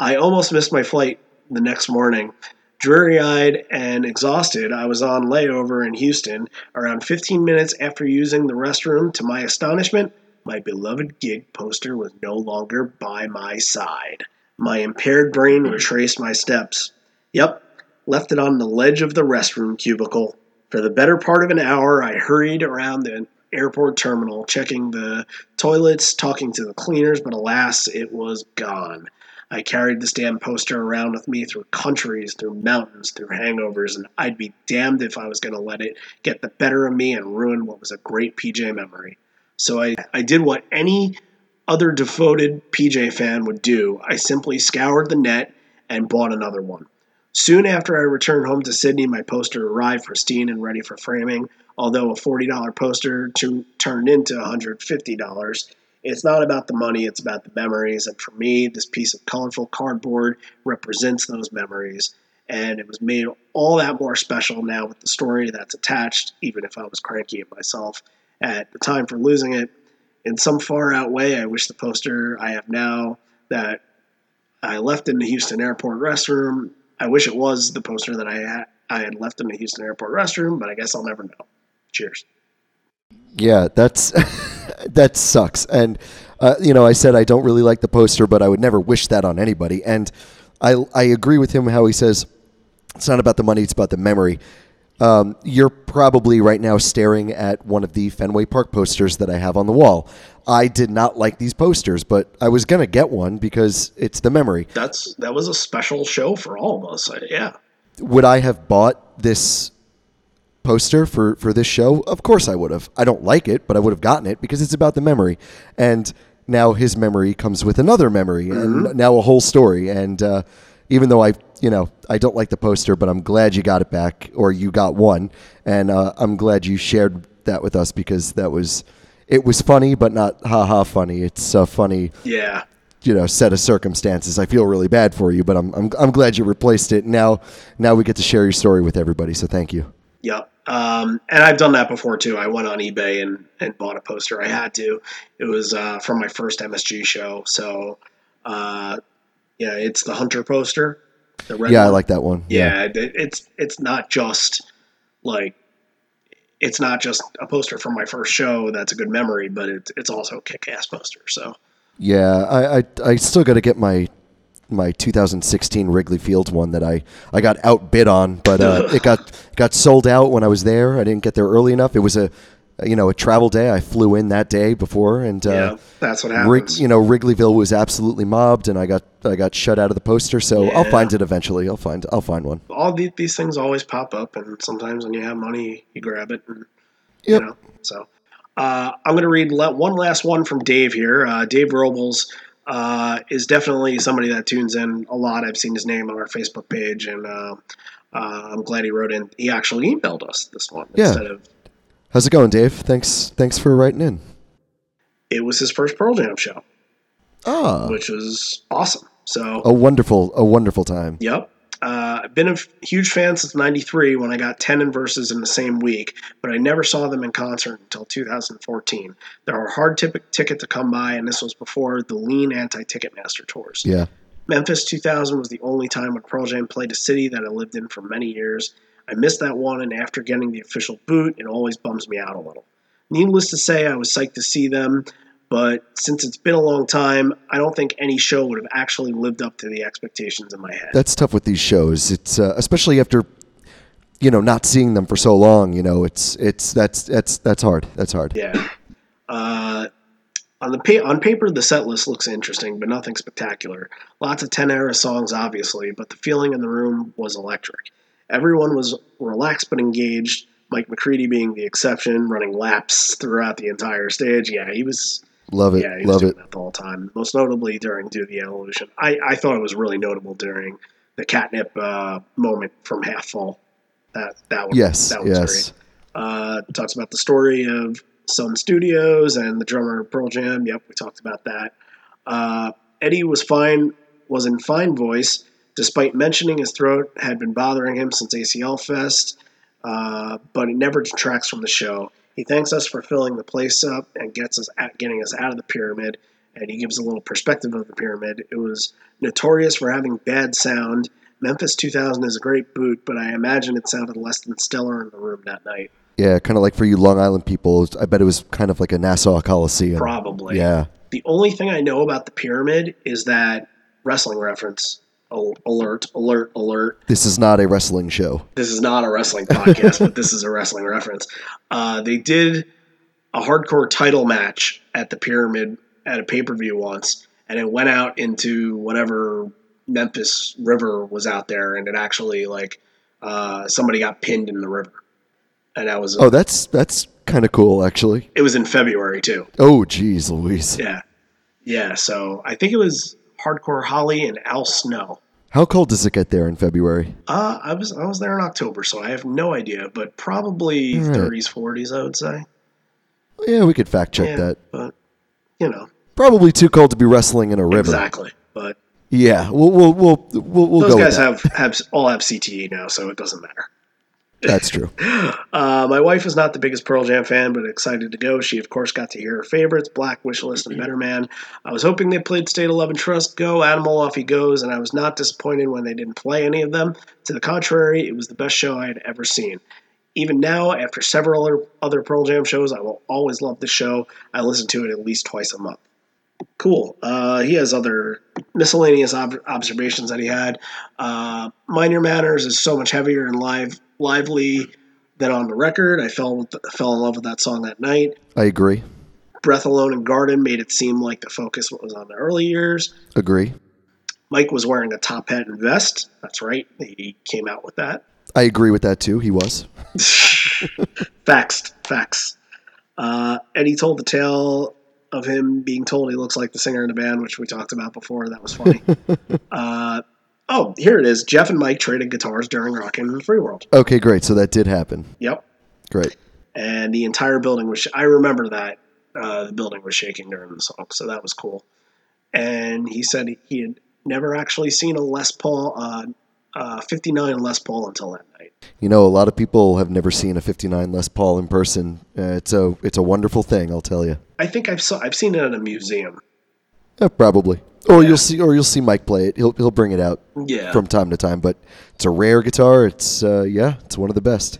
S1: I almost missed my flight the next morning. Dreary eyed and exhausted, I was on layover in Houston. Around 15 minutes after using the restroom, to my astonishment, my beloved gig poster was no longer by my side. My impaired brain retraced my steps. Yep, left it on the ledge of the restroom cubicle. For the better part of an hour, I hurried around the airport terminal, checking the toilets, talking to the cleaners, but alas, it was gone. I carried this damn poster around with me through countries, through mountains, through hangovers, and I'd be damned if I was going to let it get the better of me and ruin what was a great PJ memory. So I, I did what any other devoted PJ fan would do. I simply scoured the net and bought another one. Soon after I returned home to Sydney, my poster arrived pristine and ready for framing. Although a $40 poster to, turned into $150, it's not about the money, it's about the memories. And for me, this piece of colorful cardboard represents those memories. And it was made all that more special now with the story that's attached, even if I was cranky at myself at the time for losing it. In some far out way, I wish the poster I have now that I left in the Houston airport restroom, I wish it was the poster that I had, I had left in the Houston airport restroom, but I guess I'll never know. Cheers.
S2: Yeah, that's that sucks. And uh, you know, I said I don't really like the poster, but I would never wish that on anybody. And I I agree with him how he says it's not about the money; it's about the memory. Um, you're probably right now staring at one of the Fenway Park posters that I have on the wall. I did not like these posters, but I was gonna get one because it's the memory.
S1: That's that was a special show for all of us. I, yeah.
S2: Would I have bought this poster for for this show? Of course I would have. I don't like it, but I would have gotten it because it's about the memory. And now his memory comes with another memory, and now a whole story. And uh, even though I, you know, I don't like the poster, but I'm glad you got it back, or you got one, and uh, I'm glad you shared that with us because that was, it was funny, but not ha ha funny. It's a funny,
S1: Yeah.
S2: you know, set of circumstances. I feel really bad for you, but I'm I'm, I'm glad you replaced it. Now now we get to share your story with everybody. So thank you.
S1: Yep. Um, and I've done that before too. I went on eBay and, and bought a poster. I had to. It was uh, from my first MSG show. So, uh, yeah, it's the Hunter poster. The red
S2: Yeah, I like that one.
S1: Yeah, it, it's it's not just like it's not just a poster from my first show that's a good memory, but it's it's also a kick-ass poster. So
S2: Yeah, I I, I still got to get my my 2016 Wrigley Fields one that I, I got outbid on, but uh, it got got sold out when I was there. I didn't get there early enough. It was a you know a travel day. I flew in that day before, and uh,
S1: yeah, that's what
S2: Rig,
S1: happens.
S2: you know Wrigleyville was absolutely mobbed, and I got I got shut out of the poster. So I'll find it eventually. I'll find I'll find one.
S1: All the, these things always pop up, and sometimes when you have money, you grab it. And,
S2: Yep.
S1: You know, so uh, I'm going to read one last one from Dave here. Uh, Dave Robles uh, is definitely somebody that tunes in a lot. I've seen his name on our Facebook page, and uh, uh, I'm glad he wrote in. He actually emailed us this one
S2: Yeah.
S1: instead of
S2: How's it going, Dave? Thanks thanks for writing in.
S1: it was his first Pearl Jam show,
S2: Ah,
S1: which was awesome. So
S2: a wonderful a wonderful time.
S1: Yep. Uh, I've been a f- huge fan since '93 when I got Tenon verses in the same week, but I never saw them in concert until 2014. They were a hard tip- ticket to come by, and this was before the lean anti-Ticketmaster tours.
S2: Yeah.
S1: Memphis 2000 was the only time when Pearl Jam played a city that I lived in for many years. I missed that one, and after getting the official boot, it always bums me out a little. Needless to say, I was psyched to see them, but since it's been a long time, I don't think any show would have actually lived up to the expectations in my head.
S2: That's tough with these shows. It's uh, especially after you know not seeing them for so long. You know, it's it's that's that's that's hard. That's hard.
S1: Yeah. Uh, on the pa- on paper, the set list looks interesting, but nothing spectacular. Lots of 10 era songs, obviously, but the feeling in the room was electric. Everyone was relaxed but engaged. Mike McCready being the exception, running laps throughout the entire stage. Yeah, he was.
S2: Love it.
S1: Yeah, he was
S2: Love
S1: doing
S2: it.
S1: that the whole time. Most notably during "Do the Evolution." I, I thought it was really notable during the catnip uh, moment from Half Full. That that was
S2: Yes.
S1: that was
S2: Yes.
S1: great. Uh, talks about the story of Sun Studios and the drummer of Pearl Jam. Yep, we talked about that. Uh, Eddie was fine, was in fine voice, despite mentioning his throat had been bothering him since ACL Fest, uh, but it never detracts from the show. He thanks us for filling the place up and gets us at getting us out of the pyramid. And he gives a little perspective of the pyramid. It was notorious for having bad sound. Memphis 2000 is a great boot, but I imagine it sounded less than stellar in the room that night.
S2: Yeah, kind of like for you Long Island people. I bet it was kind of like a Nassau Coliseum.
S1: Probably.
S2: Yeah.
S1: The only thing I know about the pyramid is that wrestling reference. Al- Alert, alert, alert.
S2: This is not a wrestling show.
S1: This is not a wrestling podcast, but this is a wrestling reference. Uh, they did a hardcore title match at the pyramid at a pay per view once, and it went out into whatever Memphis River was out there, and it actually like uh, somebody got pinned in the river, and that was
S2: Oh, that's that's kind of cool, actually.
S1: it was in February too.
S2: Oh, geez, Louise.
S1: Yeah, yeah. So I think it was Hardcore Holly and Al Snow.
S2: How cold does it get there in February?
S1: Uh, I was I was there in October, so I have no idea, but probably
S2: All right.
S1: 30s, 40s, I would say.
S2: Yeah, we could fact check
S1: yeah,
S2: that.
S1: but you know
S2: Probably too cold to be wrestling in a river.
S1: exactly. But
S2: Yeah, we'll we'll we'll we'll, we'll
S1: those guys have have all have CTE now, so it doesn't matter.
S2: That's true.
S1: Uh, my wife is not the biggest Pearl Jam fan, but excited to go. She, of course, got to hear her favorites Black, Wishlist, and Better Man. I was hoping they played State of Love and Trust, Go, Animal, Off He Goes, and I was not disappointed when they didn't play any of them. To the contrary, it was the best show I had ever seen. Even now, after several other, Pearl Jam shows, I will always love the show. I listen to it at least twice a month. Cool. Uh, he has other miscellaneous ob- observations that he had. Uh, Minor Matters is so much heavier and live, lively than on the record. I fell with fell in love with that song that night.
S2: I agree.
S1: Breath Alone and Garden made it seem like the focus was on the early years.
S2: Agree.
S1: Mike was wearing a top hat and vest. That's right. He came out with that.
S2: I agree with that too. He was.
S1: facts, facts. Uh, and he told the tale of him being told he looks like the singer in the band, which we talked about before. That was funny. uh, oh, here it is. Jeff and Mike traded guitars during Rockin' the Free World.
S2: Okay, great. So that did happen.
S1: Yep.
S2: Great.
S1: And the entire building was. I remember that uh, the building was shaking during the song, so that was cool. And he said he had never actually seen a Les Paul, uh, uh, 59 Les Paul until that night.
S2: You know, a lot of people have never seen a 59 Les Paul in person. Uh, it's a it's a wonderful thing, I'll tell you.
S1: I think I've saw, I've seen it at a museum.
S2: Uh, probably. Or you'll see or you'll see Mike play it. He'll he'll bring it out
S1: Yeah.
S2: from time to time, but it's a rare guitar. It's uh, yeah, it's one of the best.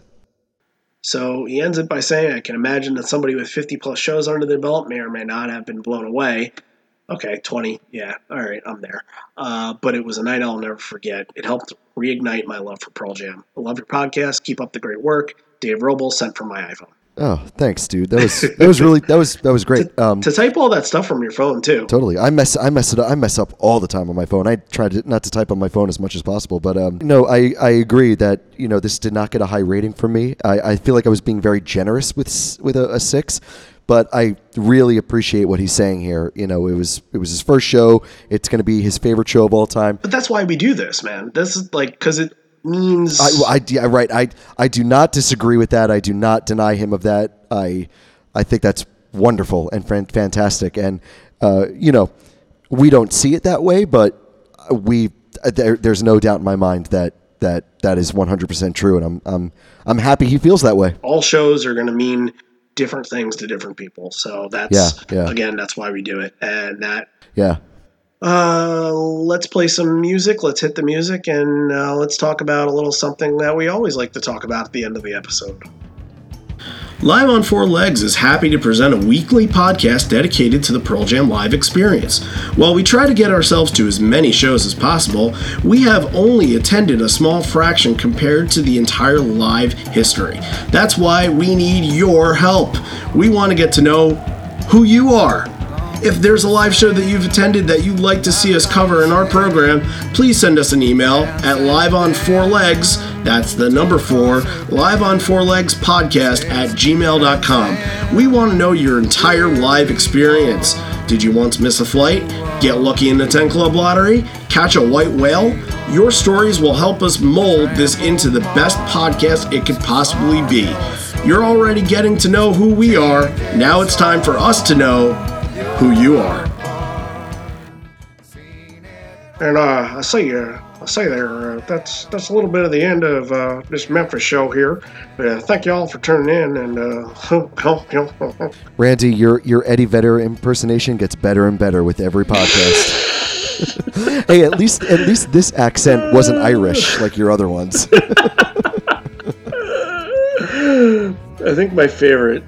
S1: So he ends it by saying, I can imagine that somebody with 50 plus shows under their belt may or may not have been blown away. Okay, 20. Yeah, all right, I'm there. Uh, but it was a night I'll never forget. It helped reignite my love for Pearl Jam. I love your podcast. Keep up the great work. Dave Roble sent from my iPhone.
S2: Oh, thanks, dude. That was that was really that was that was great. Um,
S1: To type all that stuff from your phone, too.
S2: Totally. I mess I mess it up. I mess up all the time on my phone. I try to not to type on my phone as much as possible, but um, no, I, I agree that you know this did not get a high rating from me. I, I feel like I was being very generous with with a, a six, but I really appreciate what he's saying here. You know, it was it was his first show. It's going to be his favorite show of all time.
S1: But that's why we do this, man. This is like, because it means.
S2: I, I, yeah, right. I, I do not disagree with that. I do not deny him of that. I, I think that's wonderful and fan- fantastic. And, uh, you know, we don't see it that way, but we, uh, there, there's no doubt in my mind that, that, that is 100% true. And I'm, I'm, I'm happy he feels that way.
S1: all shows are going to mean different things to different people. So that's,
S2: Yeah, yeah.
S1: again, that's why we do it. And that
S2: Yeah.
S1: Uh, let's play some music. Let's hit the music and uh, let's talk about a little something that we always like to talk about at the end of the episode. Live on Four Legs is happy to present a weekly podcast dedicated to the Pearl Jam live experience. While we try to get ourselves to as many shows as possible, we have only attended a small fraction compared to the entire live history. That's why we need your help. We want to get to know who you are. If there's a live show that you've attended that you'd like to see us cover in our program, please send us an email at live on four legs. That's the number four, live on four legs podcast at gmail.com. We want to know your entire live experience. Did you once miss a flight? Get lucky in the 10 Club lottery? Catch a white whale? Your stories will help us mold this into the best podcast it could possibly be. You're already getting to know who we are. Now it's time for us to know who you are. And uh, I say, uh, I say there, uh, that's that's a little bit of the end of uh, this Memphis show here. Uh, thank you all for tuning in, and uh,
S2: Randy, your, your Eddie Vedder impersonation gets better and better with every podcast. hey, at least, at least this accent wasn't Irish like your other ones.
S1: I think my favorite,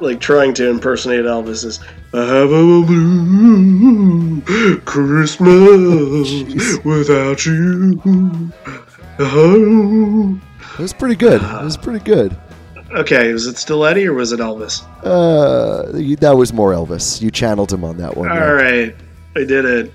S1: like trying to impersonate Elvis, is "I have a blue Christmas without you." Oh.
S2: It was pretty good. It was pretty good.
S1: Okay, was it still Eddie or was it Elvis?
S2: Uh, you- that was more Elvis. You channeled him on that one. yeah.
S1: All right, I did it.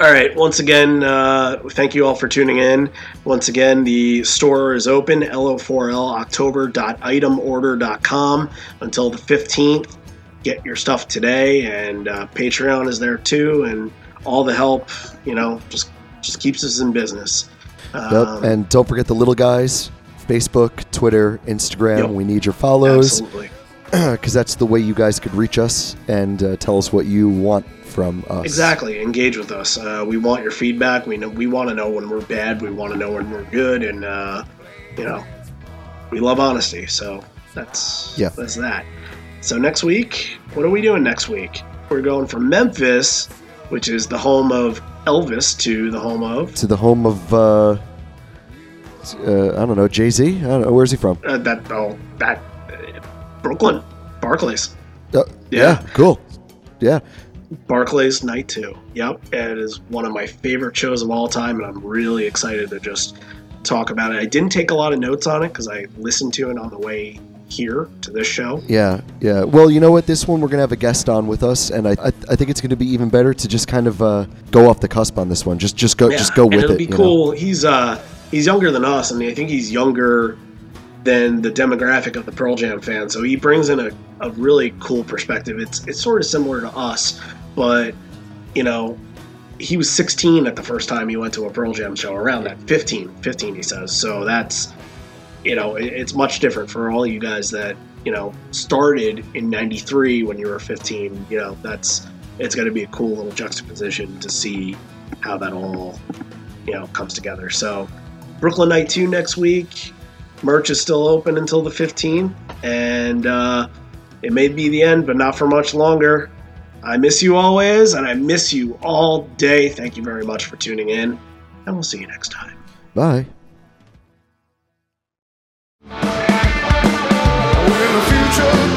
S1: All right, once again, uh, thank you all for tuning in. Once again, the store is open, lo4loctober.itemorder.com until the 15th. Get your stuff today, and uh, Patreon is there too, and all the help, you know, just just keeps us in business.
S2: Yep.
S1: Um,
S2: And don't forget the little guys Facebook, Twitter, Instagram.
S1: Yep.
S2: We need your follows
S1: absolutely.
S2: because that's the way you guys could reach us and uh, tell us what you want from us.
S1: Exactly. Engage with us. Uh, we want your feedback. We know we want to know when we're bad. We want to know when we're good, and uh, you know, we love honesty. So that's
S2: Yeah.
S1: that's that. So next week, what are we doing next week? We're going from Memphis, which is the home of Elvis, to the home of
S2: To the home of, uh, uh, I don't know, Jay Z? I don't know. Where's he from?
S1: uh, that oh that uh, Brooklyn, Barclays.
S2: Uh,
S1: Yeah.
S2: yeah. Cool. Yeah.
S1: Barclays Night 2. Yep, And it is one of my favorite shows of all time, and I'm really excited to just talk about it. I didn't take a lot of notes on it because I listened to it on the way here to this show.
S2: Yeah, yeah. Well, you know what? This one we're gonna have a guest on with us, and I, I, I think it's gonna be even better to just kind of uh, go off the cusp on this one. Just, just go,
S1: Yeah,
S2: just go
S1: and
S2: with
S1: it'll
S2: it'll
S1: be
S2: you know?
S1: cool. He's uh he's younger than us, and I think he's younger than the demographic of the Pearl Jam fan. So he brings in a, a really cool perspective. It's it's sort of similar to us, but you know, he was 16 at the first time he went to a Pearl Jam show. Around that 15, 15 he says. So that's you know, it's much different for all you guys that you know started in '93 when you were 15. You know, that's it's going to be a cool little juxtaposition to see how that all you know comes together. So Brooklyn Night 2 next week. Merch is still open until the 15th, and uh, it may be the end, but not for much longer. I miss you always, and I miss you all day. Thank you very much for tuning in, and we'll see you next time.
S2: Bye. control.